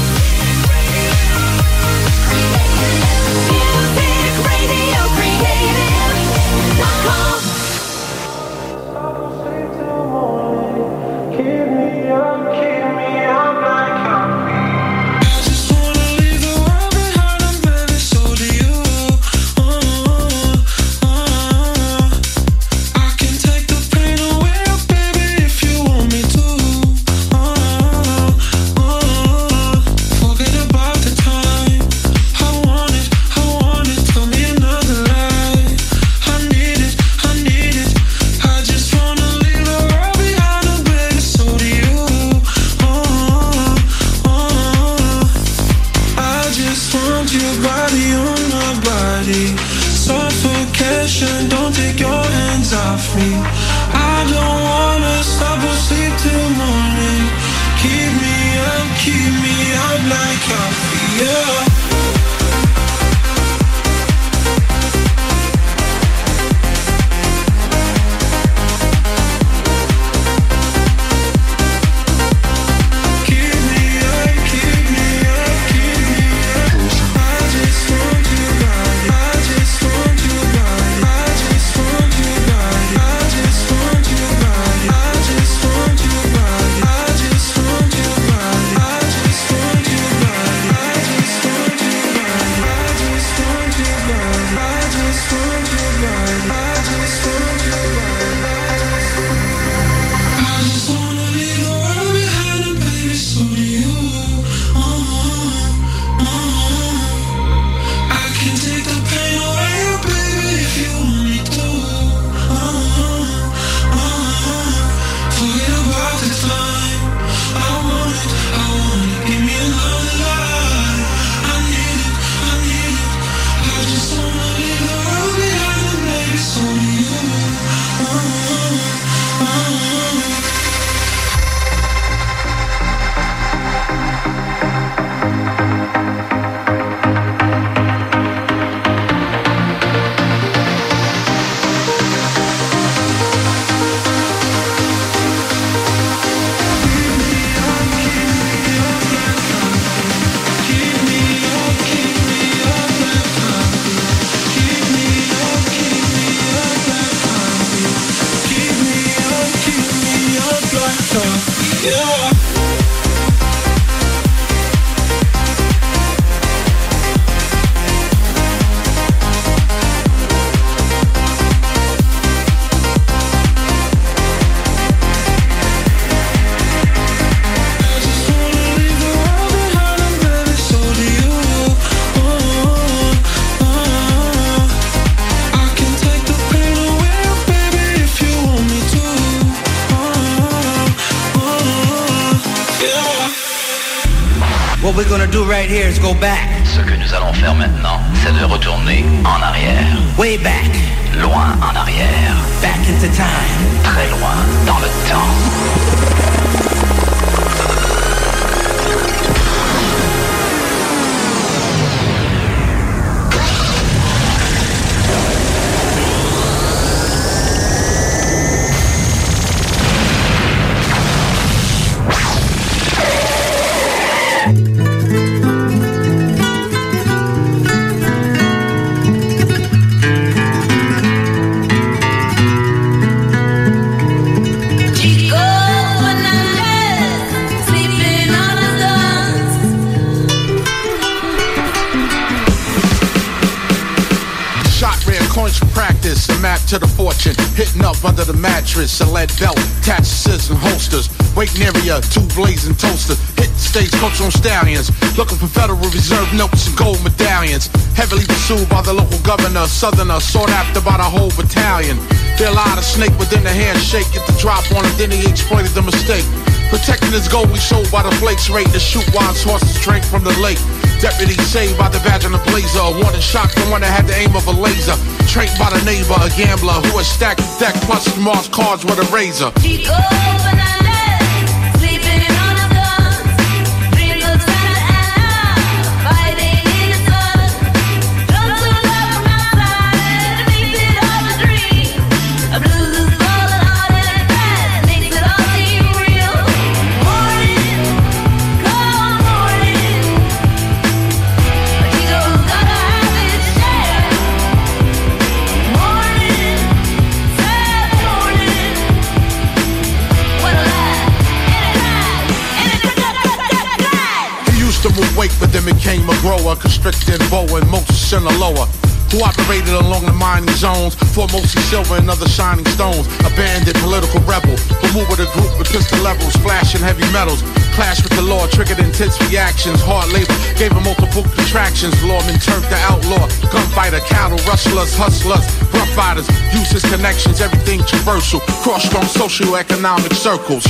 Go back. The mattress, belt, scissors and holsters. Waiting area, two blazing toasters. Hit the stage coach on stallions. Looking for Federal Reserve notes and gold medallions. Heavily pursued by the local governor, southerner, sought after by the whole battalion. They allowed a snake within the handshake, get the drop on him, then he exploited the mistake. Protecting his gold, we showed by the flakes rate to shoot wild horses drank from the lake. Deputy saved by the badge on the blazer. One warning shot, the one that had the aim of a laser. Trained by the neighbor, a gambler who had stacked the deck plus Mars cards with a razor. Grower, constricted boa and Moses Sinaloa. Who operated along the mining zones for mostly silver and other shining stones. Abandoned political rebel who moved with a group with pistol levels, flashing heavy metals. Clash with the law, triggered intense reactions. Hard labor gave him multiple contractions. Lawman turned to outlaw, gunfighter, cattle rustlers, hustlers, rough riders. Use his connections, everything traversal. Cross strong socio-economic circles.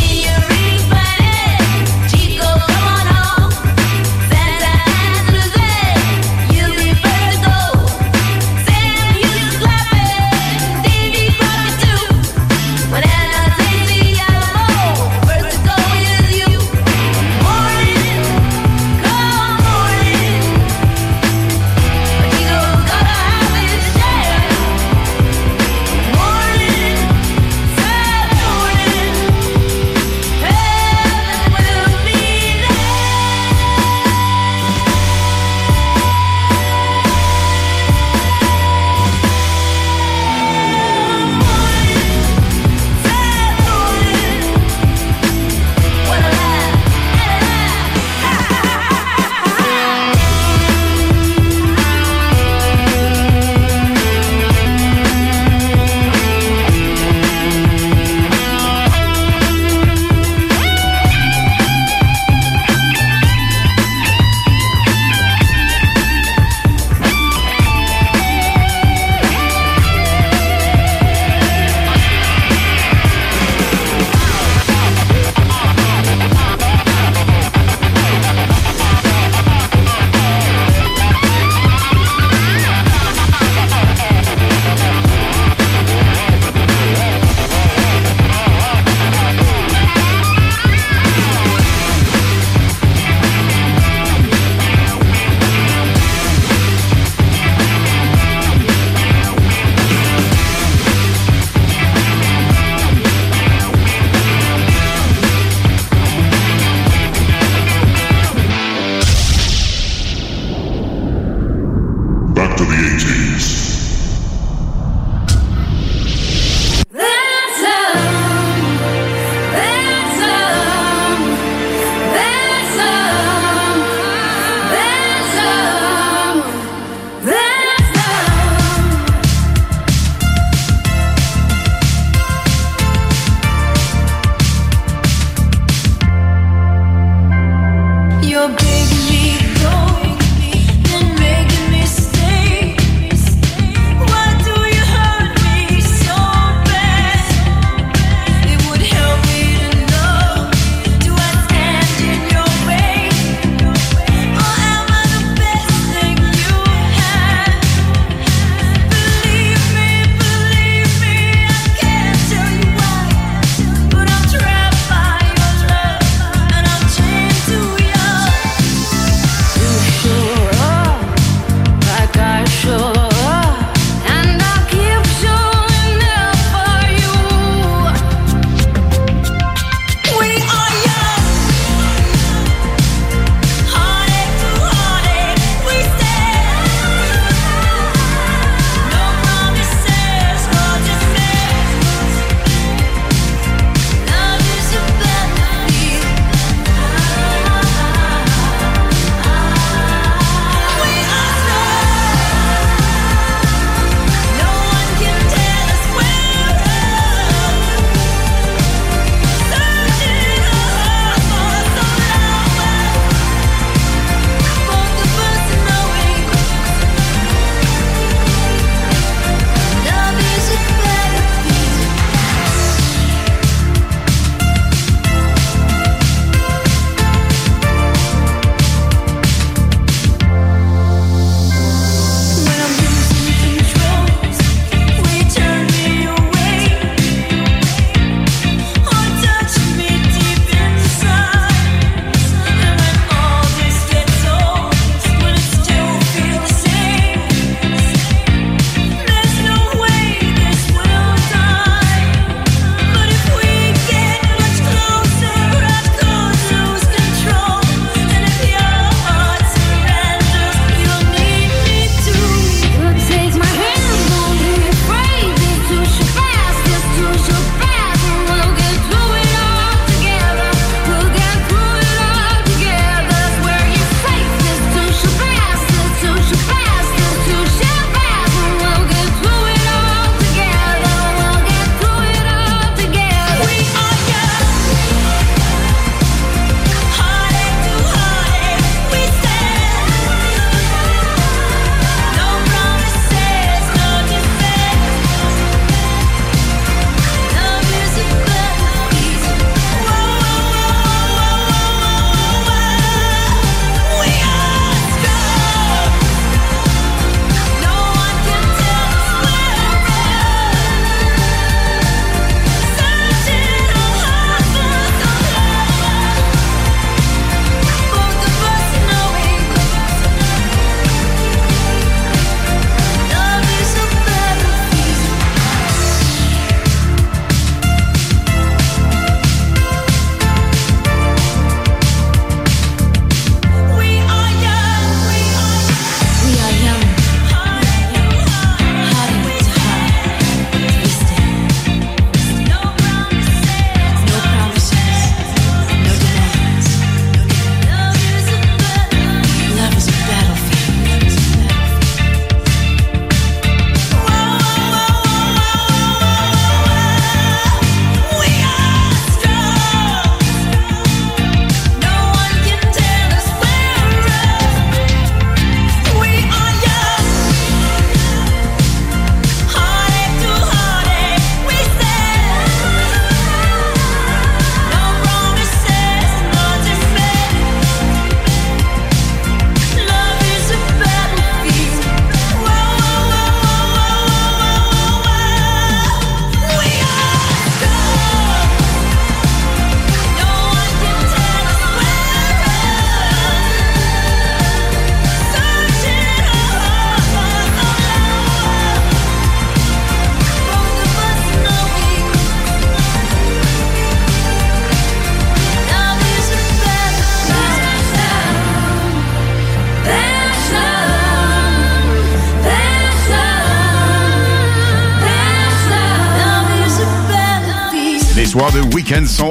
Week-end sont hot sur le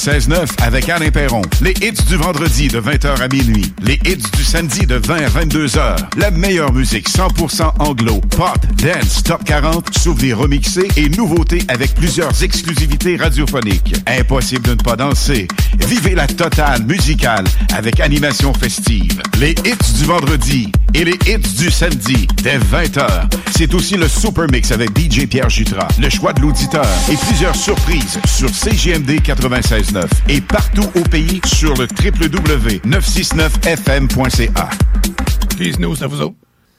96.9 avec Alain Perron. Les hits du vendredi de 20h à minuit. Les hits du samedi de 20 à 22h. La meilleure musique 100% anglo, pop, dance, top 40, souvenirs remixés et nouveautés avec plusieurs exclusivités radiophoniques. Impossible de ne pas danser. Vivez la totale musicale avec animation festive. Les hits du vendredi et les hits du samedi dès 20h. C'est aussi le Super Mix avec DJ Pierre Jutras, le choix de l'auditeur et plusieurs surprises sur CGMD 96.9 et partout au pays sur le www.969fm.ca. Please nous, ça vous autres.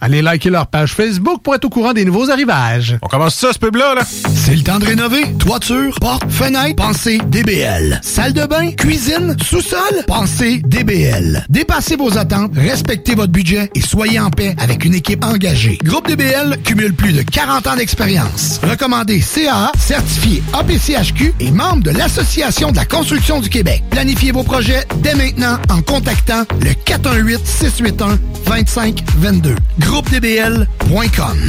Allez liker leur page Facebook pour être au courant des nouveaux arrivages. On commence ça, ce pub-là, là? C'est le temps de rénover. Toiture, porte, fenêtre, pensez DBL. Salle de bain, cuisine, sous-sol, pensez DBL. Dépassez vos attentes, respectez votre budget et soyez en paix avec une équipe engagée. Groupe DBL cumule plus de 40 ans d'expérience. Recommandé CAA, certifié APCHQ et membre de l'Association de la construction du Québec. Planifiez vos projets dès maintenant en contactant le 418-681-2522. GroupeDBL.com.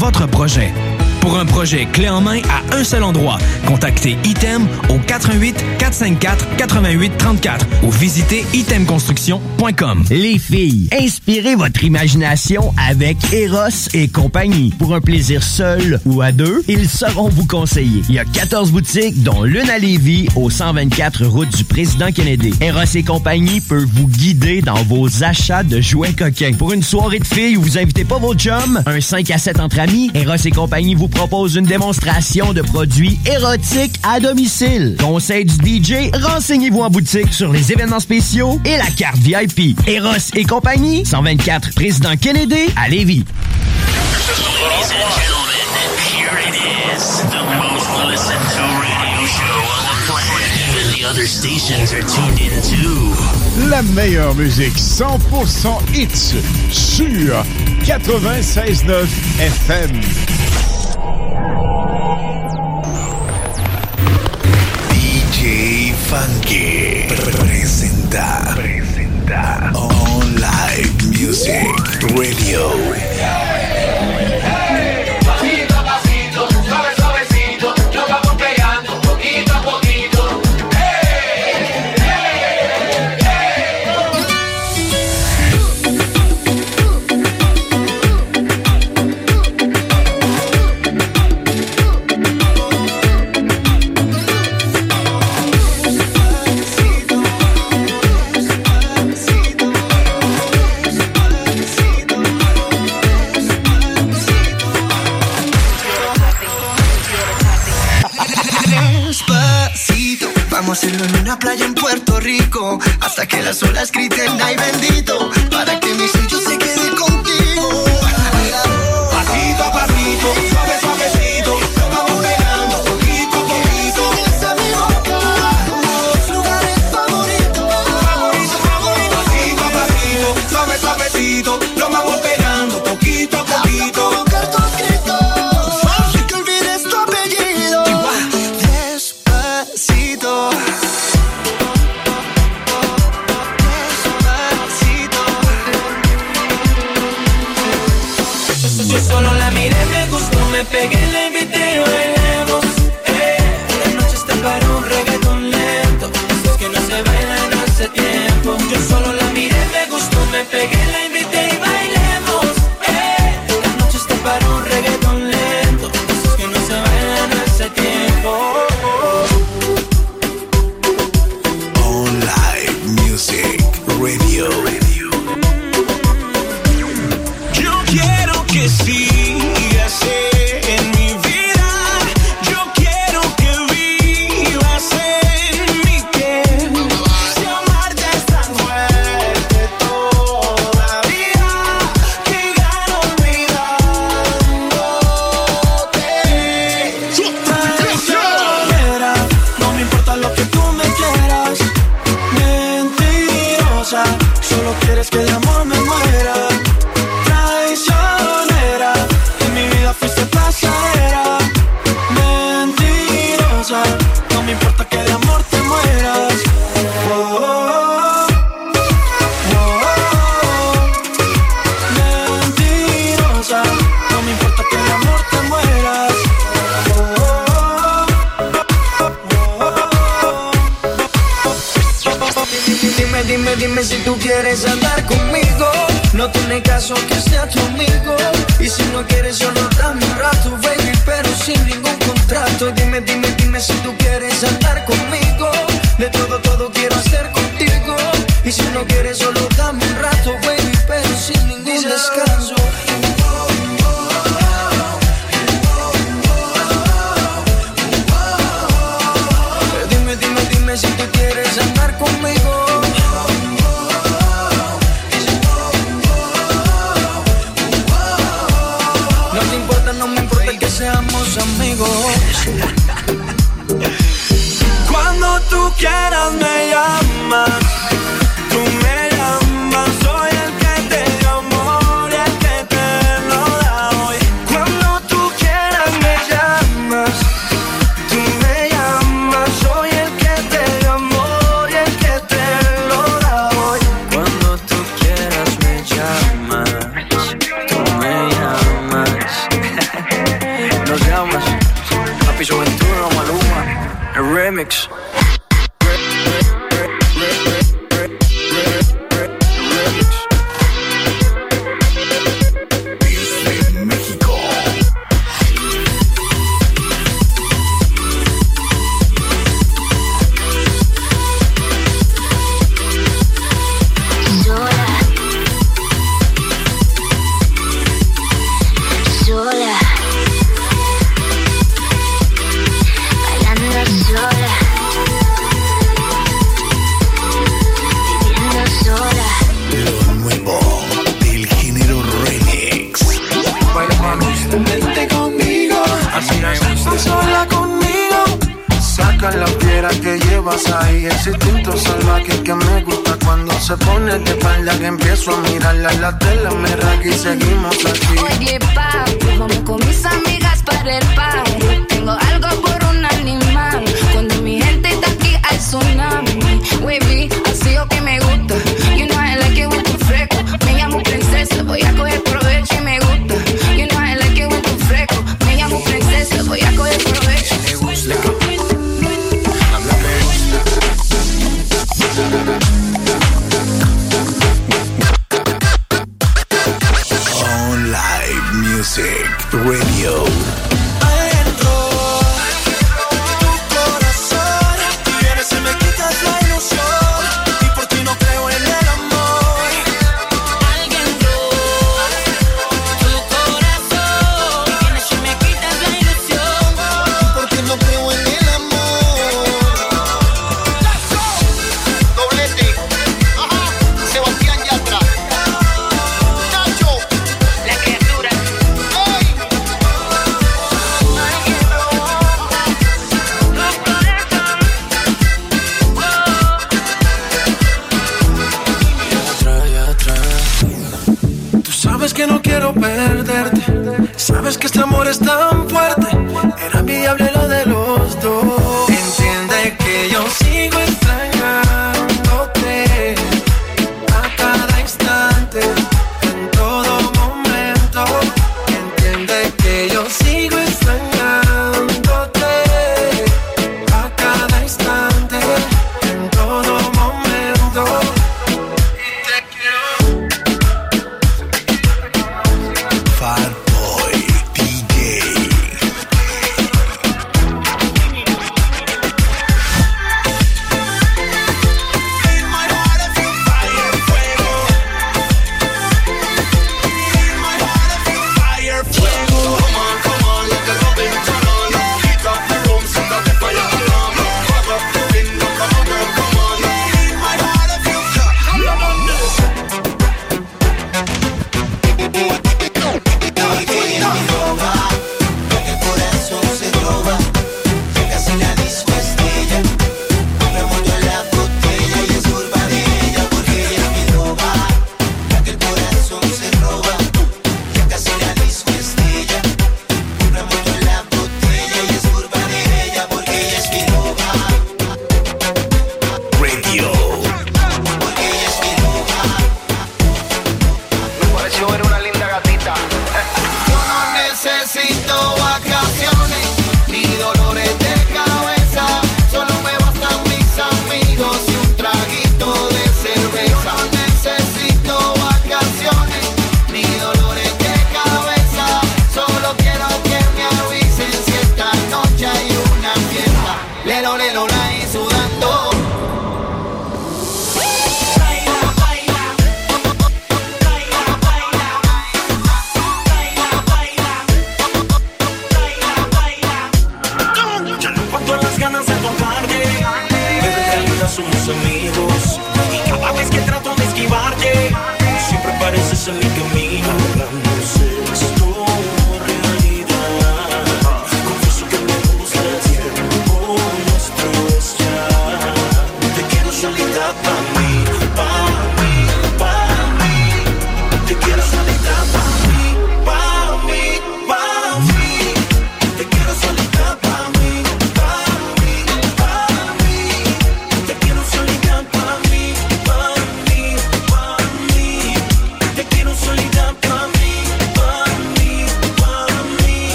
votre projet. Pour un projet clé en main à un seul endroit, contactez Item au 88 454 88 34 ou visitez itemconstruction.com. Les filles, inspirez votre imagination avec Eros et compagnie. Pour un plaisir seul ou à deux, ils sauront vous conseiller. Il y a 14 boutiques, dont l'une à Lévis, au 124 route du Président Kennedy. Eros et compagnie peut vous guider dans vos achats de jouets coquins. Pour une soirée de filles où vous invitez pas vos chums, un 5 à 7 entre amis, Eros et compagnie vous propose une démonstration de produits érotiques à domicile. Conseil du DJ, renseignez-vous en boutique sur les événements spéciaux et la carte VIP. Eros et compagnie, 124 Président Kennedy à Lévis. La meilleure musique 100% hits sur 96.9 FM. DJ Funky presenta, presenta On Live Music Radio. Hacerlo en una playa en Puerto Rico. Hasta que las olas griten, ay bendito. Para que mi sello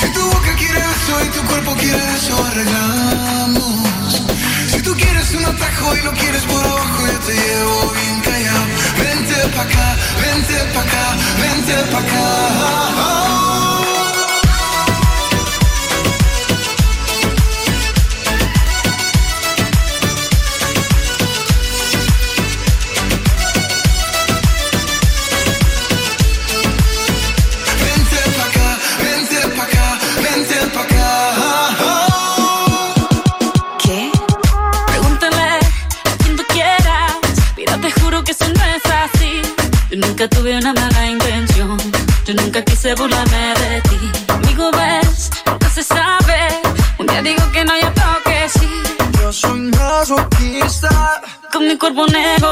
Si tu boca quiere eso y tu cuerpo quiere eso, arreglamos. Si tú quieres un atajo y lo quieres por abajo, yo te llevo bien callado. Vente pa' acá, vente pa' acá, vente pa' acá. cuerpo negro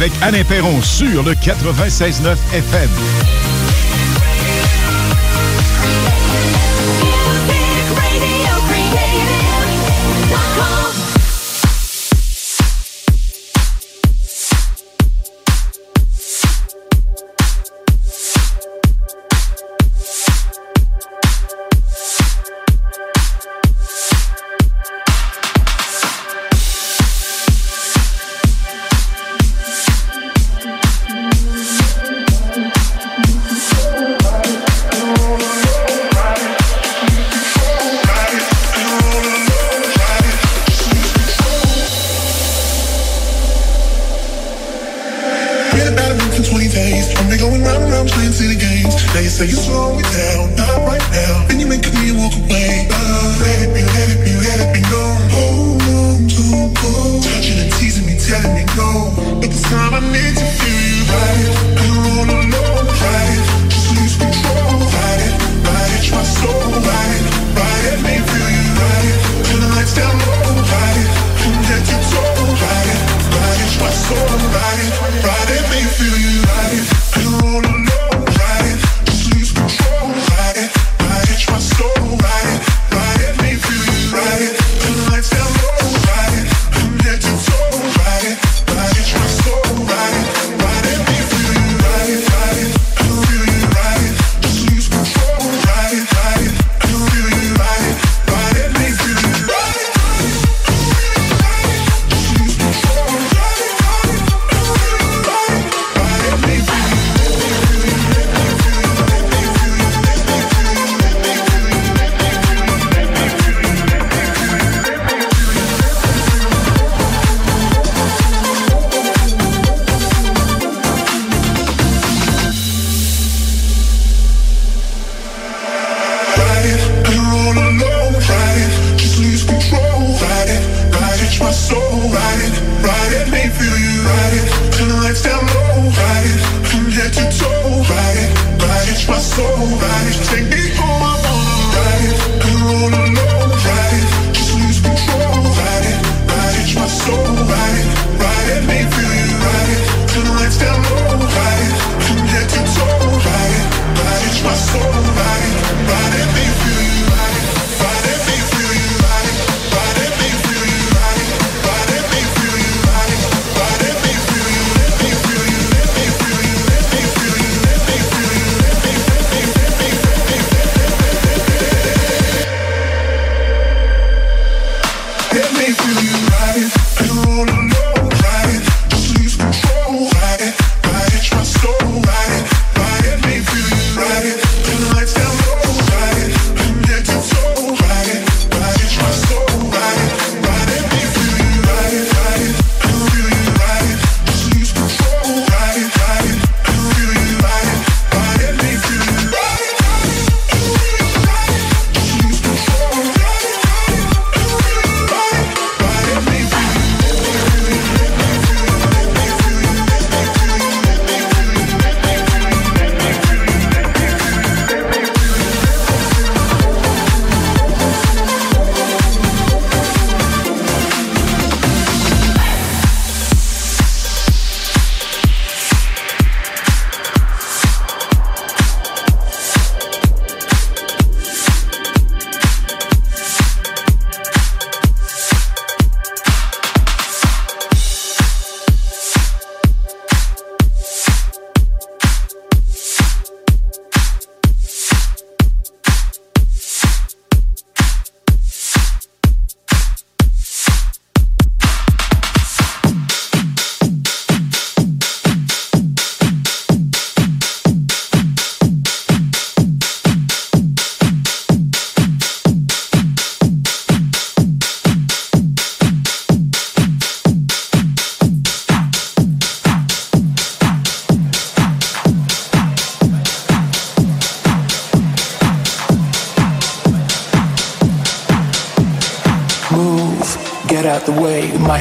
avec Alain Perron sur le 96.9 FM.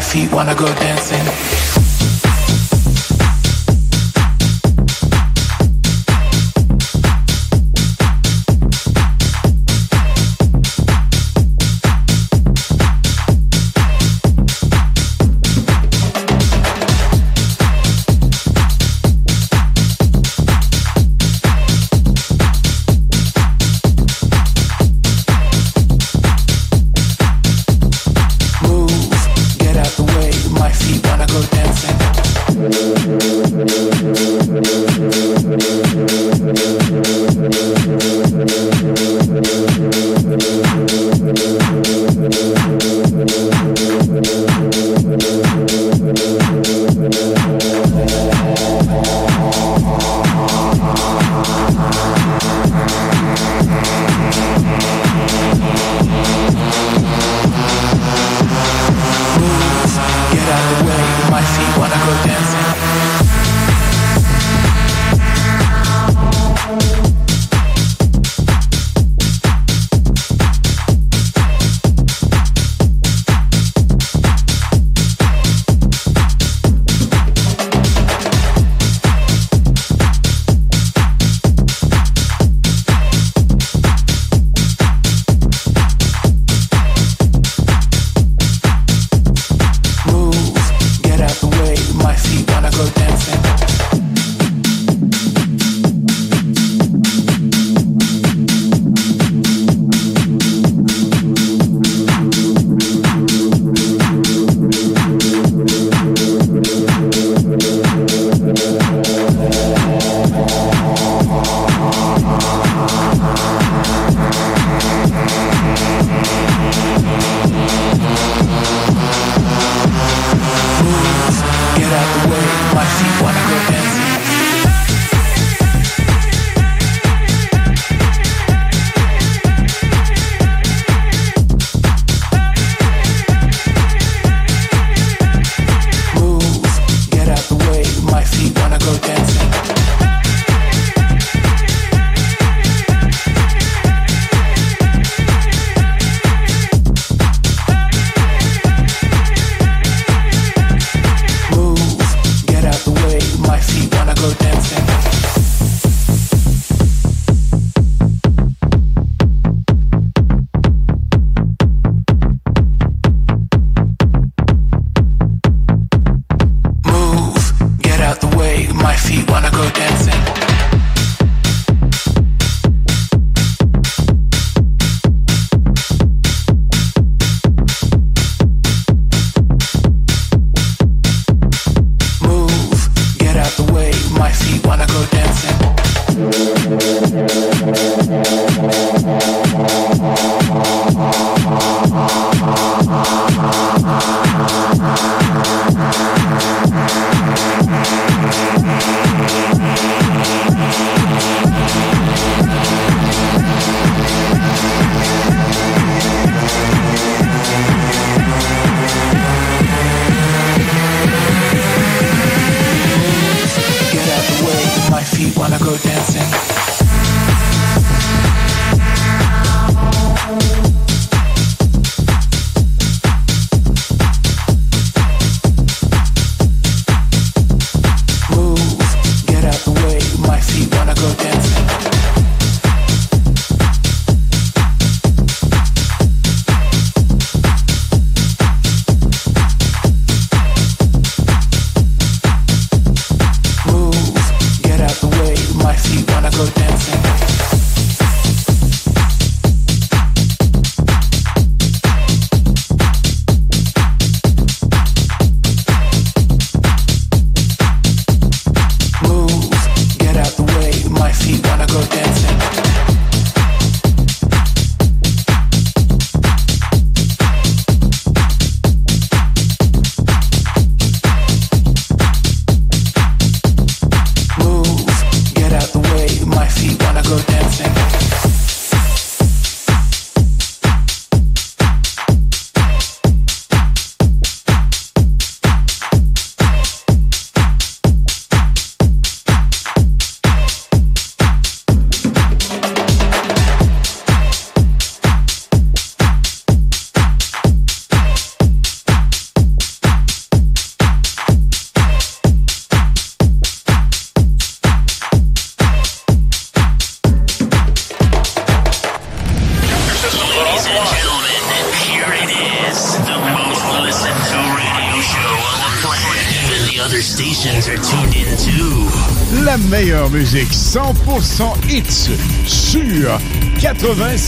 Feet wanna go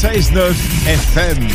96.9 FM.